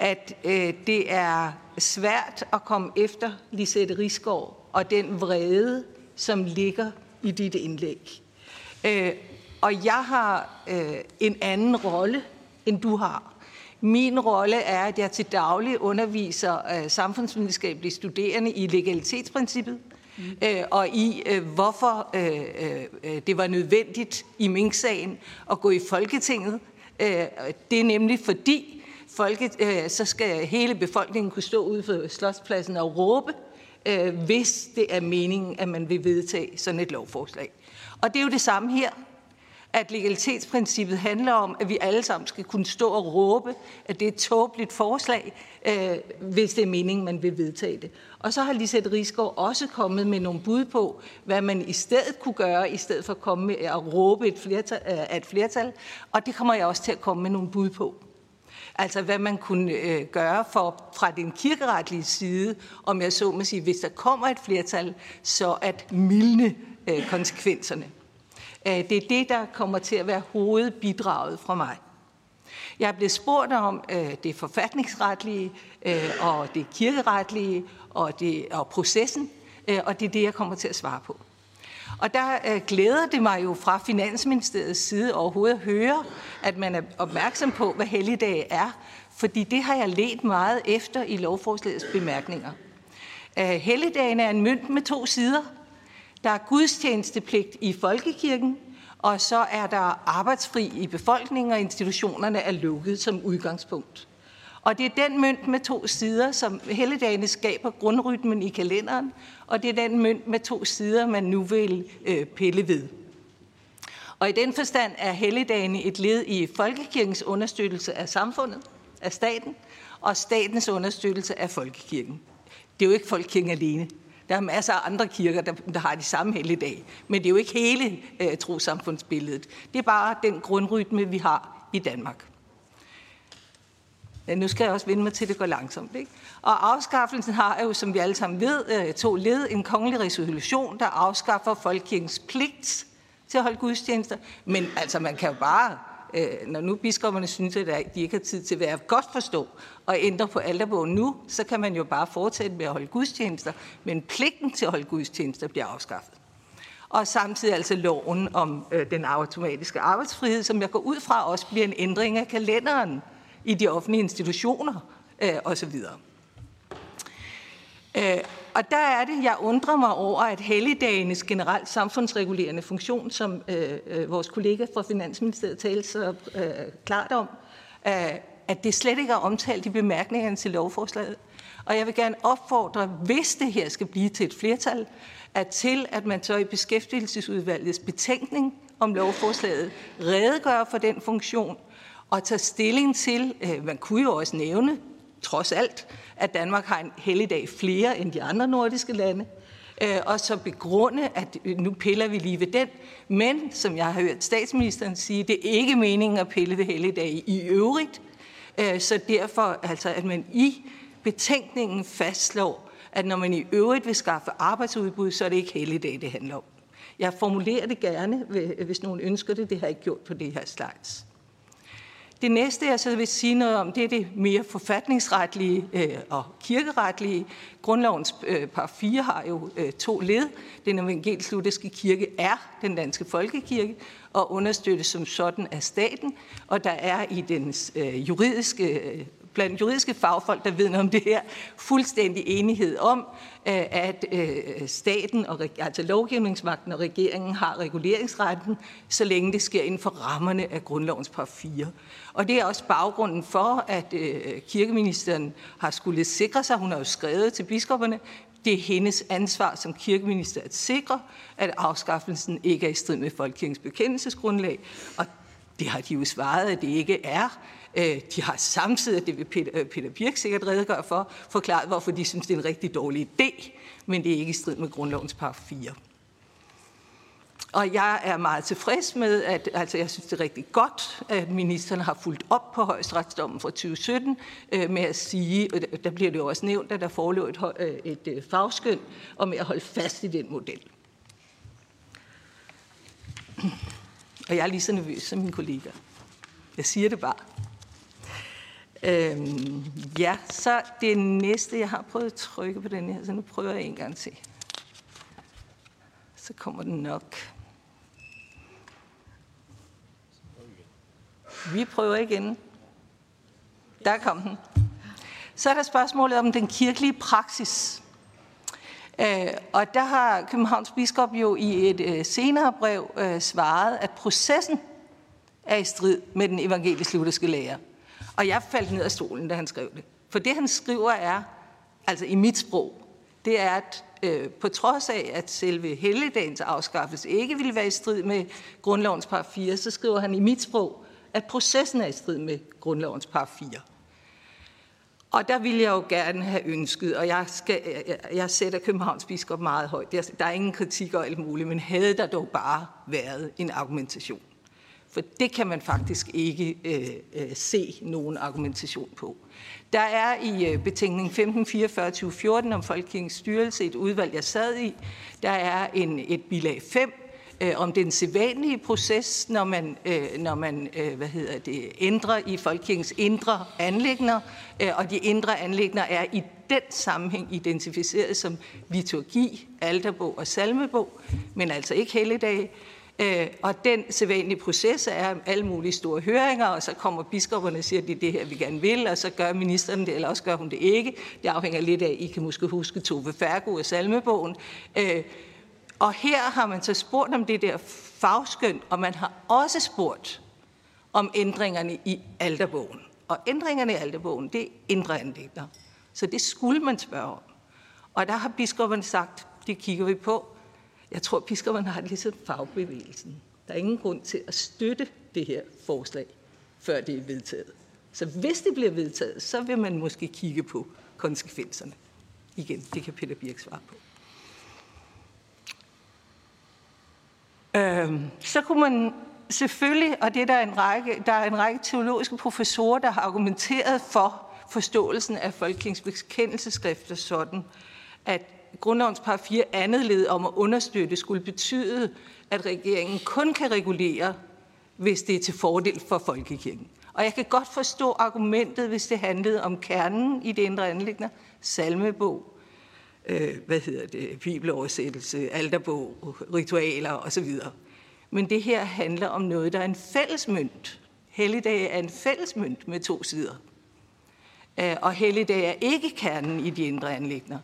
at øh, det er svært at komme efter Lisette Risgaard og den vrede, som ligger i dit indlæg. Øh, og jeg har øh, en anden rolle, end du har. Min rolle er, at jeg til daglig underviser øh, samfundsvidenskabelige studerende i legalitetsprincippet, mm. øh, og i øh, hvorfor øh, øh, det var nødvendigt i Mink-sagen at gå i Folketinget. Øh, det er nemlig fordi, folket, øh, så skal hele befolkningen kunne stå ude for slotspladsen og råbe, øh, hvis det er meningen, at man vil vedtage sådan et lovforslag. Og det er jo det samme her at legalitetsprincippet handler om, at vi alle sammen skal kunne stå og råbe, at det er et tåbeligt forslag, øh, hvis det er meningen, man vil vedtage det. Og så har Lisette Rigsgaard også kommet med nogle bud på, hvad man i stedet kunne gøre, i stedet for at komme med at råbe et flertal, øh, et flertal. Og det kommer jeg også til at komme med nogle bud på. Altså hvad man kunne øh, gøre for fra den kirkeretlige side, om jeg så må sige, hvis der kommer et flertal, så at mildne øh, konsekvenserne. Øh, det er det, der kommer til at være hovedbidraget fra mig. Jeg er blevet spurgt om øh, det forfatningsretlige, øh, og det kirkeretlige, og, det, og processen, øh, og det er det, jeg kommer til at svare på. Og der øh, glæder det mig jo fra Finansministeriets side overhovedet at høre, at man er opmærksom på, hvad helligdag er, fordi det har jeg let meget efter i lovforslagets bemærkninger. Øh, helligdagen er en mønt med to sider – der er gudstjenestepligt i folkekirken, og så er der arbejdsfri i befolkningen, og institutionerne er lukket som udgangspunkt. Og det er den mønt med to sider, som helligdagene skaber grundrytmen i kalenderen, og det er den mønt med to sider, man nu vil øh, pille ved. Og i den forstand er helligdagene et led i folkekirkens understøttelse af samfundet, af staten, og statens understøttelse af folkekirken. Det er jo ikke folkekirken alene. Der er masser af andre kirker, der, der har de samme helligdage. Men det er jo ikke hele øh, trosamfundsbilledet. Det er bare den grundrytme, vi har i Danmark. Ja, nu skal jeg også vende mig til, at det går langsomt. Ikke? Og afskaffelsen har jo, som vi alle sammen ved, øh, to led. En kongelig resolution, der afskaffer folkekirkens pligt til at holde gudstjenester. Men altså, man kan jo bare, øh, når nu biskopperne synes, at de ikke har tid til at være godt forstå og ændre på alderbogen nu, så kan man jo bare fortsætte med at holde gudstjenester. Men pligten til at holde gudstjenester bliver afskaffet. Og samtidig altså loven om øh, den automatiske arbejdsfrihed, som jeg går ud fra også bliver en ændring af kalenderen i de offentlige institutioner øh, osv. Øh, og der er det, jeg undrer mig over, at helligdagenes generelt samfundsregulerende funktion, som øh, øh, vores kollega fra Finansministeriet talte så øh, klart om, øh, at det slet ikke er omtalt i bemærkningerne til lovforslaget. Og jeg vil gerne opfordre, hvis det her skal blive til et flertal, at til, at man så i beskæftigelsesudvalgets betænkning om lovforslaget redegør for den funktion og tager stilling til, øh, man kunne jo også nævne, trods alt, at Danmark har en helligdag flere end de andre nordiske lande, øh, og så begrunde, at nu piller vi lige ved den. Men, som jeg har hørt statsministeren sige, det er ikke meningen at pille ved helligdag i øvrigt. Øh, så derfor, altså, at man i betænkningen fastslår, at når man i øvrigt vil skaffe arbejdsudbud, så er det ikke helligdag, det handler om. Jeg formulerer det gerne, hvis nogen ønsker det. Det har jeg ikke gjort på det her slides. Det næste, jeg så vil sige noget om, det er det mere forfatningsretlige øh, og kirkeretlige. Grundlovens øh, par 4 har jo øh, to led. Den evangelisk-lutherske kirke er den danske folkekirke og understøttes som sådan af staten. Og der er i den øh, juridiske øh, blandt juridiske fagfolk, der ved noget om det her, fuldstændig enighed om, øh, at øh, staten, og altså lovgivningsmagten og regeringen har reguleringsretten, så længe det sker inden for rammerne af grundlovens par 4. Og det er også baggrunden for, at øh, kirkeministeren har skulle sikre sig, hun har jo skrevet til biskopperne, det er hendes ansvar som kirkeminister at sikre, at afskaffelsen ikke er i strid med folkekirkens bekendelsesgrundlag. Og det har de jo svaret, at det ikke er. Øh, de har samtidig, det vil Peter, øh, Peter Birk sikkert redegøre for, forklaret, hvorfor de synes, det er en rigtig dårlig idé, men det er ikke i strid med grundlovens par 4. Og jeg er meget tilfreds med, at altså, jeg synes, det er rigtig godt, at ministeren har fulgt op på højesteretsdommen fra 2017 øh, med at sige, og der bliver det jo også nævnt, at der forelå et, øh, et, fagskøn, øh, fagskøn at holde fast i den model. Og jeg er lige så nervøs som min kollega. Jeg siger det bare. Øhm, ja, så det næste, jeg har prøvet at trykke på den her, så nu prøver jeg en gang til. Så kommer den nok. Vi prøver igen. Der kom den. Så er der spørgsmålet om den kirkelige praksis. Øh, og der har Københavns biskop jo i et øh, senere brev øh, svaret, at processen er i strid med den evangelisk-lutherske lære. Og jeg faldt ned af stolen, da han skrev det. For det, han skriver, er, altså i mit sprog, det er, at øh, på trods af, at selve helligdagens afskaffelse ikke ville være i strid med grundlovens par 4, så skriver han i mit sprog, at processen er i strid med grundlovens par 4. Og der ville jeg jo gerne have ønsket, og jeg, skal, jeg, jeg sætter Københavns biskop meget højt. Der er ingen kritik og alt muligt, men havde der dog bare været en argumentation. For det kan man faktisk ikke øh, øh, se nogen argumentation på. Der er i øh, betænkning 1544-2014 om Folkekirkens styrelse et udvalg, jeg sad i. Der er en, et bilag 5 øh, om den sædvanlige proces, når man, øh, når man øh, hvad hedder det, ændrer i Folkekirkens indre anlægner, øh, og de indre anlægner er i den sammenhæng identificeret som liturgi, alterbog og salmebog, men altså ikke helligdage. Øh, og den sædvanlige proces er alle mulige store høringer, og så kommer biskopperne og siger, at det er det her, vi gerne vil, og så gør ministeren det, eller også gør hun det ikke. Det afhænger lidt af, I kan måske huske Tove Færgo og Salmebogen. Øh, og her har man så spurgt om det der fagskøn, og man har også spurgt om ændringerne i alderbogen. Og ændringerne i alderbogen, det er indre anlægner. Så det skulle man spørge om. Og der har biskopperne sagt, det kigger vi på, jeg tror, at biskopperne har det ligesom fagbevægelsen. Der er ingen grund til at støtte det her forslag, før det er vedtaget. Så hvis det bliver vedtaget, så vil man måske kigge på konsekvenserne. Igen, det kan Peter Birk svare på. Øhm, så kunne man selvfølgelig, og det er der en række, der er en række teologiske professorer, der har argumenteret for forståelsen af folkekirkens bekendelseskrifter sådan, at grundlovens par 4 andet led om at understøtte skulle betyde, at regeringen kun kan regulere, hvis det er til fordel for folkekirken. Og jeg kan godt forstå argumentet, hvis det handlede om kernen i det indre anlægner, salmebog, øh, hvad hedder det, bibeloversættelse, alterbog, ritualer osv. Men det her handler om noget, der er en fællesmynd. Helligdag er en fællesmynd med to sider. Øh, og helligdag er ikke kernen i de indre anlægner.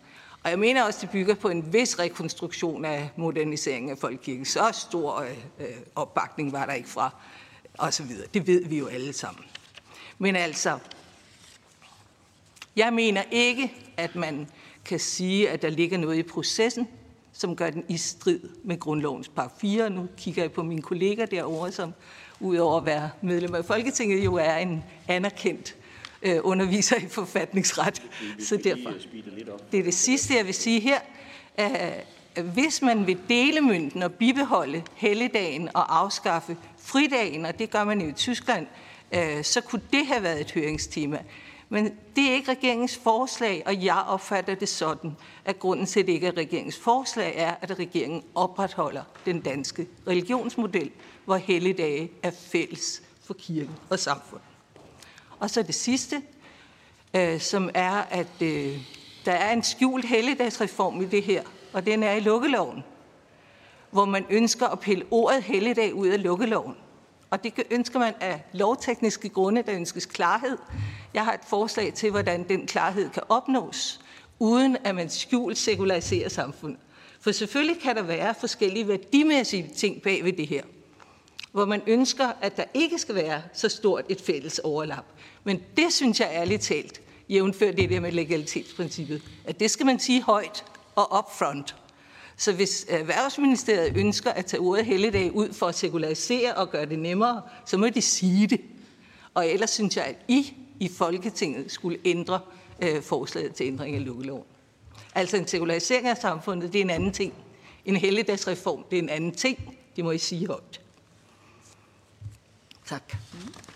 Og jeg mener også, det bygger på en vis rekonstruktion af moderniseringen af folkekirken. Så stor øh, øh, opbakning var der ikke fra, og så videre. Det ved vi jo alle sammen. Men altså, jeg mener ikke, at man kan sige, at der ligger noget i processen, som gør den i strid med grundlovens par 4. Nu kigger jeg på mine kolleger derovre, som udover at være medlem af Folketinget, jo er en anerkendt øh, underviser i forfatningsret. Så derfor, det er det sidste, jeg vil sige her. Øh, hvis man vil dele mynten og bibeholde helligdagen og afskaffe fridagen, og det gør man jo i Tyskland, øh, så kunne det have været et høringstema. Men det er ikke regeringens forslag, og jeg opfatter det sådan, at grunden til, at det ikke er regeringens forslag, er, at regeringen opretholder den danske religionsmodel, hvor helligdage er fælles for kirken og samfundet. Og så det sidste, øh, som er, at øh, der er en skjult helligdagsreform i det her, og den er i lukkeloven, hvor man ønsker at pille ordet helligdag ud af lukkeloven. Og det ønsker man af lovtekniske grunde, der ønskes klarhed. Jeg har et forslag til, hvordan den klarhed kan opnås, uden at man skjult sekulariserer samfundet. For selvfølgelig kan der være forskellige værdimæssige ting bag ved det her, hvor man ønsker, at der ikke skal være så stort et fælles overlap. Men det synes jeg ærligt talt, jævnfør det der med legalitetsprincippet, at det skal man sige højt og upfront. Så hvis Erhvervsministeriet ønsker at tage ordet helligdag ud for at sekularisere og gøre det nemmere, så må de sige det. Og ellers synes jeg, at I i Folketinget skulle ændre øh, forslaget til ændring af lukkeloven. Altså en sekularisering af samfundet, det er en anden ting. En helligdagsreform, det er en anden ting. Det må I sige højt. Tak. Mm.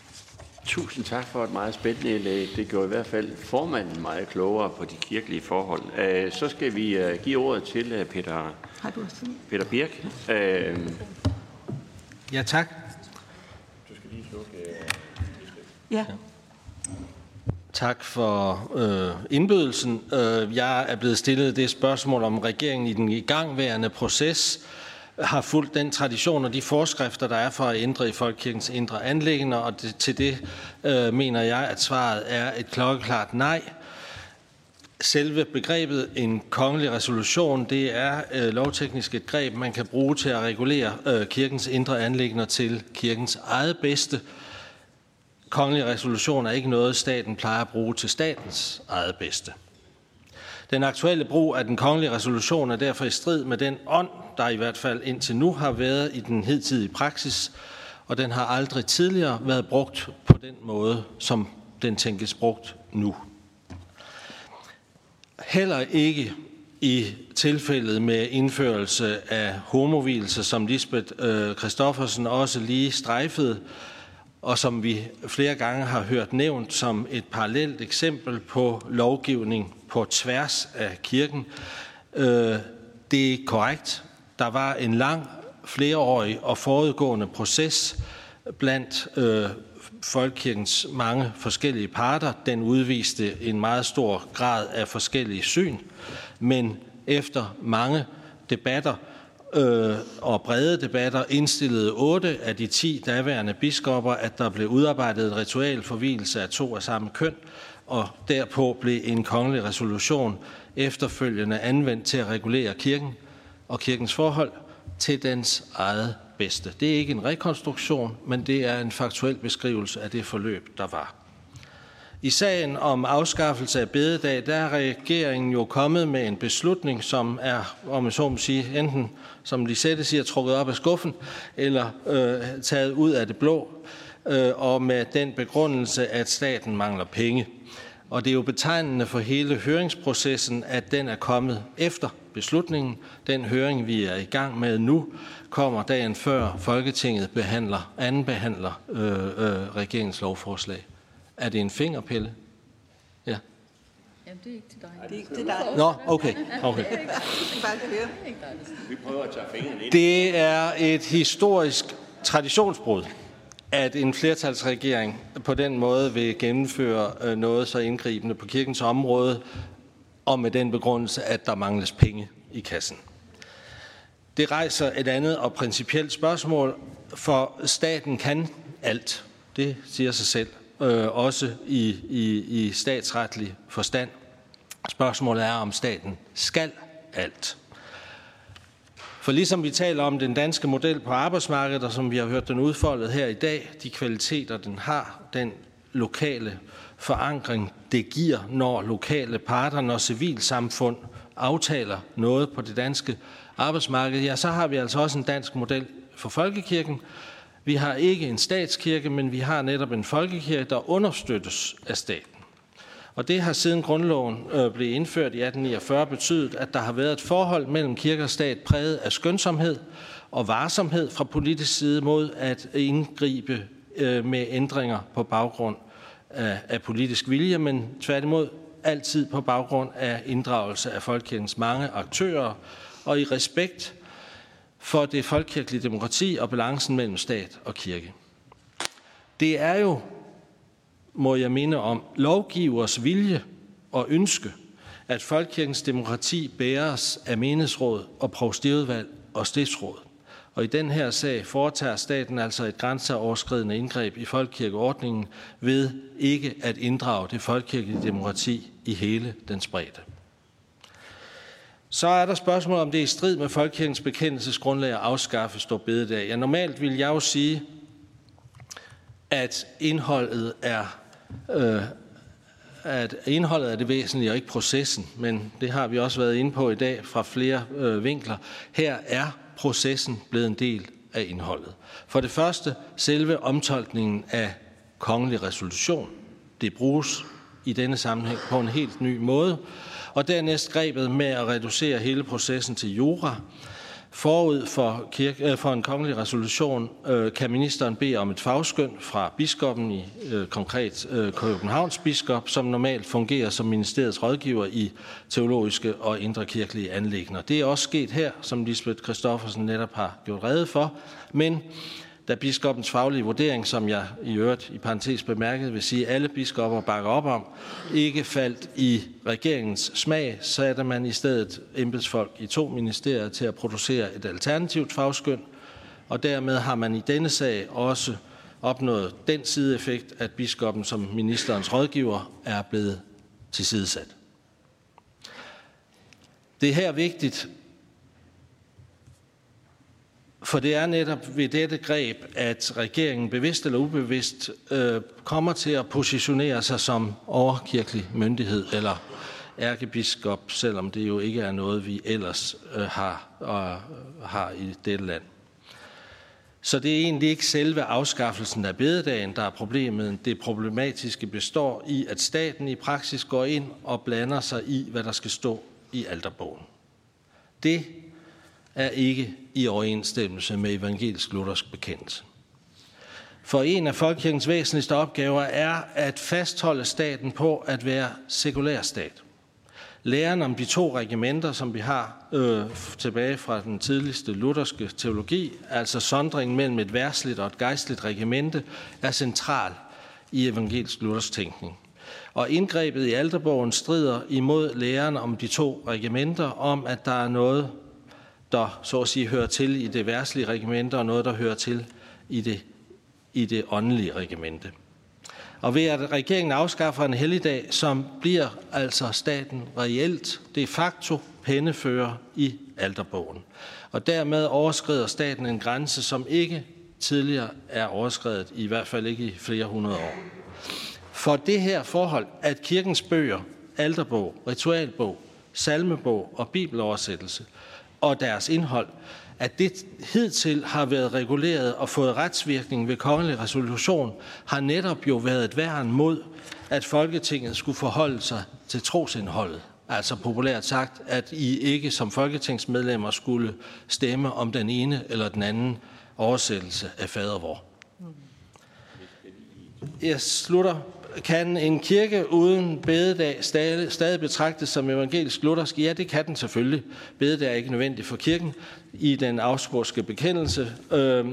Tusind tak for et meget spændende indlæg. Det gjorde i hvert fald formanden meget klogere på de kirkelige forhold. Øh, så skal vi øh, give ordet til øh, Peter, Har du også Peter Birk. Ja, tak. Du skal lige slukke... Ja. Tak for øh, indbydelsen. Jeg er blevet stillet det spørgsmål, om regeringen i den igangværende proces har fulgt den tradition og de forskrifter, der er for at ændre i folkekirkens indre anlæggende, og det, til det øh, mener jeg, at svaret er et klokkeklart nej. Selve begrebet en kongelig resolution, det er øh, lovteknisk et greb, man kan bruge til at regulere øh, kirkens indre anlæggende til kirkens eget bedste. Kongelig resolution er ikke noget, staten plejer at bruge til statens eget bedste. Den aktuelle brug af den kongelige resolution er derfor i strid med den ånd, der i hvert fald indtil nu har været i den hidtidige praksis, og den har aldrig tidligere været brugt på den måde, som den tænkes brugt nu. Heller ikke i tilfældet med indførelse af homovilse, som Lisbeth øh, også lige strejfede, og som vi flere gange har hørt nævnt som et parallelt eksempel på lovgivning på tværs af kirken. Øh, det er korrekt. Der var en lang, flereårig og forudgående proces blandt øh, folkekirkens mange forskellige parter. Den udviste en meget stor grad af forskellige syn, men efter mange debatter øh, og brede debatter indstillede otte af de ti daværende biskopper, at der blev udarbejdet et ritual for hvilelse af to af samme køn, og derpå blev en kongelig resolution efterfølgende anvendt til at regulere kirken og kirkens forhold til dens eget bedste. Det er ikke en rekonstruktion, men det er en faktuel beskrivelse af det forløb, der var. I sagen om afskaffelse af bededag, der er regeringen jo kommet med en beslutning, som er, om jeg så må sige, enten, som Lisette siger, trukket op af skuffen, eller øh, taget ud af det blå, øh, og med den begrundelse, at staten mangler penge. Og det er jo betegnende for hele høringsprocessen, at den er kommet efter beslutningen. Den høring, vi er i gang med nu, kommer dagen før Folketinget behandler, anden behandler øh, øh, regeringens lovforslag. Er det en fingerpille? Ja. Ja, Jamen, det er ikke til dig. Det er ikke til dig. Nå, okay. okay. Vi prøver at tage fingrene ind. Det er et historisk traditionsbrud, at en flertalsregering på den måde vil gennemføre øh, noget så indgribende på kirkens område, og med den begrundelse, at der mangles penge i kassen. Det rejser et andet og principielt spørgsmål, for staten kan alt. Det siger sig selv, øh, også i, i, i statsretlig forstand. Spørgsmålet er, om staten skal alt. For ligesom vi taler om den danske model på arbejdsmarkedet, og som vi har hørt den udfoldet her i dag, de kvaliteter, den har, den lokale forankring, det giver, når lokale parter, når civilsamfund aftaler noget på det danske arbejdsmarked, ja, så har vi altså også en dansk model for folkekirken. Vi har ikke en statskirke, men vi har netop en folkekirke, der understøttes af staten. Og det har siden grundloven øh, blev indført i 1849 betydet, at der har været et forhold mellem kirke og stat præget af skønsomhed og varsomhed fra politisk side mod at indgribe øh, med ændringer på baggrund af, af politisk vilje, men tværtimod altid på baggrund af inddragelse af folkekirkens mange aktører og i respekt for det folkekirkelige demokrati og balancen mellem stat og kirke. Det er jo må jeg minde om lovgivers vilje og ønske, at folkekirkens demokrati bæres af menighedsråd og provstiudvalg og stiftsråd. Og i den her sag foretager staten altså et grænseoverskridende indgreb i folkekirkeordningen ved ikke at inddrage det folkekirkelige demokrati i hele den spredte. Så er der spørgsmål om det er i strid med folkekirkens bekendelsesgrundlag at afskaffe stor bededag. Ja, normalt vil jeg jo sige, at indholdet er øh, at indholdet er det væsentlige og ikke processen, men det har vi også været inde på i dag fra flere øh, vinkler. Her er processen blevet en del af indholdet. For det første, selve omtolkningen af kongelig resolution. Det bruges i denne sammenhæng på en helt ny måde. Og dernæst grebet med at reducere hele processen til jura, Forud for, kirke, øh, for en kongelig resolution øh, kan ministeren bede om et fagskøn fra biskoppen i øh, konkret øh, Københavns biskop, som normalt fungerer som ministeriets rådgiver i teologiske og indre kirkelige anlægner. Det er også sket her, som Lisbeth Kristoffersen netop har gjort rede for, men da biskoppens faglige vurdering, som jeg i øvrigt i parentes bemærket vil sige, alle biskopper bakker op om, ikke faldt i regeringens smag, satte man i stedet embedsfolk i to ministerier til at producere et alternativt fagskøn, og dermed har man i denne sag også opnået den sideeffekt, at biskoppen som ministerens rådgiver er blevet tilsidesat. Det er her vigtigt for det er netop ved dette greb, at regeringen bevidst eller ubevidst øh, kommer til at positionere sig som overkirkelig myndighed eller ærkebiskop, selvom det jo ikke er noget, vi ellers øh, har, og, har i dette land. Så det er egentlig ikke selve afskaffelsen af bededagen, der er problemet. Det problematiske består i, at staten i praksis går ind og blander sig i, hvad der skal stå i alterbogen. Det er ikke i overensstemmelse med evangelisk luthersk bekendelse. For en af folkekirkens væsentligste opgaver er at fastholde staten på at være sekulær stat. Læren om de to regimenter, som vi har øh, tilbage fra den tidligste lutherske teologi, altså sondringen mellem et værsligt og et gejstligt regimente, er central i evangelisk luthersk tænkning. Og indgrebet i alterbogen strider imod læren om de to regimenter, om at der er noget der så at sige hører til i det værtslige regimente, og noget, der hører til i det, i det åndelige regimente. Og ved at regeringen afskaffer en helligdag, som bliver altså staten reelt de facto pennefører i alterbogen. Og dermed overskrider staten en grænse, som ikke tidligere er overskrevet, i hvert fald ikke i flere hundrede år. For det her forhold, at kirkens bøger, alterbog, ritualbog, salmebog og bibeloversættelse og deres indhold, at det hidtil har været reguleret og fået retsvirkning ved kongelig resolution, har netop jo været et værn mod, at Folketinget skulle forholde sig til trosindholdet. Altså populært sagt, at I ikke som folketingsmedlemmer skulle stemme om den ene eller den anden oversættelse af fadervor. Jeg slutter kan en kirke uden bededag stadig, stadig betragtes som evangelisk luthersk? Ja, det kan den selvfølgelig. Bededag er ikke nødvendigt for kirken. I den afsprogske bekendelse, øh,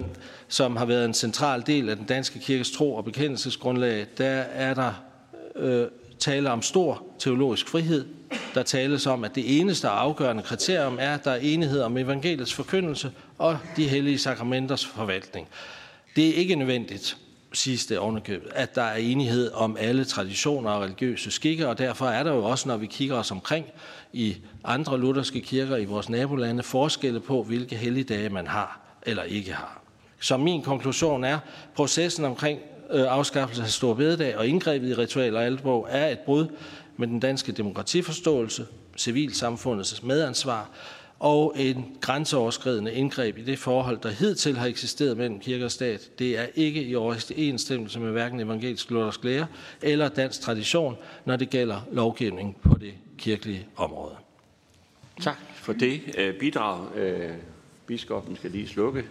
som har været en central del af den danske kirkes tro og bekendelsesgrundlag, der er der øh, tale om stor teologisk frihed. Der tales om, at det eneste afgørende kriterium er, at der er enighed om evangeliets forkyndelse og de hellige sakramenters forvaltning. Det er ikke nødvendigt sidste ovenikøbet, at der er enighed om alle traditioner og religiøse skikke, og derfor er der jo også, når vi kigger os omkring i andre lutherske kirker i vores nabolande, forskelle på, hvilke helligdage man har eller ikke har. Så min konklusion er, processen omkring øh, afskaffelse af stor bededag og indgrebet i ritual og albog er et brud med den danske demokratiforståelse, civilsamfundets medansvar og en grænseoverskridende indgreb i det forhold, der hidtil har eksisteret mellem kirke og stat. Det er ikke i overensstemmelse med hverken evangelisk luthersk lære eller dansk tradition, når det gælder lovgivning på det kirkelige område. Tak for det øh, bidrag. Øh, biskoppen skal lige slukke.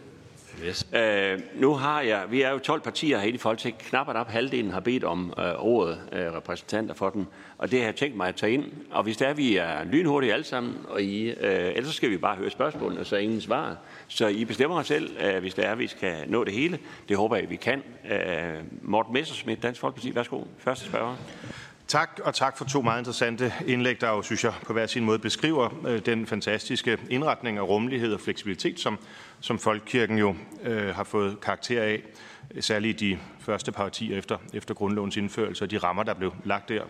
Yes. Øh, nu har jeg, vi er jo 12 partier her i Folketinget, knap og op halvdelen har bedt om øh, ordet, øh, repræsentanter for den, og det har jeg tænkt mig at tage ind. Og hvis det er, vi er lynhurtige alle sammen, og I, øh, ellers skal vi bare høre spørgsmålene, så ingen svar. Så I bestemmer selv, øh, hvis det er, vi skal nå det hele. Det håber jeg, vi kan. Øh, Morten Messersmith, Dansk Folkeparti, værsgo. Første spørger. Tak, og tak for to meget interessante indlæg, der jo, synes jeg, på hver sin måde beskriver øh, den fantastiske indretning af rummelighed og fleksibilitet, som, som Folkekirken jo øh, har fået karakter af, særligt de første par årtier efter, efter grundlovens indførelse og de rammer, der blev lagt der.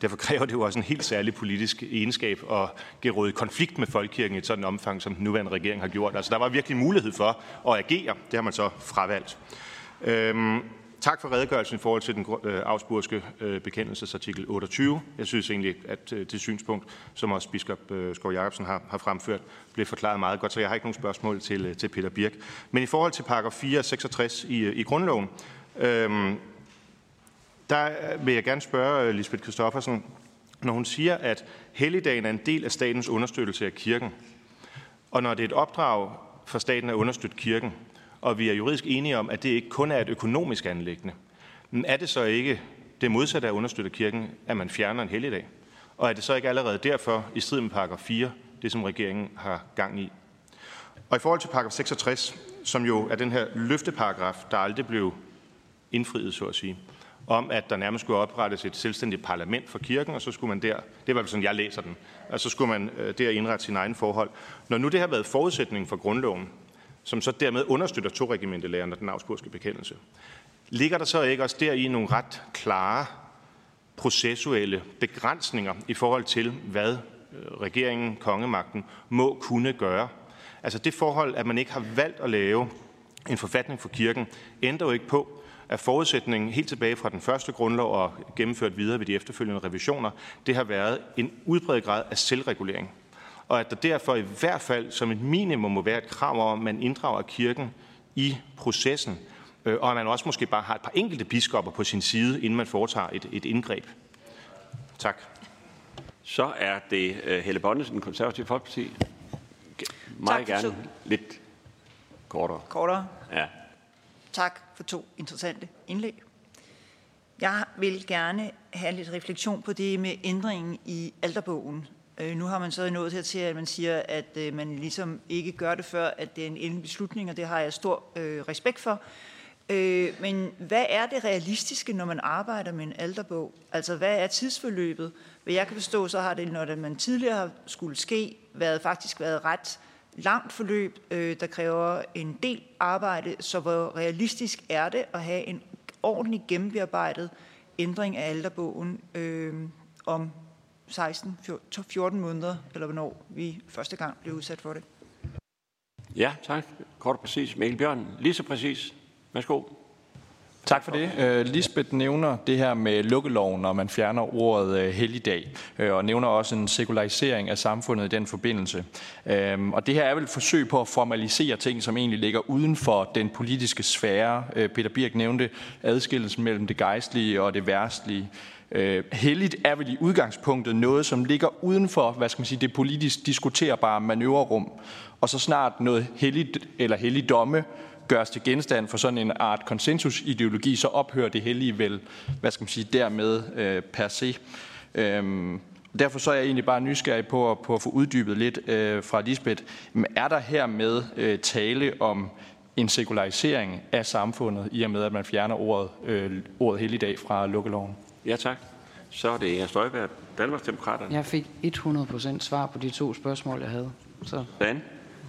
Derfor kræver det jo også en helt særlig politisk egenskab at give i konflikt med Folkekirken i et sådan omfang, som den nuværende regering har gjort. Altså, der var virkelig mulighed for at agere. Det har man så fravalgt. Øhm, Tak for redegørelsen i forhold til den øh, afspurske øh, bekendelsesartikel 28. Jeg synes egentlig, at øh, det synspunkt, som også biskop Skov Jacobsen har, har fremført, blev forklaret meget godt, så jeg har ikke nogen spørgsmål til, til Peter Birk. Men i forhold til paragraf 466 i, i grundloven, øhm, der vil jeg gerne spørge Lisbeth Christoffersen, når hun siger, at helligdagen er en del af statens understøttelse af kirken, og når det er et opdrag for staten at understøtte kirken, og vi er juridisk enige om, at det ikke kun er et økonomisk anlæggende. Men er det så ikke det modsatte af at understøtte kirken, at man fjerner en helligdag? Og er det så ikke allerede derfor, i strid med paragraf 4, det som regeringen har gang i? Og i forhold til paragraf 66, som jo er den her løfteparagraf, der aldrig blev indfriet, så at sige, om at der nærmest skulle oprettes et selvstændigt parlament for kirken, og så skulle man der, det var sådan, jeg læser den, og så skulle man øh, der indrette sin egen forhold. Når nu det har været forudsætning for grundloven, som så dermed understøtter to regimentelæren og den afskurske bekendelse. Ligger der så ikke også der i nogle ret klare processuelle begrænsninger i forhold til, hvad øh, regeringen, kongemagten, må kunne gøre? Altså det forhold, at man ikke har valgt at lave en forfatning for kirken, ændrer jo ikke på, at forudsætningen helt tilbage fra den første grundlov og gennemført videre ved de efterfølgende revisioner, det har været en udbredt grad af selvregulering og at der derfor i hvert fald som et minimum må være et krav om, at man inddrager kirken i processen, øh, og at man også måske bare har et par enkelte biskopper på sin side, inden man foretager et, et indgreb. Tak. Så er det uh, Helle Bonnesen, den konservative folkeparti. Meget tak gerne lidt kortere. Kortere? Ja. Tak for to interessante indlæg. Jeg vil gerne have lidt refleksion på det med ændringen i alderbogen, Øh, nu har man så nået til, at man siger, at øh, man ligesom ikke gør det før, at det er en endelig beslutning, og det har jeg stor øh, respekt for. Øh, men hvad er det realistiske, når man arbejder med en alderbog? Altså, hvad er tidsforløbet? Hvad jeg kan forstå, så har det, når det, man tidligere har skulle ske, været, faktisk været ret langt forløb, øh, der kræver en del arbejde. Så hvor realistisk er det at have en ordentlig gennembearbejdet ændring af alderbogen øh, om 16, 14 måneder, eller hvornår vi første gang blev udsat for det. Ja, tak. Kort og præcis. Mikkel Bjørn, lige så præcis. Værsgo. Tak for det. Uh, Lisbeth nævner det her med lukkeloven, når man fjerner ordet uh, helligdag, uh, og nævner også en sekularisering af samfundet i den forbindelse. Uh, og det her er vel et forsøg på at formalisere ting, som egentlig ligger uden for den politiske sfære. Uh, Peter Birk nævnte adskillelsen mellem det gejstlige og det værstlige. Øh, helligt er vel i udgangspunktet noget, som ligger uden for hvad skal man sige, det politisk diskuterbare manøvrerum. Og så snart noget helligt eller helligdomme gøres til genstand for sådan en art konsensusideologi, så ophører det hellige vel, hvad skal man sige, dermed øh, per se. Øhm, derfor så er jeg egentlig bare nysgerrig på at, på at få uddybet lidt øh, fra Lisbeth. Men er der hermed øh, tale om en sekularisering af samfundet, i og med at man fjerner ordet, øh, ordet helligdag fra lukkeloven? Ja, tak. Så er det Inger Støjberg, Danmarksdemokraterne. Jeg fik 100% svar på de to spørgsmål, jeg havde. Så. Dan.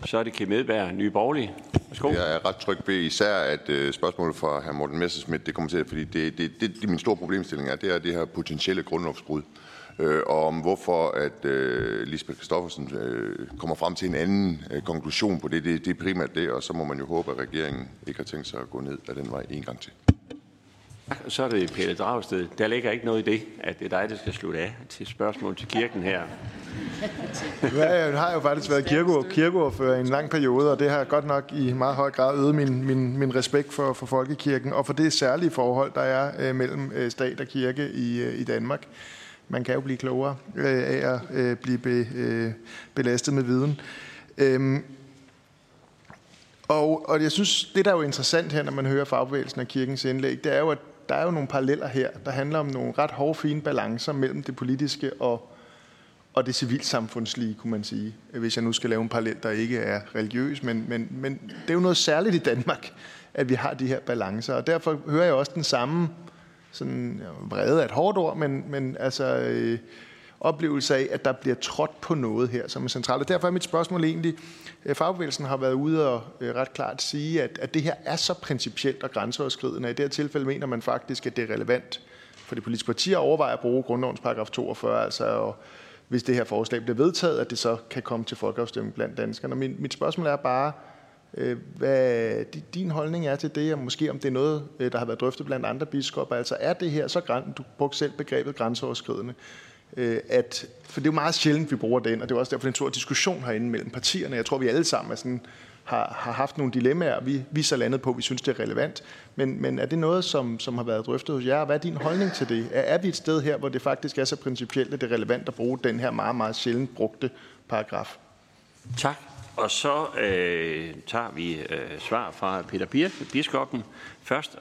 Så er det Kim Edberg, Nye Borgerlige. Værsgo. Jeg er ret tryg ved især, at uh, spørgsmålet fra hr. Morten Messerschmidt, det kommer til, fordi det, det, det, det min store problemstilling er, det er det her potentielle grundlovsbrud. Uh, og om hvorfor at uh, Lisbeth Kristoffersen uh, kommer frem til en anden uh, konklusion på det, det, det er primært det, og så må man jo håbe, at regeringen ikke har tænkt sig at gå ned ad den vej en gang til. Så er det Pelle Dragsted. Der ligger ikke noget i det, at det er dig, der skal slutte af til spørgsmål til kirken her. Ja, jeg har jo faktisk været kirkeord, kirkeordfører i en lang periode, og det har godt nok i meget høj grad øget min, min, min respekt for, for folkekirken, og for det særlige forhold, der er øh, mellem øh, stat og kirke i, øh, i Danmark. Man kan jo blive klogere øh, af at øh, blive be, øh, belastet med viden. Øhm, og, og jeg synes, det der er jo interessant her, når man hører fagbevægelsen og kirkens indlæg, det er jo, at der er jo nogle paralleller her, der handler om nogle ret hårde, fine balancer mellem det politiske og, og det civilsamfundslige, kunne man sige. Hvis jeg nu skal lave en parallel, der ikke er religiøs, men, men, men det er jo noget særligt i Danmark, at vi har de her balancer, og derfor hører jeg også den samme sådan, ja, vrede af et hårdt ord, men, men altså øh, oplevelse af, at der bliver trådt på noget her, som er centralt. Og derfor er mit spørgsmål egentlig, øh, fagbevægelsen har været ude og øh, ret klart sige, at, at det her er så principielt og grænseoverskridende. I det her tilfælde mener man faktisk, at det er relevant for de politiske partier at overveje at bruge grundlovens paragraf 42, altså og, hvis det her forslag bliver vedtaget, at det så kan komme til folkeafstemning blandt danskerne. Min, mit spørgsmål er bare, øh, hvad din holdning er til det, og måske om det er noget, der har været drøftet blandt andre biskopper. Altså er det her så du brugte selv begrebet grænseoverskridende, Øh, at, for det er jo meget sjældent, vi bruger den, og det er også derfor, den en stor diskussion herinde mellem partierne. Jeg tror, vi alle sammen er sådan, har, har haft nogle dilemmaer, vi, vi så landet på, vi synes, det er relevant. Men, men er det noget, som, som har været drøftet hos jer? Hvad er din holdning til det? Er, er vi et sted her, hvor det faktisk er så principielt, at det er relevant at bruge den her meget, meget sjældent brugte paragraf? Tak. Og så øh, tager vi øh, svar fra Peter Birk, biskoppen, først.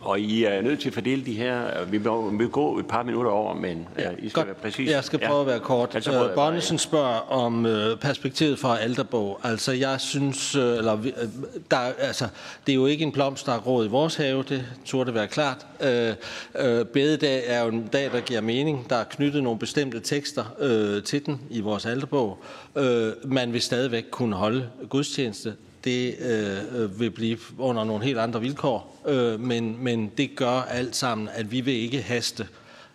Og I er nødt til at fordele de her. Vi må, vi må gå et par minutter over, men ja, I skal godt. være præcis. Jeg skal prøve ja. at være kort. Altså, Øh, Bonnesen spørger om øh, perspektivet fra Alderbog. Altså, jeg synes, øh, eller, øh, der, er- altså, det er jo ikke en blomst, der er groet i vores have, det turde det være klart. Øh, øh, bededag er jo en dag, der giver mening. Der er knyttet nogle bestemte tekster øh, til den i vores Alderbog. Øh, man vil stadigvæk kunne holde gudstjeneste. Det øh, øh, vil blive under nogle helt andre vilkår, øh, men, men det gør alt sammen, at vi vil ikke haste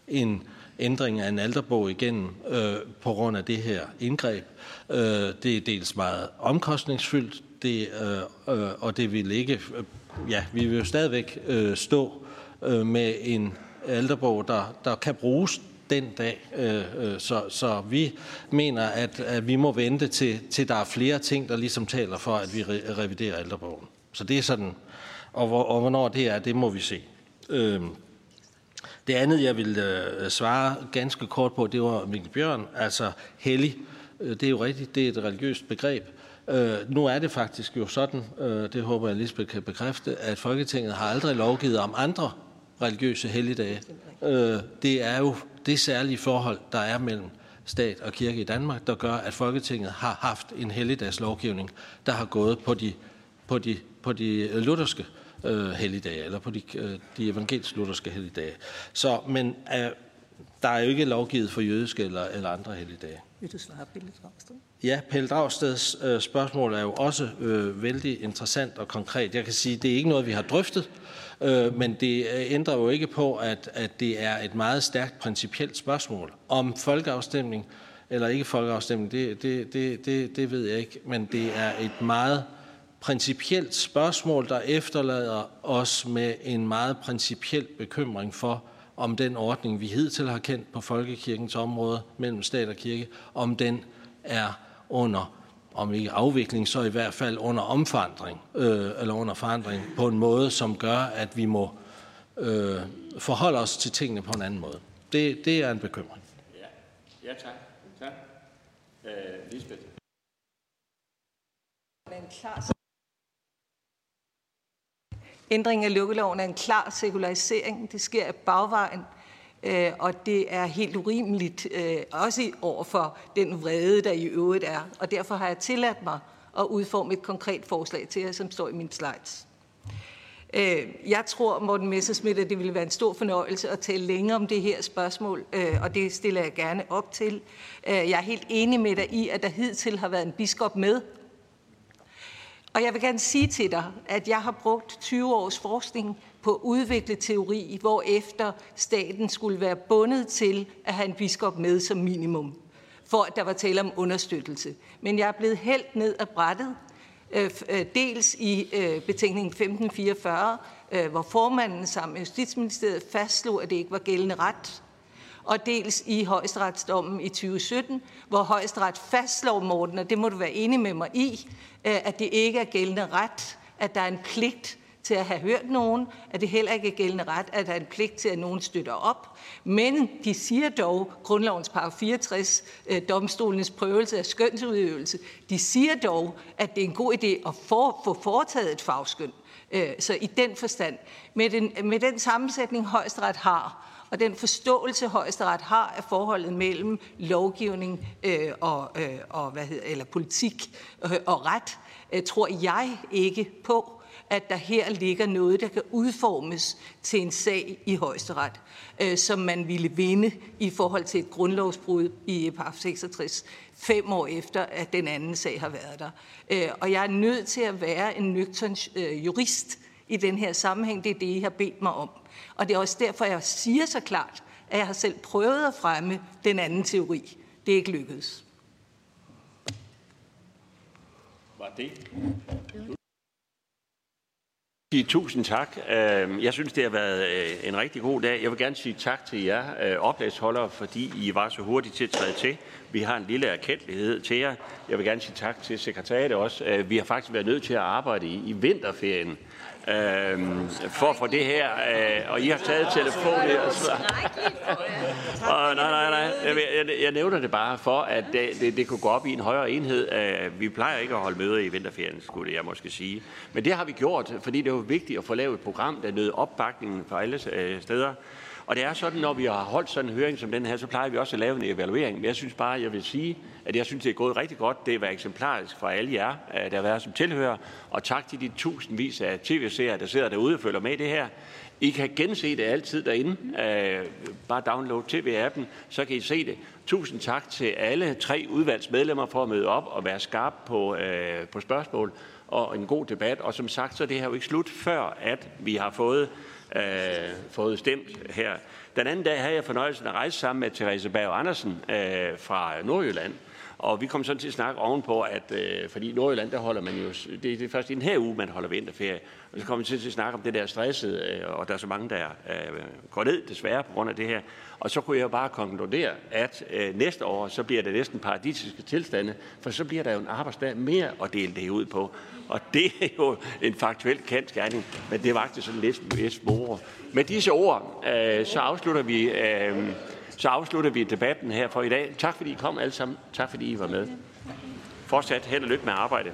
en ændring af en alterbog igennem øh, på grund af det her indgreb. Øh, det er dels meget omkostningsfyldt, det, øh, øh, og det vil ikke, øh, ja, vi vil jo stadigvæk øh, stå øh, med en alterbog, der, der kan bruges den dag. Øh, øh, så, så vi mener, at, at vi må vente til, til der er flere ting, der ligesom taler for, at vi re- reviderer ældrebogen. Så det er sådan, og, hvor, og hvornår det er, det må vi se. Øh, det andet, jeg vil svare ganske kort på, det var Mikkel Bjørn, altså hellig. Det er jo rigtigt, det er et religiøst begreb. Øh, nu er det faktisk jo sådan, øh, det håber jeg, Lisbeth kan bekræfte, at Folketinget har aldrig lovgivet om andre religiøse helligdage. Øh, det er jo det særlige forhold, der er mellem stat og kirke i Danmark, der gør, at Folketinget har haft en helligdagslovgivning, der har gået på de, på de, på de lutherske øh, helligdage, eller på de, øh, de evangelisk-lutherske helligdage. Så, men øh, der er jo ikke lovgivet for jødiske eller, eller andre helligdage. Vil du svare, Pelle Dragsted? Ja, Pelle Dragsteds øh, spørgsmål er jo også øh, vældig interessant og konkret. Jeg kan sige, at det er ikke noget, vi har drøftet, øh, men det øh, ændrer jo ikke på, at, at det er et meget stærkt principielt spørgsmål. Om folkeafstemning eller ikke folkeafstemning, det, det, det, det, det ved jeg ikke, men det er et meget principielt spørgsmål, der efterlader os med en meget principiel bekymring for, om den ordning, vi hidtil har kendt på folkekirkens område mellem stat og kirke, om den er under, om ikke afvikling, så i hvert fald under omforandring, øh, eller under forandring på en måde, som gør, at vi må øh, forholde os til tingene på en anden måde. Det, det er en bekymring. Ja, tak. tak. Øh, Lisbeth. En klar Ændringen af lukkeloven er en klar sekularisering. Det sker af bagvejen, øh, og det er helt urimeligt, øh, også over for den vrede, der i øvrigt er. Og derfor har jeg tilladt mig at udforme et konkret forslag til jer, som står i min slides. Øh, jeg tror, Morten Messersmith, at det ville være en stor fornøjelse at tale længere om det her spørgsmål, øh, og det stiller jeg gerne op til. Øh, jeg er helt enig med dig i, at der hidtil har været en biskop med. Og jeg vil gerne sige til dig, at jeg har brugt 20 års forskning på udviklet udvikle teori, hvor efter staten skulle være bundet til at have en biskop med som minimum, for at der var tale om understøttelse. Men jeg er blevet hældt ned af brættet, øh, øh, dels i øh, betænkningen 1544, hvor formanden sammen med Justitsministeriet fastslog, at det ikke var gældende ret, og dels i højesteretsdommen i 2017, hvor højesteret fastslår, Morten, og det må du være enig med mig i, at det ikke er gældende ret, at der er en pligt til at have hørt nogen, at det heller ikke er gældende ret, at der er en pligt til, at nogen støtter op. Men de siger dog, grundlovens paragraf 64, domstolens øh, domstolenes prøvelse af skønsudøvelse, de siger dog, at det er en god idé at for, få foretaget et fagskøn. Øh, så i den forstand, med den, med den sammensætning højesteret har, og den forståelse, højesteret har af forholdet mellem lovgivning øh, og, øh, og hvad hedder, eller politik øh, og ret, øh, tror jeg ikke på, at der her ligger noget, der kan udformes til en sag i højesteret, øh, som man ville vinde i forhold til et grundlovsbrud i paragraf 66, fem år efter, at den anden sag har været der. Øh, og jeg er nødt til at være en nøgtern øh, jurist i den her sammenhæng. Det er det, I har bedt mig om. Og det er også derfor, jeg siger så klart, at jeg har selv prøvet at fremme den anden teori. Det er ikke lykkedes. Var det? Sige tusind tak. Øhm, jeg synes, det har været øh, en rigtig god dag. Jeg vil gerne sige tak til jer øh, oplægsholdere, fordi I var så hurtige til at træde til. Vi har en lille erkendelighed til jer. Jeg vil gerne sige tak til sekretariatet også. Øh, vi har faktisk været nødt til at arbejde i, i vinterferien øh, for at få det her, øh, og I har taget telefonen. Altså. og, nej, nej, nej. Jeg, jeg, jeg nævner det bare for, at det, det, det kunne gå op i en højere enhed. Øh, vi plejer ikke at holde møder i vinterferien, skulle jeg måske sige. Men det har vi gjort, fordi det var vigtigt at få lavet et program, der nød opbakningen fra alle øh, steder. Og det er sådan, når vi har holdt sådan en høring som den her, så plejer vi også at lave en evaluering. Men jeg synes bare, jeg vil sige, at jeg synes, det er gået rigtig godt. Det var eksemplarisk for alle jer, der har været som tilhører. Og tak til de tusindvis af tv-seere, der sidder derude og følger med i det her. I kan gense det altid derinde. Uh, bare download tv-appen, så kan I se det. Tusind tak til alle tre udvalgsmedlemmer for at møde op og være skarp på, øh, på spørgsmål og en god debat. Og som sagt, så er det her jo ikke slut, før at vi har fået øh, fået stemt her. Den anden dag havde jeg fornøjelsen at rejse sammen med Therese Berg Andersen øh, fra Nordjylland. Og vi kom sådan til at snakke ovenpå, at øh, fordi i Nordjylland, der holder man jo, det, det er først i den her uge, man holder vinterferie. Og så kom vi til at snakke om det der stresset, øh, og der er så mange, der øh, går ned desværre på grund af det her. Og så kunne jeg bare konkludere, at øh, næste år, så bliver det næsten paradisiske tilstande, for så bliver der jo en arbejdsdag mere at dele det ud på. Og det er jo en faktuel kendt gerning, men det var faktisk sådan lidt lidt moro. Med disse ord, øh, så afslutter vi... Øh, så afslutter vi debatten her for i dag. Tak fordi I kom alle sammen. Tak fordi I var med. Fortsat held og lykke med arbejdet.